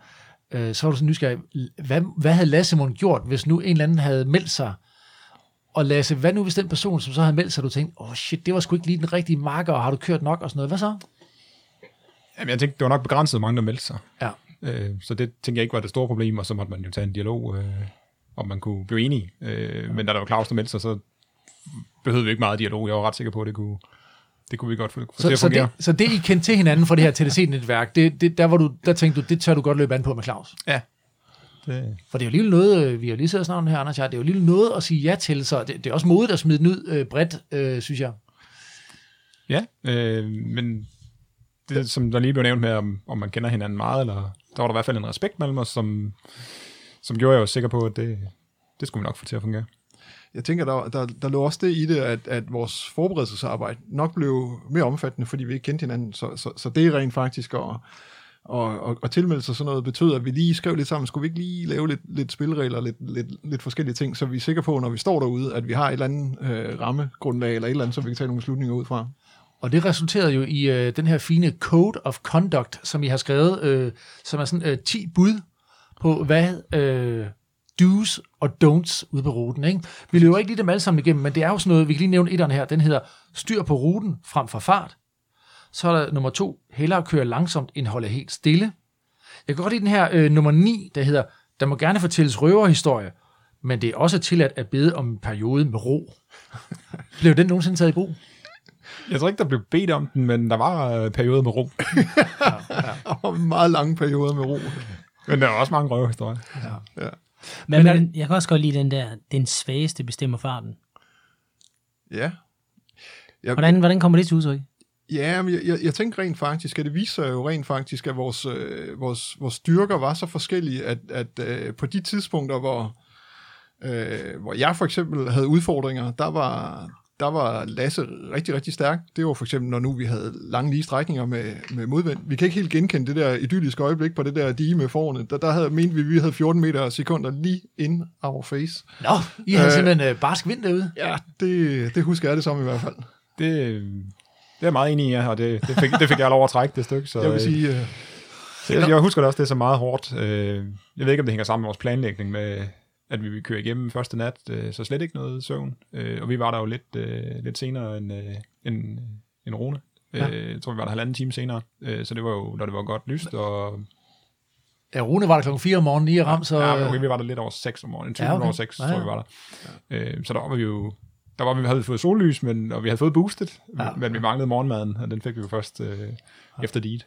øh, så var du så nysgerrig, hvad, hvad havde Lasse Mund gjort, hvis nu en eller anden havde meldt sig? Og Lasse, hvad nu hvis den person, som så havde meldt sig, du tænkte, åh oh shit, det var sgu ikke lige den rigtige marker, og har du kørt nok og sådan noget. Hvad så? Jamen, jeg tænkte, det var nok begrænset, mange der meldte sig. Ja. Øh, så det tænkte jeg ikke var det store problem, og så måtte man jo tage en dialog, øh, om man kunne blive enige. Øh, men da der var Claus, der meldte sig, så behøvede vi ikke meget dialog. Jeg var ret sikker på, at det kunne, det kunne vi godt få, Så, at så, fungere. det, så det, I kendte til hinanden fra det her TDC-netværk, det, det, der, var du, der tænkte du, det tør du godt løbe an på med Claus. Ja. Det, For det er jo lige noget, øh, vi har lige siddet og her, Anders, jeg, det er jo lige noget at sige ja til, så det, det er også modigt at smide den ud øh, bredt, øh, synes jeg. ja, øh, men det, som der lige blev nævnt med, om, om man kender hinanden meget, eller der var der i hvert fald en respekt mellem os, som, som gjorde jeg jo sikker på, at det, det skulle vi nok få til at fungere. Jeg tænker, der, der, der lå også det i det, at, at vores forberedelsesarbejde nok blev mere omfattende, fordi vi ikke kendte hinanden. Så, så, så det er rent faktisk at, og, og, og tilmelde sig sådan noget betød, at vi lige skrev lidt sammen, skulle vi ikke lige lave lidt, lidt spilregler, lidt, lidt, lidt forskellige ting, så vi er sikre på, når vi står derude, at vi har et eller andet øh, rammegrundlag, eller et eller andet, så vi kan tage nogle beslutninger ud fra. Og det resulterede jo i øh, den her fine Code of Conduct, som I har skrevet, øh, som er sådan øh, 10 bud på, hvad øh, do's og don'ts ude på ruten. Ikke? Vi løber ikke lige dem alle sammen igennem, men det er jo sådan noget, vi kan lige nævne etteren her, den hedder styr på ruten frem for fart. Så er der nummer to, hellere køre langsomt end holde helt stille. Jeg kan godt lide den her øh, nummer 9, der hedder, der må gerne fortælles røverhistorie, men det er også tilladt at bede om en periode med ro. <laughs> Blev den nogensinde taget i brug? Jeg tror ikke, der blev bedt om den, men der var øh, perioder med ro. <laughs> Og meget lange perioder med ro. Men der var også mange røvehistorier. Men, Men men jeg kan også godt lide den der, den svageste bestemmer farten. Ja. Jeg, Hvordan, hvordan kommer det til udtryk? Ja, men jeg, jeg, jeg tænker rent faktisk, at det viser jo rent faktisk, at vores, øh, vores, vores styrker var så forskellige, at, at øh, på de tidspunkter, hvor, øh, hvor jeg for eksempel havde udfordringer, der var, der var Lasse rigtig, rigtig stærk. Det var for eksempel, når nu vi havde lange lige strækninger med, med modvind. Vi kan ikke helt genkende det der idylliske øjeblik på det der dige med forne. Der, der havde, mente vi, at vi havde 14 meter sekunder lige in our face. Nå, I havde Øh. simpelthen øh, barsk vind derude. Ja, det, det husker jeg det som i hvert fald. Det, det er jeg meget enig i, ja, og det, det, fik, det fik jeg lov at trække, det stykke. Så, Jeg vil øh, sige, øh, Jeg, jeg husker det også, det er så meget hårdt. Øh, Jeg ved ikke, om det hænger sammen med vores planlægning med, at vi vil køre igennem første nat, øh, så slet ikke noget søvn. Øh, Og vi var der jo lidt, øh, lidt senere end, øh, end, end Rune. Ja. Ja. Jeg tror, vi var der halvanden time senere. Øh, Så det var jo, da det var godt lyst, og Ja, Rune var der klokken 4 om morgenen i ram, så... ja, okay, vi var der lidt over 6 om morgenen. 20 Ja, ja, okay. over 6, Ja, tror ja. jeg, vi var der. Øh, Så der var vi jo... Der var vi, havde fået sollys, men, og vi havde fået boostet, Ja. ja. men vi manglede morgenmaden, og den fik vi jo først øh, efter dit.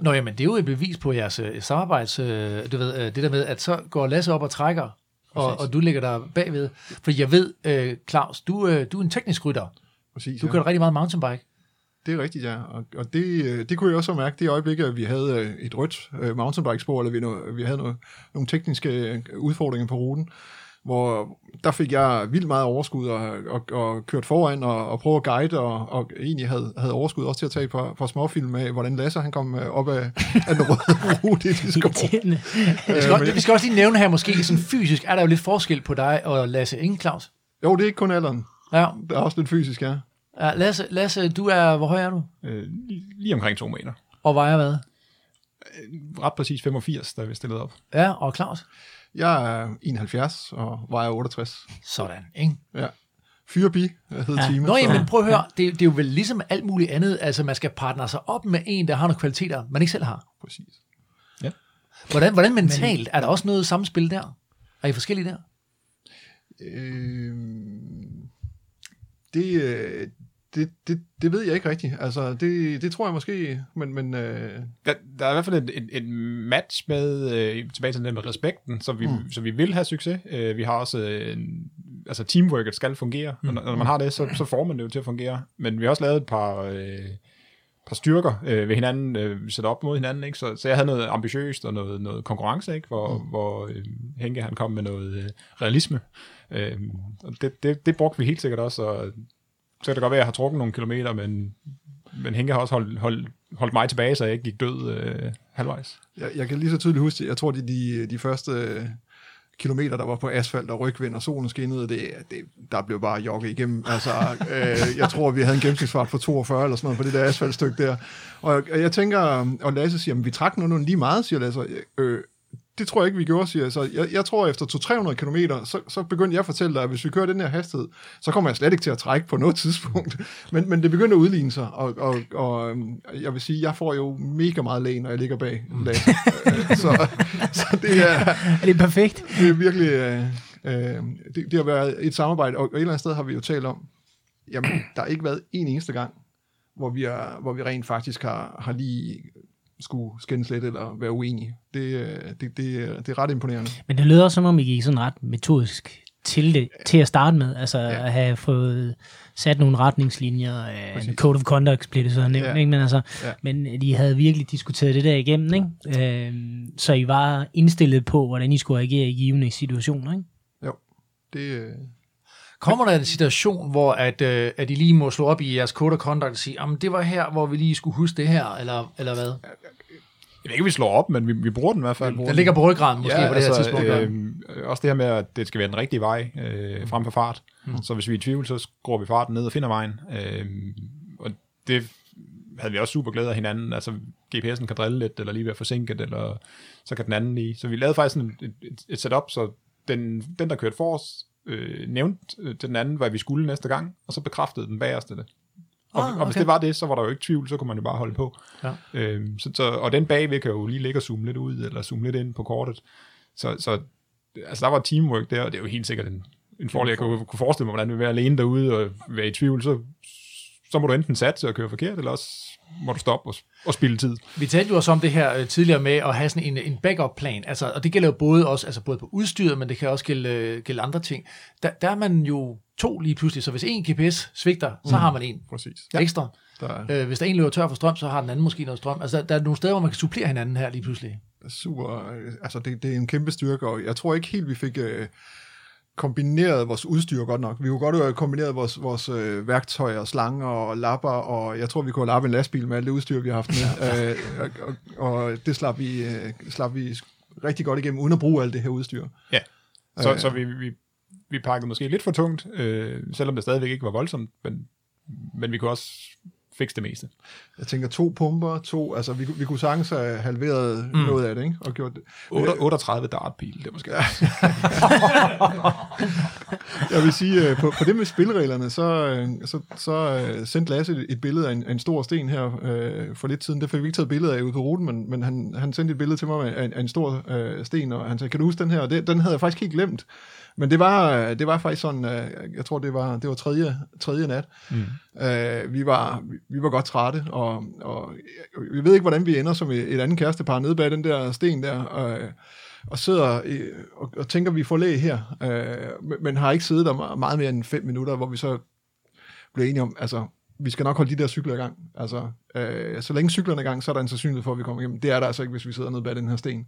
Nå, jamen, det er jo et bevis på jeres øh, samarbejds... Øh, du ved, øh, det der med, at så går Lasse op og trækker, og, og du ligger der bagved. For jeg ved, øh, Claus, du, øh, du er en teknisk rytter. præcis. Du ja. kører rigtig meget mountainbike. Det er rigtigt, ja. Og, og det, øh, det kunne jeg også mærke, det øjeblik, at vi havde øh, et rødt øh, mountainbikespor, eller vi, vi havde noget, nogle tekniske udfordringer på ruten, hvor der fik jeg vildt meget overskud og, og, og kørt foran og, og prøve at guide, og, og egentlig havde, havde overskud også til at tage par, par småfilm af, hvordan Lasse han kom øh, op af, af den røde <laughs> rute i. Irriterende. <laughs> Vi skal, også, vi skal også lige nævne her, måske sådan fysisk, er der jo lidt forskel på dig og Lasse, ikke Claus? Jo, det er ikke kun alderen. Ja, Der er også lidt fysisk, ja. Ja, Lasse, Lasse, du er, hvor høj er du? Øh, lige, lige omkring to meter. Og vejer hvad? Ret præcis 85, da vi stillede op. Ja, og Claus? Jeg er 71 og vejer 68. Sådan, ikke? Ja. Fyre jeg hedder Ja. ja. teamet. Nå, så- jamen prøv at høre, det, det er jo vel ligesom alt muligt andet, altså man skal partnere sig op med en, der har nogle kvaliteter, man ikke selv har. Præcis. Hvordan, hvordan mentalt, er der også noget samspil der? Er I forskellige der? Øh, det, det, det, det ved jeg ikke rigtigt. Altså, det, det tror jeg måske, men, men øh, Der, der er i hvert fald et, et, et match med, øh, tilbage til den med respekten, så vi, mm. så vi vil have succes. Øh, vi har også, øh, en, altså teamworket skal fungere, mm. og når, når man har det, så, så får man det jo til at fungere. Men vi har også lavet et par, øh, par styrker øh, ved hinanden, øh, sat op mod hinanden, ikke? Så, så jeg havde noget ambitiøst og noget, noget konkurrence, ikke? Hvor, mm. hvor øh, Henke han kom med noget øh, realisme. Øh, og det, det, det brugte vi helt sikkert også, og så kan det godt være, at jeg har trukket nogle kilometer, men, men Henke har også holdt, holdt, holdt mig tilbage, så jeg ikke gik død øh, halvvejs. jeg, jeg kan lige så tydeligt huske, det. jeg tror, de, de, de første øh, kilometer, der var på asfalt og rygvind, og solen skinnede, det, det, der blev bare jogget igennem. Altså, øh, jeg tror, vi havde en gennemsnitsfart på 42 eller sådan noget på det der asfaltstykke der. Og, og jeg tænker, og Lasse siger, men vi trak nu lige meget, siger Lasse. Øh, det tror jeg ikke, vi gjorde, siger jeg. Så jeg, jeg tror, efter 200-300 km, så, så begyndte jeg at fortælle dig, at hvis vi kører den her hastighed, så kommer jeg slet ikke til at trække på noget <laughs> tidspunkt. Men, men det begynder at udligne sig, og, og, og øhm, jeg vil sige, jeg får jo mega meget læge, når jeg ligger bag Lasse. Øh, så, <laughs> så det er, Er det perfekt? det er virkelig... Øh, øh, det, det har været et samarbejde, og, og et eller andet sted har vi jo talt om, jamen, der har ikke været en eneste gang, hvor vi, er, hvor vi rent faktisk har, har lige skulle skændes lidt eller være uenige. Det, øh, det, det, er- det er ret imponerende. Men det lyder som om, I gik sådan ret metodisk til det, til at starte med. Altså ja. at have fået sat nogle retningslinjer, øh, en code of conduct blev det så nævnt, Ja. ikke? Men, altså, Ja. men de havde virkelig diskuteret det der igennem, ikke? Øh, så I var indstillet på, hvordan I skulle agere i givende situationer, ikke? Jo, det, øh, Kommer der en situation, hvor at, øh, at I lige må slå op i jeres code of conduct og sige, jamen det var her, hvor vi lige skulle huske det her, eller, eller hvad? Jeg ved ikke, vi slår op, men vi, vi bruger den i hvert fald. Den ligger på ryggraden måske ja, på det her altså, tidspunkt. ja. Øh, også det her med, at det skal være den rigtige vej øh, frem for fart. Mm. Så hvis vi er i tvivl, så skruer vi farten ned og finder vejen. Øh, og det havde vi også super glæde af hinanden. Altså GPS'en kan drille lidt, eller lige være forsinket, eller så kan den anden lige. Så vi lavede faktisk sådan et, et, et setup, så den, den der kørte for os, øh, nævnte øh, den anden, hvad vi skulle næste gang, og så bekræftede den bagerste det. Og, Ah, og hvis okay. det var det, så var der jo ikke tvivl, så kunne man jo bare holde på. Ja. Øhm, så, så, og den bagved kan jo lige ligge og zoome lidt ud, eller zoome lidt ind på kortet. Så, så altså, der var teamwork der, og det er jo helt sikkert en, en fordel. Jeg kunne, kunne forestille mig, hvordan det vil være alene derude og være i tvivl, så, så må du enten satse og køre forkert, eller også må du stoppe og, og spille tid. Vi talte jo også om det her øh, tidligere med at have sådan en, en backup-plan, altså, og det gælder jo både, også, altså både på udstyret, men det kan også gælde, øh, gælde andre ting. Der, der er man jo to lige pludselig, så hvis en GPS svigter, så har man en præcis. ja. ekstra. Der er Øh, hvis der en løber tør for strøm, så har den anden måske noget strøm. Altså, der, der er nogle steder, hvor man kan supplere hinanden her lige pludselig. super, øh, altså det, det er en kæmpe styrke, og jeg tror ikke helt, vi fik øh, kombineret vores udstyr godt nok. Vi kunne godt have kombineret vores, vores øh, værktøjer, slanger og lapper, og jeg tror, vi kunne have lappet en lastbil med alt det udstyr, vi har haft med. <laughs> øh, og, og, og det slap vi, øh, slap vi rigtig godt igennem, uden at bruge alt det her udstyr. Ja. Så, Øh. så vi, vi, vi pakkede måske lidt for tungt, øh, selvom det stadigvæk ikke var voldsomt, men, men vi kunne også fikse det meste. Jeg tænker to pumper, to, altså vi, vi kunne sagtens have halveret mm. noget af det, ikke? Og gjort det. 8, 38 dartpil, det er måske <laughs> Jeg vil sige, øh, på, på det med spillereglerne, så, øh, så, så øh, sendte Lasse et- billede af en, af en stor sten her øh, for lidt siden. Det fik vi ikke taget billeder af ude på ruten, men, men han, han sendte et billede til mig af, en- af en stor øh, sten, og han sagde, kan du huske den her? Og det, den havde jeg faktisk helt glemt. Men det var, det var faktisk sådan, øh, jeg tror, det var, det var tredje, tredje nat. Mm. Øh, vi, var, vi, var godt trætte, og, og vi ved ikke, hvordan vi ender som et, et andet kærestepar nede bag den der sten der, øh, og sidder og, og tænker, vi får læge her, øh, men, har ikke siddet der me- meget mere end fem minutter, hvor vi så blev enige om, altså, vi skal nok holde de der cykler i gang. Altså, øh, så længe cyklerne er i gang, så er der en sandsynlighed for, at vi kommer hjem. Det er der altså ikke, hvis vi sidder nede bag den her sten.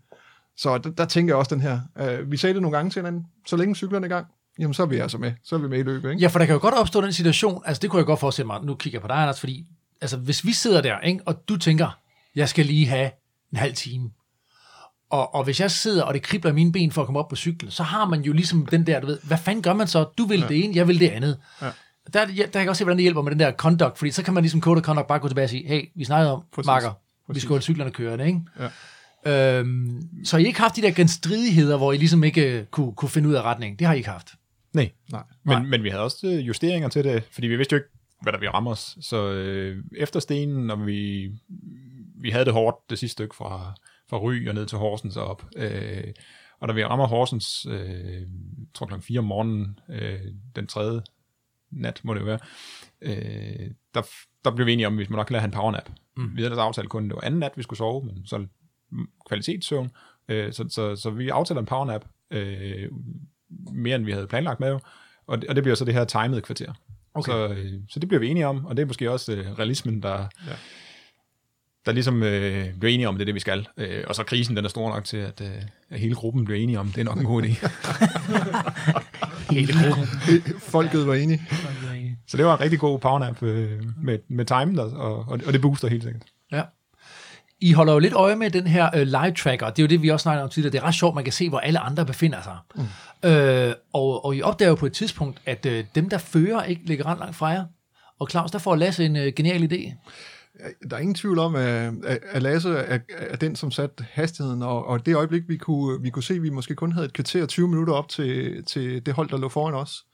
Så der, der tænker jeg også den her. Øh, vi sagde det nogle gange til hinanden. Så længe cyklerne er i gang, jamen så er vi altså med. Så er vi med i løbet, ikke? Ja, for der kan jo godt opstå den situation, altså det kunne jeg godt forestille mig, nu kigger jeg på dig, Anders, fordi altså, hvis vi sidder der, ikke, og du tænker, jeg skal lige have en halv time, og, og hvis jeg sidder, og det kribler mine ben for at komme op på cyklen, så har man jo ligesom den der, du ved, hvad fanden gør man så? Du vil ja. det ene, jeg vil det andet. Ja. der, der kan jeg også se, hvordan det hjælper med den der conduct, fordi så kan man ligesom code conduct bare gå tilbage og sige, hey, vi snakkede om, Præcis. Marker, vi Præcis. skal holde cyklerne kørende, ikke? Ja. Øhm, så I har ikke haft de der genstridigheder, hvor I ligesom ikke øh, kunne, kunne finde ud af retning. Det har I ikke haft. Nej. Nej. Men, men vi havde også øh, justeringer til det, fordi vi vidste jo ikke, hvad der ville ramme os. Så øh, efter stenen, når vi, vi havde det hårdt det sidste stykke fra, fra Ry og ned til Horsens og op. Øh, og da vi rammer Horsens, øh, jeg tror klokken 4 om morgenen, øh, den tredje nat må det jo være, øh, der, der blev vi enige om, at vi må nok lade have en powernap. Mm. Vi havde ellers aftalt kun, det var anden nat, vi skulle sove, men så kvalitetssøvn. Øh, så, så, så vi aftaler en powernap, øh, mere end vi havde planlagt med jo. Og det, og det bliver så det her timet kvarter. Okay. Så, øh, så det bliver vi enige om, og det er måske også øh, realismen, der, ja. der ligesom øh, bliver enige om, det er det, vi skal. Øh, og så krisen, den er stor nok til, at, øh, at hele gruppen bliver enige om, det er nok en god idé. <laughs> Hele gruppen. Folket var enige. så det var en rigtig god powernap øh, med, med timen, og, og, og det booster helt sikkert. Ja. I holder jo lidt øje med den her øh, live tracker. Det er jo det, vi også snakkede om tidligere. Det er ret sjovt, man kan se, hvor alle andre befinder sig. Mm. Øh, og, og I opdager jo på et tidspunkt, at øh, dem, der fører, ikke ligger ret langt fra jer. Og Claus, der får Lasse en øh, genial idé. Der er ingen tvivl om, at, at Lasse er, er den, som satte hastigheden, og, og det øjeblik, vi kunne, vi kunne se, at vi måske kun havde et kvarter og 20 minutter op til, til det hold, der lå foran os,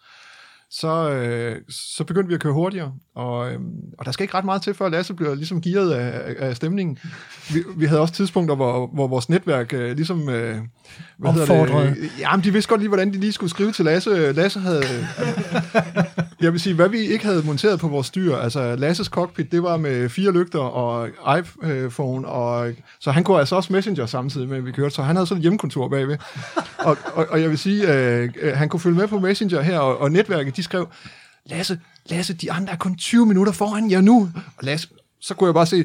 så, øh, så begyndte vi at køre hurtigere, og, øh, og der skal ikke ret meget til, før Lasse bliver ligesom gearet af, af stemningen. Vi, vi havde også tidspunkter, hvor, hvor vores netværk øh, ligesom... Øh, hvad hedder Opfordrede. det? Jamen, de vidste godt lige, hvordan de lige skulle skrive til Lasse. Lasse havde... Jeg vil sige, hvad vi ikke havde monteret på vores styr, altså Lasses cockpit, det var med fire lygter og iPhone, og, så han kunne altså også Messenger samtidig med, at vi kørte, så han havde sådan et hjemmekontor bagved. og, og, og jeg vil sige, øh, øh, han kunne følge med på Messenger her, og, og netværket, de skrev, Lasse, Lasse, de andre er kun 20 minutter foran jer nu. Og Lasse, så kunne jeg bare se,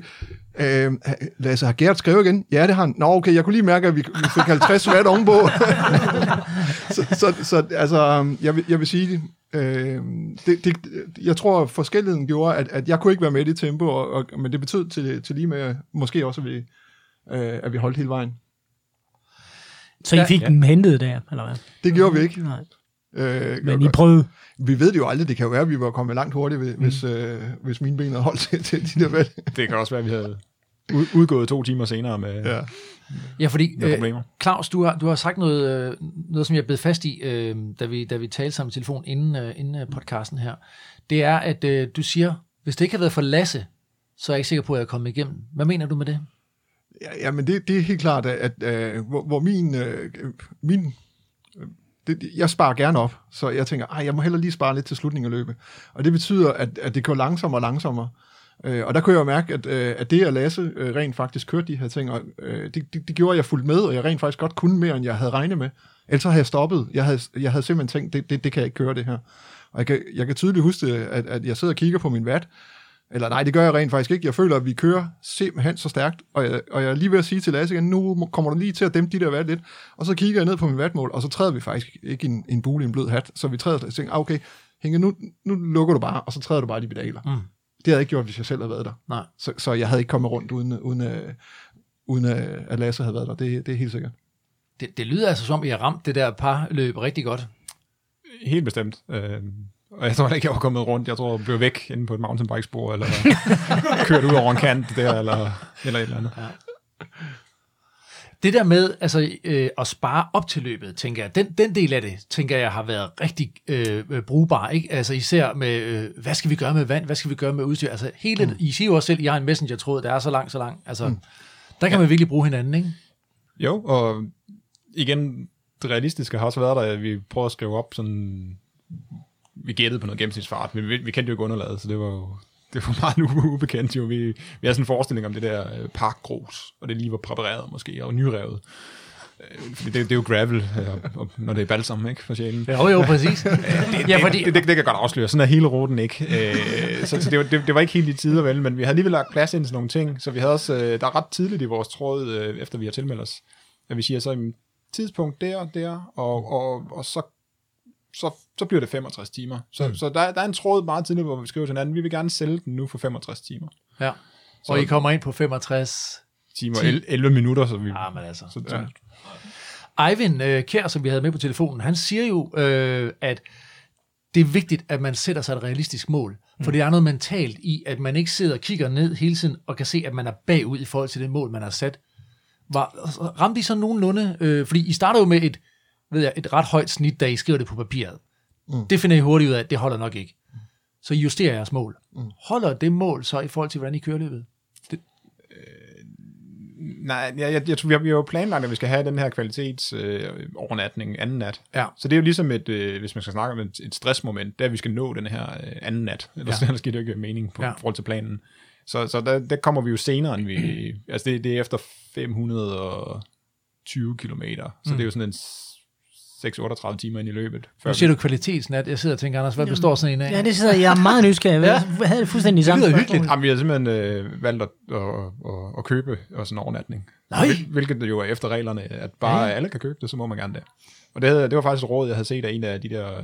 øh, Lasse, har Gert skrevet igen? Ja, det har han. Nå, okay, jeg kunne lige mærke, at vi, fik 50 watt ovenpå. <laughs> så, så, så altså, jeg vil, jeg vil sige, øh, det, det, jeg tror, forskelligheden gjorde, at, at jeg kunne ikke være med i det tempo, og, og, men det betød til, til lige med, måske også, at vi, øh, at vi holdt hele vejen. Så I fik Ja. dem hentet der, eller hvad? Det gjorde vi ikke. Nej. Øh, Men I prøvede. vi ved det jo aldrig, det kan jo være, at vi var kommet langt hurtigt, hvis, mm. hvis, øh, hvis mine ben havde holdt til, til de der valg. <laughs> Det kan også være, at vi havde ud- udgået to timer senere med, ja. Ja. Fordi med øh, problemer. Claus, du har, du har sagt noget, øh, noget, som jeg blev fast i, øh, da, vi, da vi talte sammen i telefon inden, øh, inden øh, podcasten her. Det er, at øh, du siger, hvis det ikke havde været for Lasse, så er jeg ikke sikker på, at jeg er kommet igennem. Hvad mener du med det? Ja, men det, det er helt klart, at, at uh, hvor, hvor min, uh, min øh, det, jeg sparer gerne op, så jeg tænker, ej, jeg må hellere lige spare lidt til slutningen af løbet. Og det betyder, at, at det går langsommere og langsommere. Øh, og der kunne jeg jo mærke, at, øh, at det, at Lasse øh, rent faktisk kørte de her ting, og, øh, det, det, det gjorde, at jeg fulgte med, og jeg rent faktisk godt kunne mere, end jeg havde regnet med. Ellers havde jeg stoppet. Jeg havde, jeg havde simpelthen tænkt, det, det, det kan jeg ikke køre det her. Og jeg kan, jeg kan tydeligt huske, at, at jeg sidder og kigger på min vat, eller nej, det gør jeg rent faktisk ikke. Jeg føler, at vi kører simpelthen så stærkt, og jeg, og jeg er lige ved at sige til Lasse igen, nu kommer du lige til at dæmpe de der vat lidt. Og så kigger jeg ned på min vatmål, og så træder vi faktisk ikke en, en bule i en blød hat. Så vi træder og tænker, ah, okay, Hinge, nu, nu lukker du bare, og så træder du bare de pedaler. Mm. Det havde jeg ikke gjort, hvis jeg selv havde været der. Nej. Så, så jeg havde ikke kommet rundt, uden, uden, øh, uden øh, at Lasse havde været der. Det, det er helt sikkert. Det, det lyder altså som, I har ramt det der par løb rigtig godt. Helt bestemt. Øh, og jeg tror ikke, jeg var kommet rundt. Jeg tror, jeg blev væk inde på et mountainbikespor, eller <laughs> kørt ud over en kant der, eller, eller et eller andet. Det der med altså, øh, at spare op til løbet, tænker jeg, den, den del af det, tænker jeg, har været rigtig øh, brugbar. Ikke? Altså især med, øh, hvad skal vi gøre med vand, hvad skal vi gøre med udstyr? Altså hele, mm. I siger jo også selv, at I har en messenger-tråd, der er så lang, så lang. Altså, mm. der kan man virkelig bruge hinanden, ikke? Jo, og igen, det realistiske har også været der, at vi prøver at skrive op sådan... Vi gættede på noget gennemsnitsfart, men vi, vi kendte jo ikke underlaget, så det var jo det var meget nu ubekendt. Jo. Vi, vi havde sådan en forestilling om det der øh, parkgrus, og det lige var præpareret måske, og nyrevet. Øh, det, det er jo gravel, øh, når det er balsam, ikke, for sjælen. Jo, jo, præcis. <laughs> ja, fordi, Det, det, det, det kan godt afsløre. Sådan er hele ruten ikke. Øh, så så det, var, det, det var ikke helt i tider, vel, men vi havde alligevel lagt plads ind til nogle ting, så vi havde også, øh, der er ret tidligt i vores tråd, øh, efter vi har tilmeldt os, at vi siger så, tidspunkt der og der, og, og, og så, så, så bliver det 65 timer. Så, mm. så der, der er en tråd meget tidligt, hvor vi skriver til hinanden, vi vil gerne sælge den nu for 65 timer. ja. Og I kommer ind på 65 Timer, Ti- 11, 11 minutter, så vi... Ja, men altså. så, så, Eivind øh, Kjær, som vi havde med på telefonen, han siger jo, øh, at det er vigtigt, at man sætter sig et realistisk mål. For det er noget mentalt i, at man ikke sidder og kigger ned hele tiden, og kan se, at man er bagud i forhold til det mål, man har sat. Var, ramte I så nogenlunde? Øh, fordi I starter jo med et, ved jeg, et ret højt snit, da I skriver det på papiret. Mm. Det finder I hurtigt ud af, at det holder nok ikke. Så I justerer jeres mål. Mm. Holder det mål så i forhold til, hvordan I kører løbet? Nej, jeg, jeg, jeg tror, vi har, vi har jo planlagt, at vi skal have den her kvalitets øh, overnatning anden nat. Ja. Så det er jo ligesom et, øh, hvis man skal snakke om et, et stressmoment, det er, at vi skal nå den her øh, anden nat. Ellers, <laughs> Ja. giver det jo ikke mening på Ja. forhold til planen. Så, så der, der kommer vi jo senere, end vi... <clears throat> altså det, det er efter 520 kilometer. Så Mm. det er jo sådan en 6-38 timer ind i løbet. Nu siger du kvalitetsnat. Jeg sidder og tænker, Anders, hvad består sådan en af? Ja, det sidder jeg er meget nysgerrig. Ja. Jeg havde det fuldstændig Det samme lyder spørgsmål. hyggeligt. Jamen, vi har simpelthen øh, valgt at, at, at, at købe os en overnatning. Nej. Hvil- Hvilket jo er efter reglerne, at bare alle kan købe det, så må man gerne det. Og det, havde, det var faktisk et råd, jeg havde set af en af de der,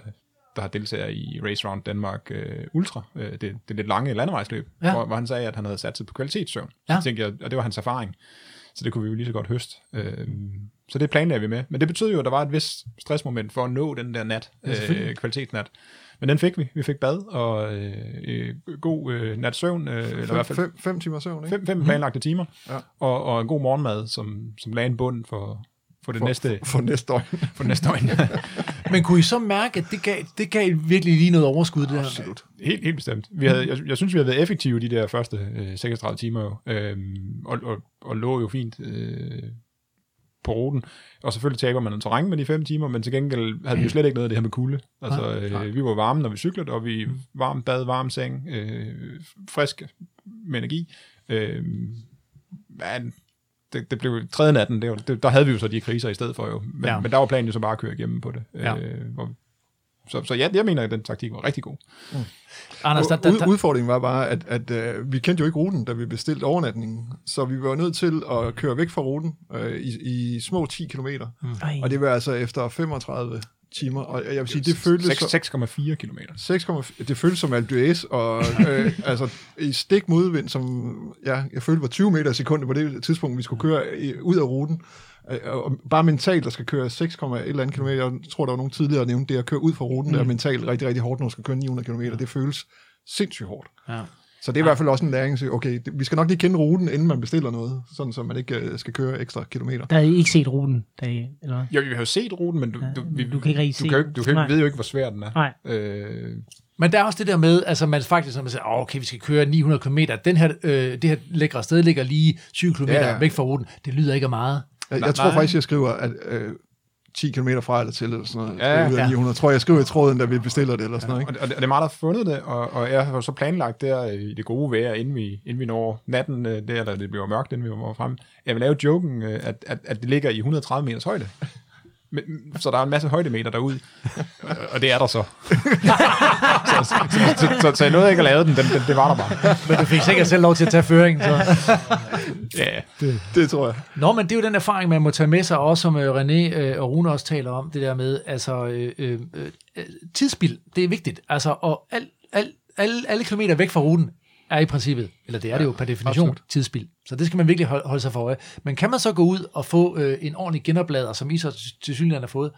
der har deltager i Race Round Danmark uh, Ultra. Uh, det, det er lidt lange landevejsløb, Ja. hvor, hvor han sagde, at han havde sat sig på kvalitetssøvn. Ja. Så tænkte jeg, og det var hans erfaring. Så det kunne vi jo lige så godt høste. Uh, så det planlagde vi med. Men det betød jo, at der var et vis stressmoment for at nå den der nat, Ja, øh, kvalitetsnat. Men den fik vi. Vi fik bad og øh, øh, god øh, nat søvn, øh, eller i hvert Fem, fald fem, fem timer søvn, ikke? fem, fem planlagte timer, Ja. og, og en god morgenmad, som, som lagde en bund for, for det For, næste, for, <laughs> for næste år. for næste år. Men kunne I så mærke, at det gav, det gav virkelig lige noget overskud, det her? Absolut. helt, helt bestemt. Vi havde, jeg, jeg synes, vi har været effektive de der første øh, 36 timer, jo, øhm, og, og, og lå jo fint øh, på ruten. Og selvfølgelig taber man en terræn med de fem timer, men til gengæld havde vi jo slet ikke noget af det her med kulde. Altså, øh, vi var varme, når vi cyklede, og vi varm bad, varm seng, øh, frisk med energi. Øh, men det, det blev tredje natten, det var, det, der havde vi jo så de kriser i stedet for jo. Men, ja. men der var planen jo så bare at køre igennem på det. Ja. Øh, hvor, så, så ja, jeg mener, at den taktik var rigtig god. Anders, der, der, der, udfordringen var bare, at, at uh, vi kendte jo ikke ruten, da vi bestilte overnatningen. Så vi var nødt til at køre væk fra ruten uh, i, i små 10 km. Ej. Og det var altså efter 35 timer. Og jeg vil sige, det føltes... så- 6,4 kilometer. 6,4 det føltes som Alpe d'Huez, og øh, <laughs> altså i stik modvind, som ja, jeg følte var 20 meter i sekundet på det tidspunkt, vi skulle køre i, ud af ruten. Øh, Og bare mentalt, der skal køre 6, et eller andet kilometer. Jeg tror, der var nogen tidligere, der nævnte det at køre ud fra ruten, mm. der er mentalt rigtig, rigtig hårdt, når du skal køre 900 km. Det føles sindssygt hårdt. ja. Så det er i hvert fald også en læring til, okay, det, vi skal nok lige kende ruten, inden man bestiller noget, sådan så man ikke øh, skal køre ekstra kilometer. Der havde I ikke set ruten, I, eller hvad? Jo, vi har jo set ruten, men du, du, vi, du kan ikke rigtig du, se kan, ikke- du kan, ikke- ved jo ikke, hvor svær den er. Nej. Øh, Men der er også det der med, altså man faktisk, når man siger, "Åh, okay, vi skal køre 900 km, den her, øh, det her lækre sted ligger lige 20 km Ja, ja, ja. væk fra ruten. Det lyder ikke af meget. Jeg, Nej, jeg tror nej. faktisk, jeg skriver, at øh, 10 km fra eller til, eller sådan noget, Ja, ja. 900. Tror jeg, jeg skriver i tråden, da vi bestiller det, eller sådan noget, ikke? og, det, og det er mig, der har fundet det, og, og jeg har så planlagt der i det gode vejr, inden vi, inden vi når natten, øh, der, eller det bliver mørkt, inden vi var frem. Jeg vil lave joken, øh, at, at, at det ligger i 130 meters højde. Men, så der er en masse højdemeter derude, og, og det er der så. så, <laughs> så, så, så, så, så jeg nåede ikke at lave den, den, den det var der bare. Men du fik sikkert selv lov til at tage føringen. Så. Ja, Det tror jeg. Nå, men det er jo den erfaring, man må tage med sig, også som øh, René øh, og Rune også taler om, det der med, altså, øh, øh, øh, tidsspil, det er vigtigt. Altså, og al, al, alle, alle kilometer væk fra ruten er i princippet, eller det er det jo per definition, absolut. tidsspil. Så det skal man virkelig holde, holde sig for øje. Men kan man så gå ud og få øh, en ordentlig genoplader, som I så til synligheden har fået,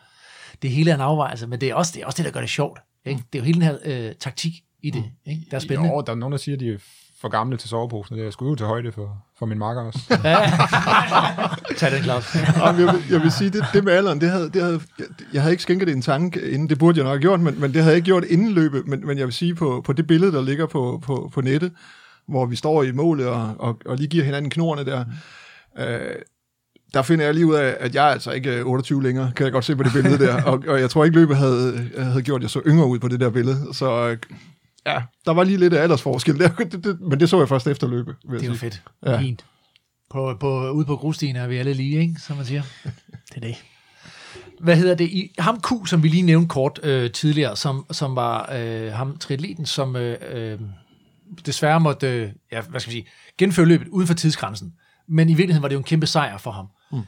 det hele er en afvejelse, men det er også det, er også det der gør det sjovt. Ikke? Det er jo hele den her øh, taktik i det, ikke? der er spændende. Jo, der er nogen, der siger, at de for gamle til soveposen. Det er skulle jo til højde for, for min makker også. <laughs> Tag den, Claus. Jeg, vil, jeg vil sige, det, det med alderen, det havde, det havde, jeg, jeg havde ikke skænket det en tanke inden, det burde jeg nok have gjort, men, men det havde jeg ikke gjort inden løbet, men, men jeg vil sige, på, på det billede, der ligger på, på, på nettet, hvor vi står i målet og, og, og lige giver hinanden knorene der, øh, der finder jeg lige ud af, at jeg er altså ikke øh, 28 længere, kan jeg godt se på det billede der, og, og jeg tror ikke løbet havde, havde gjort, at jeg så yngre ud på det der billede, så øh, ja, der var lige lidt af aldersforskel der, <laughs> det, det, men det så jeg først efter løbet, Det er jo sige. fedt. Ja. Fint. På, på, ude på grusstien er vi alle lige, ikke? som man siger. <laughs> Det er det. Hvad hedder det? I, ham Q, som vi lige nævnte kort øh, tidligere, som, som var øh, ham triatleten, som øh, øh, desværre måtte øh, ja, hvad skal vi sige, genføre løbet uden for tidsgrænsen. Men i virkeligheden var det jo en kæmpe sejr for ham. Mm.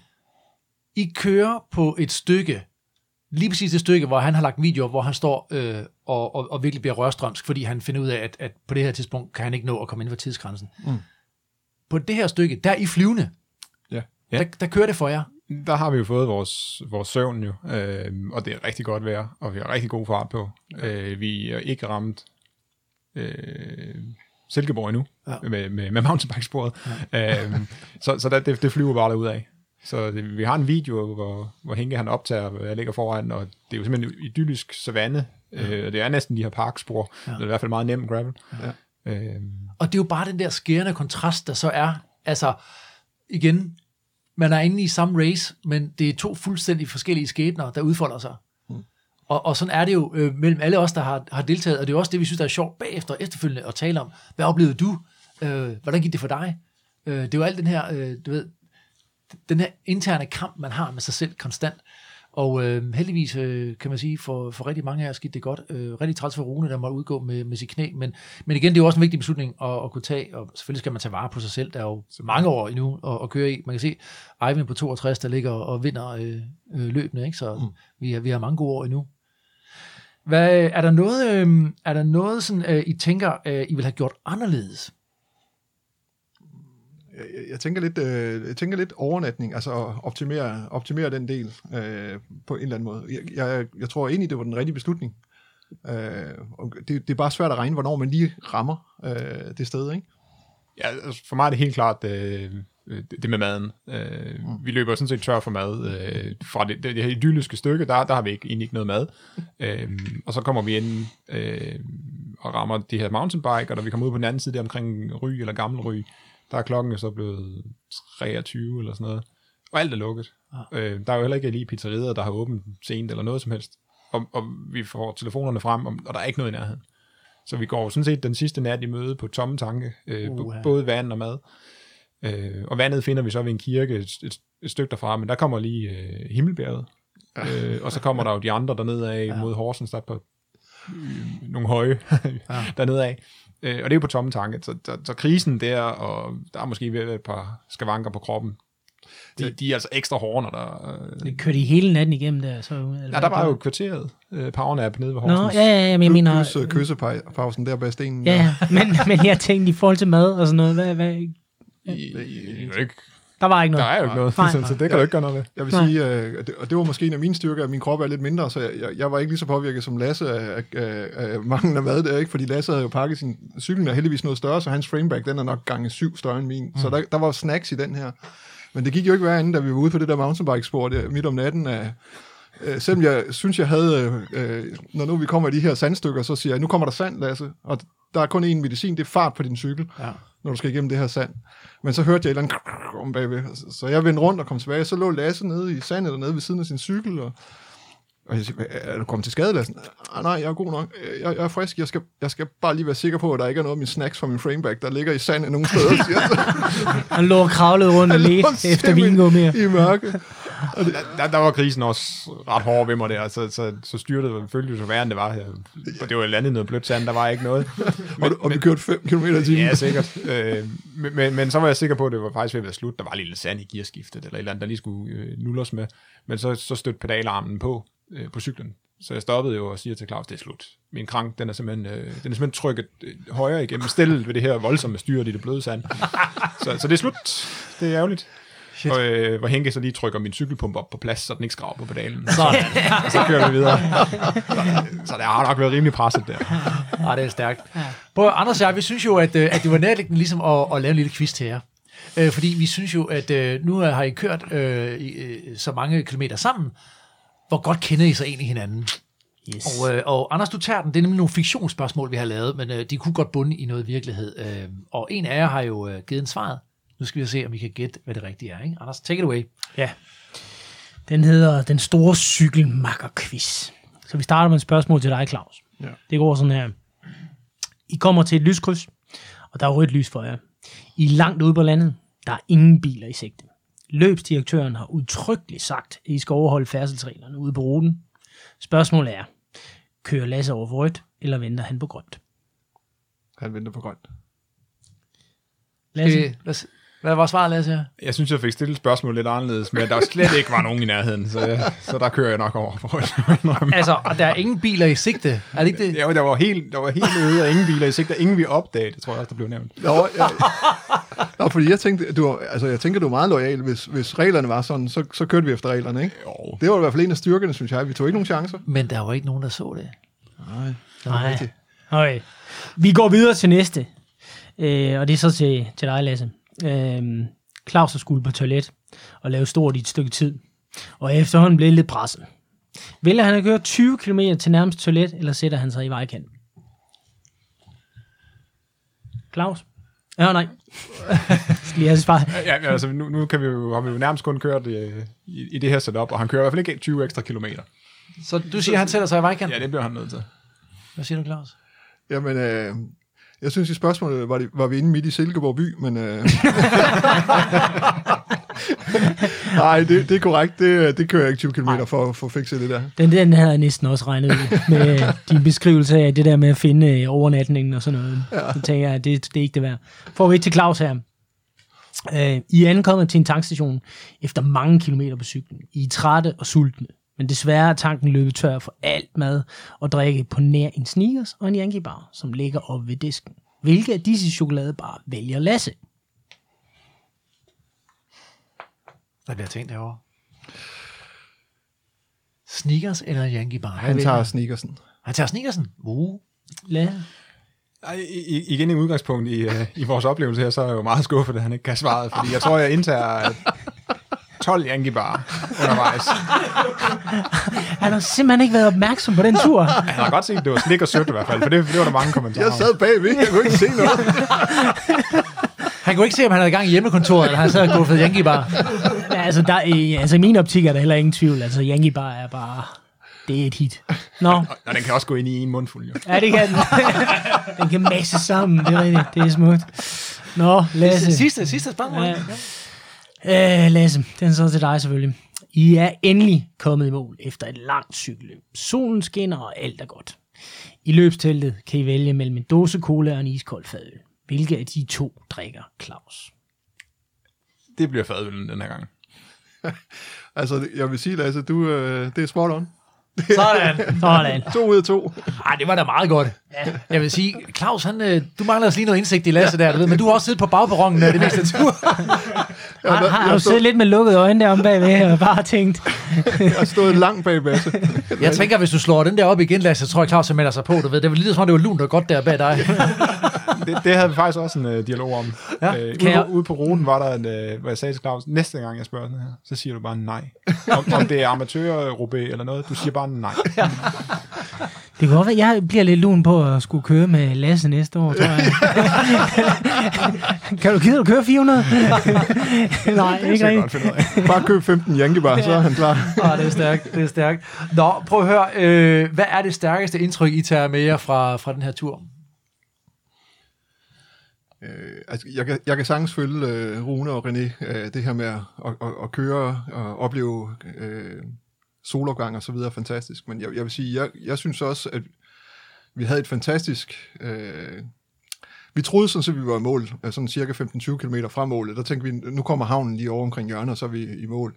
I kører på et stykke, lige præcis det stykke, hvor han har lagt videoer, hvor han står øh, og, og, og virkelig bliver rørstrømsk, fordi han finder ud af, at, at på det her tidspunkt kan han ikke nå at komme ind for tidsgrænsen. Mm. På det her stykke, der er I flyvende. Ja. Der, der kører det for jer. der har vi jo fået vores, vores søvn jo, øh, og det er rigtig godt vejr, og vi har rigtig god fart på. Øh, vi er ikke ramt øh, Silkeborg endnu, Ja. ja. med, med, med mountainbikesporet. Ja. Øh, så så der, det, det flyver bare af. Så det, vi har en video, hvor, hvor Henke han optager, hvor jeg ligger foran, og det er jo simpelthen en idyllisk savanne, øh, og det er næsten de her parkspor, ja. eller i hvert fald meget nem gravel. Ja. Øh, Og det er jo bare den der skærende kontrast, der så er, altså igen, man er inde i samme race, men det er to fuldstændig forskellige skæbner, der udfolder sig. Mm. Og, og sådan er det jo øh, mellem alle os, der har, har deltaget, og det er også det, vi synes, der er sjovt bagefter efterfølgende at tale om. Hvad oplevede du? Øh, hvordan gik det for dig? Øh, det er jo alt den her, øh, du ved, den her interne kamp, man har med sig selv konstant. Og øh, heldigvis øh, kan man sige, for, for rigtig mange af os gik det godt. Øh, rigtig træls for Rune, der måtte udgå med, med sit knæ. Men, men igen, det er jo også en vigtig beslutning at, at kunne tage, og selvfølgelig skal man tage vare på sig selv. Der er jo mange år endnu at, at køre i. Man kan se Eivind på 62, der ligger og vinder øh, øh, løbende, ikke? så mm. vi, har, vi har mange gode år endnu. Hvad, er der noget, øh, er der noget sådan, øh, I tænker, øh, I vil have gjort anderledes? Jeg, jeg tænker lidt, øh, jeg tænker lidt overnatning, altså at optimere, optimere den del øh, på en eller anden måde. Jeg, jeg, jeg tror egentlig, det var den rigtige beslutning. Øh, og det, det er bare svært at regne, hvornår man lige rammer øh, det sted, ikke? Ja, altså for mig er det helt klart øh, det, det med maden. Øh, mm. Vi løber sådan set tør for mad. Øh, fra det, det, det her idylliske stykke, der, der har vi ikke, egentlig ikke noget mad. Øh, og så kommer vi ind øh, og rammer det her mountainbike, og når vi kommer ud på den anden side, der omkring Ry eller Gammel Ry, der er klokken jo så blevet 23 eller sådan noget. Og alt er lukket. Ah. Øh, der er jo heller ikke lige pizzerier, der har åbent sent eller noget som helst. Og, og vi får telefonerne frem, og der er ikke noget i nærheden. Så vi går sådan set den sidste nat i møde på tomme tanke, øh, uh, Uha. både vand og mad. Øh, og vandet finder vi så ved en kirke et, et, et stykke derfra, men der kommer lige øh, Himmelbjerget. Øh, og så kommer der jo de andre dernede af <laughs> ja. mod Horsens, der er på øh, nogle høje <laughs> ja. dernede af. Øh, og det er jo på tomme tanke. Så, så, så krisen der, og der er måske ved et par skavanker på kroppen. De, de er altså ekstra hårde, når der... Øh, Det kørte I hele natten igennem der? Så, eller ja, der var jo kvarteret øh, powernap nede ved Nå, Horsens. ja, ja, ja, men jeg mener... Plus øh, kyssepausen der bag stenen. Ja, ja, men, men jeg tænkte i forhold til mad og sådan noget, hvad, hvad, I, I, ikke, der var ikke der noget. er jo ikke noget, Nej. så, så det kan du ikke gøre noget ved. Jeg vil Nej. sige, øh, og det- og det var måske en af mine styrker, at min krop er lidt mindre, så jeg, jeg, jeg var ikke lige så påvirket som Lasse af, af, af manglen af mad der, ikke? fordi Lasse havde jo pakket sin cyklen er heldigvis noget større, så hans frameback, den er nok gange syv større end min. Mm. Så der, der var snacks i den her. Men det gik jo ikke værre anden, da vi var ude på det der mountainbike-spor der, midt om natten. Af, øh, selvom jeg synes, jeg havde, øh, øh, når nu vi kommer i de her sandstykker, så siger jeg, nu kommer der sand, Lasse, og der er kun én medicin, det er fart på din cykel, Ja. Når du skal igennem det her sand. Men så hørte jeg et eller andet <laughs> om bagved, så- jeg vendte rundt og kom tilbage, så lå Lasse nede i sandet dernede ved siden af sin cykel, og, og jeg siger, "Hvad, er du kommet til skade, Lasse? Ah, nej, jeg er god nok, jeg, jeg er frisk, jeg skal, jeg skal bare lige være sikker på, at der ikke er noget af min snacks fra min frameback, der ligger i sandet nogen steder, siger. Han lå og kravlede rundt og ledte efter vingummier. i mørke. Der, der var krisen også ret hård ved mig der, så, så, så styrtet følte jo så værre, end det var her. Og det var landet noget blødt sand, der var ikke noget. <laughs> Og, du- og vi kørte 5 km i timen. Ja, sikkert. Øh, men, men, men så var jeg sikker på, at det var faktisk ved at være slut. Der var lige lidt sand i gearskiftet, eller et eller andet, der lige skulle øh, nulles med. Men så, så stødte pedalarmen på, øh, på cyklen. Så jeg stoppede jo og siger til Claus, det er slut. Min krank, den er simpelthen, øh, den er simpelthen trykket øh, højere igennem stillet ved det her voldsomme styre i det bløde sand. <laughs> så, så det er slut. Det er ærgerligt. Shit. Og, øh, hvor Henke så lige trykker min cykelpumpe op på plads, så den ikke skraver på pedalen. Sådan. Og så kører vi videre. så det har nok været rimelig presset der. Ja, det er stærkt. På Anders og jeg, vi synes jo, at, øh, at det var nærliggende ligesom at, at lave en lille quiz til jer. Øh, fordi vi synes jo, at øh, nu har I kørt øh, øh, så mange kilometer sammen. Hvor godt kender I så egentlig hinanden? Yes. Og, øh, og Anders, du tager den. Det er nemlig nogle fiktionsspørgsmål, vi har lavet, men øh, de kunne godt bunde i noget virkelighed. Øh, og en af jer har jo øh, givet en svaret. Nu skal vi se, om vi kan gætte, hvad det rigtige er. Ikke? Anders, take it away. Ja. Den hedder Den Store Cykelmakker-quiz. Så vi starter med et spørgsmål til dig, Claus. Ja. Det går sådan her. I kommer til et lyskryds, og der er rødt lys for jer. I er langt ude på landet. Der er ingen biler i sigte. Løbsdirektøren har udtrykkeligt sagt, at I skal overholde færdselsreglerne ude på ruten. Spørgsmålet er, kører Lasse over for rødt, eller venter han på grønt? Han venter på grønt. Lasse? Øh, lad os, Hvad var svaret, Lasse? her? Jeg synes, jeg fik stillet spørgsmålet lidt anderledes, men der slet ikke var nogen i nærheden, så, jeg, så der kører jeg nok over. For at indrømme. Altså, og der er ingen biler i sigte. Er det ikke det? Ja, der var helt, der var helt øde og ingen biler i sigte, ingen vi opdagede, det tror jeg også, der blev nævnt. Nå, ja. Nå, fordi jeg tænkte, du, var- altså, jeg tænker, du er meget lojal. Hvis, hvis reglerne var sådan, så, så kørte vi efter reglerne, ikke? Jo. Det var i hvert fald en af styrkerne, synes jeg. Vi tog ikke nogen chancer. Men der var ikke nogen, der så det. Nej. Okay. Vi går videre til næste. Øh, og det er så til, til dig, Lasse. Øh, Claus har skulle på toilet og lave stort i et stykke tid. Og efterhånden blev lidt presset. Vælger han at køre 20 km til nærmeste toilet, eller sætter han sig i vejkanten? Claus? Ja, nej. <laughs> Skal lige have svar. Ja, ja, altså nu, nu kan vi jo, har vi jo nærmest kun kørt øh, i, i det her setup, og han kører i hvert fald ikke 20 ekstra kilometer. Så du siger, han sætter sig i vejkanten? Ja, det bliver han nødt til. Hvad siger du, Claus? Jamen, øh, jeg synes i spørgsmålet var, det, var vi inde midt i Silkeborg by, men... Øh, <laughs> Nej, det, det er korrekt. Det, det kører jeg ikke 20 km for at få fikset det der. Den, den havde jeg næsten også regnet med øh, <laughs> din beskrivelse af det der med at finde øh, overnatningen og sådan noget. Ja. Så tænker jeg, at det, det er ikke det værd. Får vi et til Claus her. Øh, I er ankommet til en tankstation efter mange kilometer på cyklen. I er trætte og sultne. Men desværre er tanken løbet tør for alt mad og drikke på nær en Snickers og en Yankee Bar, som ligger oppe ved disken. Hvilke af disse chokoladebarer vælger Lasse? Der bliver tænkt herovre. Sneakers eller Yankee Bar? Han tager sneakersen. han tager Sneakersen? Uh. Lasse? I, i, igen i udgangspunkt i, uh, i vores oplevelse her, så er jeg jo meget skuffet, at han ikke kan svare, fordi jeg tror, jeg indtager 12 Yankee Bar undervejs. <laughs> Han har simpelthen ikke været opmærksom på den tur. <laughs> Han har godt set, at det var slik og sødt i hvert fald, for det, det var der mange kommentarer. Jeg sad bagved, jeg kunne ikke se noget. <laughs> Han kunne ikke se, om han havde gang i hjemmekontoret, eller han sad og guffede Yankee Bar. Ja, altså, der, i, altså, i min optik er der heller ingen tvivl. Altså, Yankee Bar er bare... Det er et hit. Nå, Og den kan også gå ind i en mundfuld, jo. ja, det kan den. den kan masse sammen, det er rigtigt. Det er smukt. Nå, Lasse. Sidste, sidste spørgsmål. Ja. Øh, Lasse, den er så til dig selvfølgelig. I er endelig kommet i mål efter et langt cykelløb. Solen skinner, og alt er godt. I løbsteltet kan I vælge mellem en dåse cola og en iskold fadøl. Hvilke af de to drikker Claus? Det bliver fadøllen den her gang. <laughs> Altså, jeg vil sige, Lasse, du, øh, det er spot on. <laughs> Sådan. Sådan. To ud af to. Ej, det var da meget godt. Jeg vil sige, Claus, han, øh, du mangler også lige noget indsigt i Lasse der, du ved, men du har også siddet på bagperronen øh, det meste af turen. <laughs> Har, har du siddet lidt med lukkede øjne derom bagved og bare tænkt, Jeg har stået langt bag Basse. <laughs> Jeg tænker, hvis du slår den der op igen, Lasse, så tror jeg, Claus han melder sig på. Du ved. Det var lige som om, det var lunt og godt der bag dig. Det, det havde vi faktisk også en uh, dialog om. Ja. Øh, ude, jeg- på, ude på ruten var der en, uh, hvor jeg sagde til Claus, næste gang jeg spørger sådan her, så siger du bare nej. Om, om det er amatør rubé eller noget, du siger bare nej. det kan godt være, jeg bliver lidt lun på at skulle køre med Lasse næste år, tror jeg. <laughs> kan du gider du køre 400? <laughs> Nej, Det ikke rigtigt. Bare køb 15 Yankee Bar, så er han klar. <laughs> Ah, det er stærkt, det er stærkt. Nå, prøv at høre, øh, hvad er det stærkeste indtryk, I tager med jer fra, fra den her tur? Øh, altså, jeg, kan, jeg kan sagtens følge øh, Rune og René, øh, det her med at, at, at, at køre og opleve øh, solopgang og så videre, fantastisk. Men jeg, jeg vil sige, jeg, jeg synes også, at vi havde et fantastisk... Øh, vi troede sådan, at vi var i mål, øh, sådan cirka 15-20 km fra målet. Der tænkte vi, nu kommer havnen lige over omkring hjørnet, og så er vi i mål.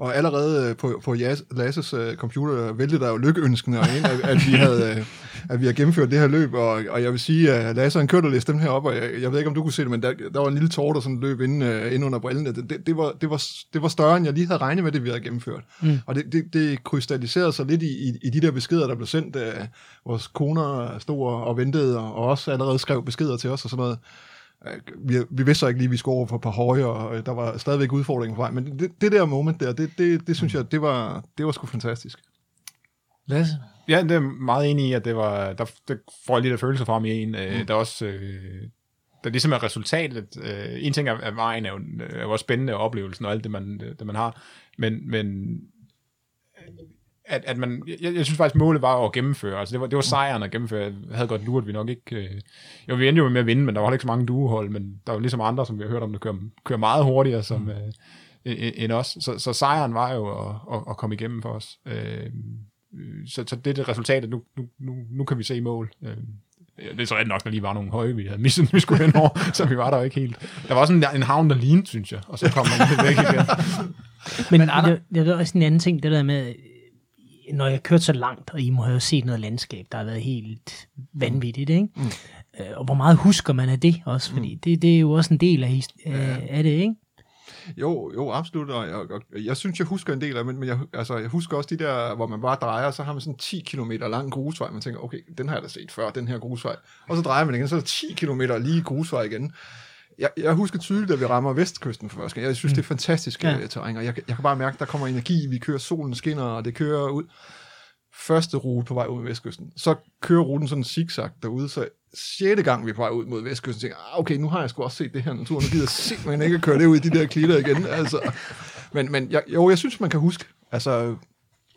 Og allerede øh, på, på Lasses uh, computer væltede der jo lykkeønskende ind, at, at, vi havde, øh, at vi har gennemført det her løb, og, og jeg vil sige, at Lasse han kørte og læste dem her op, og jeg, jeg ved ikke, om du kunne se det, men der, der var en lille tårer, der sådan løb inde, uh, inde under brillen. Det, det, det, var, det, var, det var større, end jeg lige havde regnet med, det vi havde gennemført. Mm. Og det, det, det krystalliserede sig lidt i, i, i de der beskeder, der blev sendt. Uh, vores koner stod og, og ventede, og, og også allerede skrev beskeder til os og sådan noget. Vi, vi vidste så ikke lige, at vi skulle over på et par høje, og øh, der var stadigvæk udfordringer på vej. Men det, det der moment der, det, det, det synes jeg, det var, det var sgu fantastisk. Lasse? Ja, det er meget enig i, at det var, der, der får jeg lidt af følelser fra mig i en. Øh, Der er også, øh, der ligesom er resultatet. Øh, en ting er, at vejen er jo, er jo også spændende og oplevelsen og alt det, man, det, man har. Men, men at, at man, jeg, jeg synes faktisk, målet var at gennemføre. Altså, det var, det var sejren at gennemføre. Jeg havde godt luret, vi nok ikke... Øh, jo, vi endte jo med at vinde, men der var ikke så mange duehold, men der var ligesom andre, som vi har hørt om, der kører, kører meget hurtigere som, øh, end os. Så, så sejren var jo at, at, at komme igennem for os. Øh, så, så det er det resultat, at nu, nu, nu, nu kan vi se mål. Øh, Det er så nok, der lige var nogle høje, vi havde misset, vi skulle hen over, så vi var der jo ikke helt. Der var også en, en havn, der lignede, synes jeg, og så kom man lidt <laughs> væk igen. Men, Men Anna- det, det er også en anden ting, det der med, når jeg kørte så langt, og I må have set noget landskab, der har været helt vanvittigt, ikke? Mm. Og hvor meget husker man af det også? Fordi det, det er jo også en del af, af, af det, ikke? Jo, jo, absolut, og jeg, og jeg synes, jeg husker en del af, men, men jeg, altså, jeg husker også de der, hvor man bare drejer, så har man sådan 10 km lang grusvej, man tænker, okay, den har jeg da set før, den her grusvej, og så drejer man igen, så er der 10 km lige grusvej igen. Jeg, jeg husker tydeligt, at vi rammer vestkysten for første gang. Jeg synes, det er fantastisk Ja. ja. terræn, og jeg, jeg kan bare mærke, der kommer energi, vi kører, solen skinner, og det kører ud. Første rute på vej ud mod vestkysten. Så kører ruten sådan zigzag derude, så sjette gang vi er på vej ud mod vestkysten, tænker ah, okay, nu har jeg sgu også set det her natur, nu gider jeg simpelthen ikke at køre det ud i de der klitter igen. Altså. Men, men jeg, jo, jeg synes, man kan huske, altså,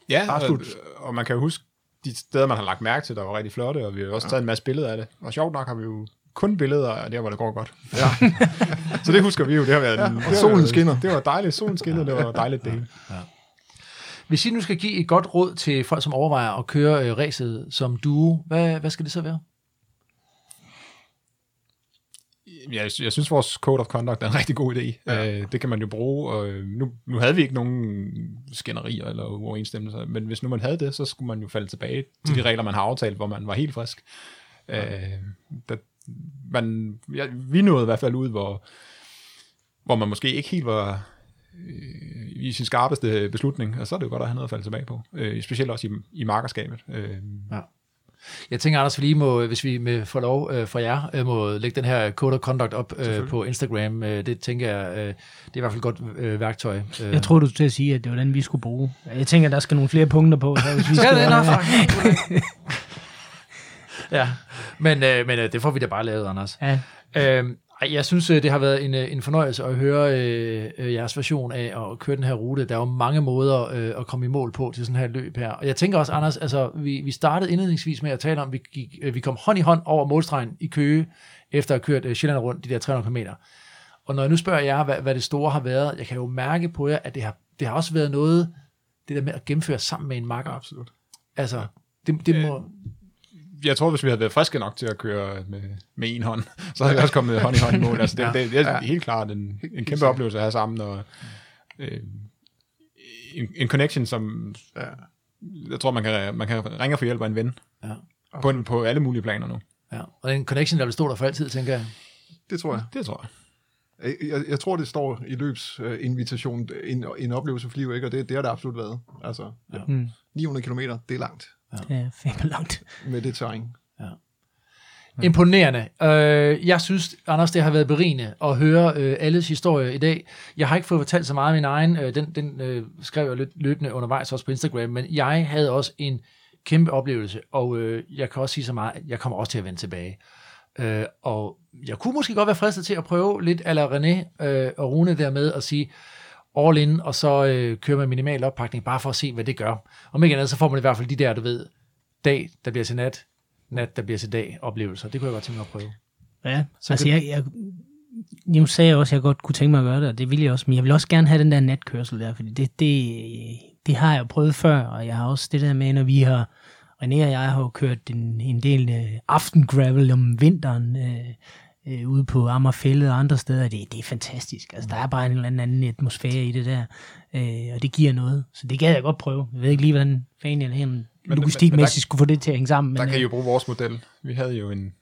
Ja, og, Absolut. og man kan huske de steder, man har lagt mærke til, der var rigtig flotte, og vi har også taget en masse billeder af det. Og sjovt nok har vi jo kun billeder af der, hvor det går godt. Ja. <laughs> så det husker vi jo. Det har været Ja, en, og solen skinner. Det var dejligt. Solen skinnede, det var dejligt det. Hvis I nu skal give et godt råd til folk, som overvejer at køre øh, racet som duo, hvad, hvad skal det så være? Jeg, jeg synes, vores code of conduct er en rigtig god idé. Ja. Øh, det kan man jo bruge. Og nu, nu havde vi ikke nogen skænderier eller uoverensstemmelser, men hvis nu man havde det, så skulle man jo falde tilbage til de regler, man har aftalt, hvor man var helt frisk. Øh, der, man, ja, vi nåede i hvert fald ud, hvor, hvor man måske ikke helt var øh, i sin skarpeste beslutning, og så er det jo godt at have noget at falde tilbage på. Øh, specielt også i, i markerskabet. Øh, Jeg tænker, Anders, vi lige må, hvis vi med får lov øh, for jer, øh, må lægge den her code of conduct op øh, på Instagram. Øh, det tænker jeg, øh, det er i hvert fald et godt øh, værktøj. Øh. Jeg tror du skulle til at sige, at det var den, vi skulle bruge. Jeg tænker, der skal nogle flere punkter på. Så hvis vi <laughs> Skal det? Nå, øh, fuck. <laughs> ja, men, øh, men øh, det får vi da bare lavet, Anders. Ja, Øh, ej, jeg synes, øh, det har været en, øh, en fornøjelse at høre øh, øh, jeres version af at køre den her rute. Der er jo mange måder øh, at komme i mål på til sådan her løb her. Og jeg tænker også, Anders, altså, vi, vi startede indledningsvis med at tale om, at vi, gik, øh, vi kom hånd i hånd over målstregen i Køge, efter at have kørt øh, Sjælland rundt de der 300 km. Og når jeg nu spørger jer, hvad, hvad det store har været, jeg kan jo mærke på jer, at det har, det har også været noget, det der med at gennemføre sammen med en makker. absolut. Altså, det, det må... jeg tror, hvis vi havde været friske nok til at køre med, med en hånd, så havde vi også kommet hånd i hånd i mål. Altså, det, det, det er helt klart en, en kæmpe oplevelse at have sammen, og øh, en, en connection, som Ja. jeg tror, man kan, man kan ringe få hjælp af en ven. Ja. På, en- på alle mulige planer nu. Ja. Og den connection, der vil stå der for altid, tænker jeg. Det tror jeg. Det tror jeg. Jeg, jeg, tror, det står i løbsinvitationen, uh, invitation, en, en oplevelse for livet, ikke? og det, det har det absolut været. Altså, ja. Mm. 900 km, det er langt det er fandme langt. med det terræn. Imponerende. Øh, jeg synes, Anders, det har været berigende at høre øh, alles historie i dag. Jeg har ikke fået fortalt så meget af min egen. Øh, den den øh, skrev jeg lidt løbende undervejs også på Instagram, men jeg havde også en kæmpe oplevelse, og øh, jeg kan også sige så meget, at jeg kommer også til at vende tilbage. Øh, og jeg kunne måske godt være fristet til at prøve lidt ala René øh, og Rune der med at sige all in, og så øh, køre med minimal oppakning, bare for at se, hvad det gør. Om ikke andet, så får man i hvert fald de der, du ved, dag, der bliver til nat, nat, der bliver til dag oplevelser. Det kunne jeg godt tænke mig at prøve. Ja, Så altså kan- jeg, jeg, nu sagde jeg også, at jeg godt kunne tænke mig at gøre det, og det vil jeg også, men jeg vil også gerne have den der natkørsel der, fordi det, det, det har jeg prøvet før, og jeg har også det der med, når vi har, René og jeg har jo kørt en, en del øh, aftengravel om vinteren, øh, øh, ude på Amagerfællet og andre steder, det, det er fantastisk. Altså, der er bare en eller anden atmosfære i det der, øh, og det giver noget. Så det gad jeg godt prøve. Jeg ved ikke lige, hvordan fanden jeg men- men logistikmæssigt der- skulle få det til at hænge sammen. Der men, kan I øh, jo bruge vores model. Vi havde jo en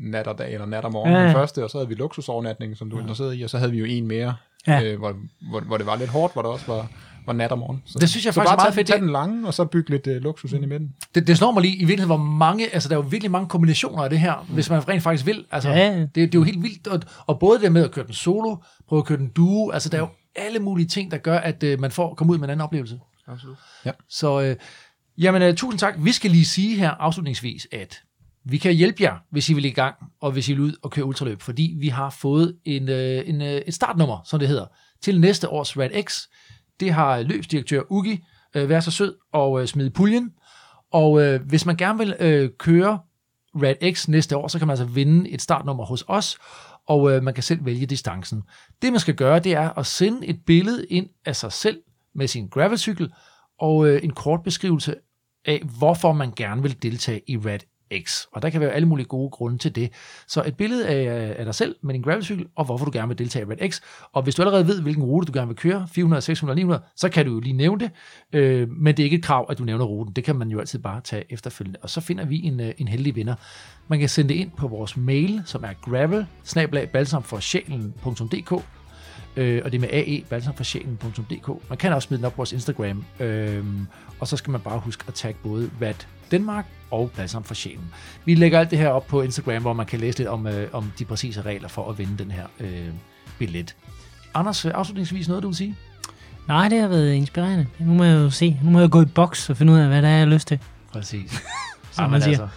nat og dag, eller nat og morgen Ja, ja, ja. den første, og så havde vi luksusovernatning, som du er interesseret i, og så havde vi jo en mere, Ja. øh, hvor, hvor, hvor, det var lidt hårdt, hvor der også var, var nat og morgen. Så, Det synes jeg så faktisk er bare meget tage, fedt. Tag den lange, og så bygge lidt øh, luksus ind i midten. Det, det slår mig lige i virkeligheden, hvor mange, altså der er jo virkelig mange kombinationer af det her, mm. hvis man rent faktisk vil. Altså, Ja, ja. det, det er jo helt vildt, og, og både det med at køre den solo, prøve at køre den duo, altså der er jo alle mulige ting, der gør, at øh, man får komme ud med en anden oplevelse. Absolut. Så øh, jamen, øh, tusind tak. Vi skal lige sige her afslutningsvis, at vi kan hjælpe jer, hvis I vil i gang, og hvis I vil ud og køre ultraløb, fordi vi har fået en, øh, en, øh, et startnummer, som det hedder, til næste års Rad X. Det har løbsdirektør Ugi øh, været så sød og øh, smide i puljen. Og øh, hvis man gerne vil øh, køre Rad X næste år, så kan man altså vinde et startnummer hos os, og øh, man kan selv vælge distancen. Det man skal gøre, det er at sende et billede ind af sig selv med sin gravelcykel, og øh, en kort beskrivelse af, hvorfor man gerne vil deltage i Rad X. Og der kan være alle mulige gode grunde til det. Så et billede af, øh, af dig selv med din gravelcykel, og hvorfor du gerne vil deltage i Red X. Og hvis du allerede ved, hvilken rute du gerne vil køre, 400, 600, 900, så kan du jo lige nævne det. Øh, men det er ikke et krav, at du nævner ruten. Det kan man jo altid bare tage efterfølgende. Og så finder vi en, øh, en heldig vinder. Man kan sende det ind på vores mail, som er gravel øh, og det er med ae, balsamforsjælen.dk. Man kan også smide den op på vores Instagram, øh, og så skal man bare huske at tagge både Vat Danmark og Balsam for Sjælen. Vi lægger alt det her op på Instagram, hvor man kan læse lidt om, øh, om de præcise regler for at vinde den her øh, billet. Anders, øh, afslutningsvis noget, du vil sige? Nej, det har været inspirerende. Nu må jeg jo se. Nu må jeg gå i boks og finde ud af, hvad der er, jeg har lyst til. Præcis. <laughs> Som Jamen man siger. altså,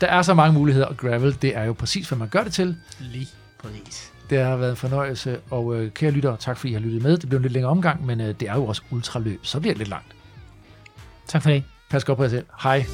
der er så mange muligheder, og gravel, det er jo præcis, hvad man gør det til. Lige præcis. Det har været en fornøjelse, og øh, kære lyttere, tak fordi I har lyttet med. Det blev en lidt længere omgang, men øh, det er jo også ultraløb, så bliver det lidt langt. Tak for det. Pas godt på jer selv. Hej.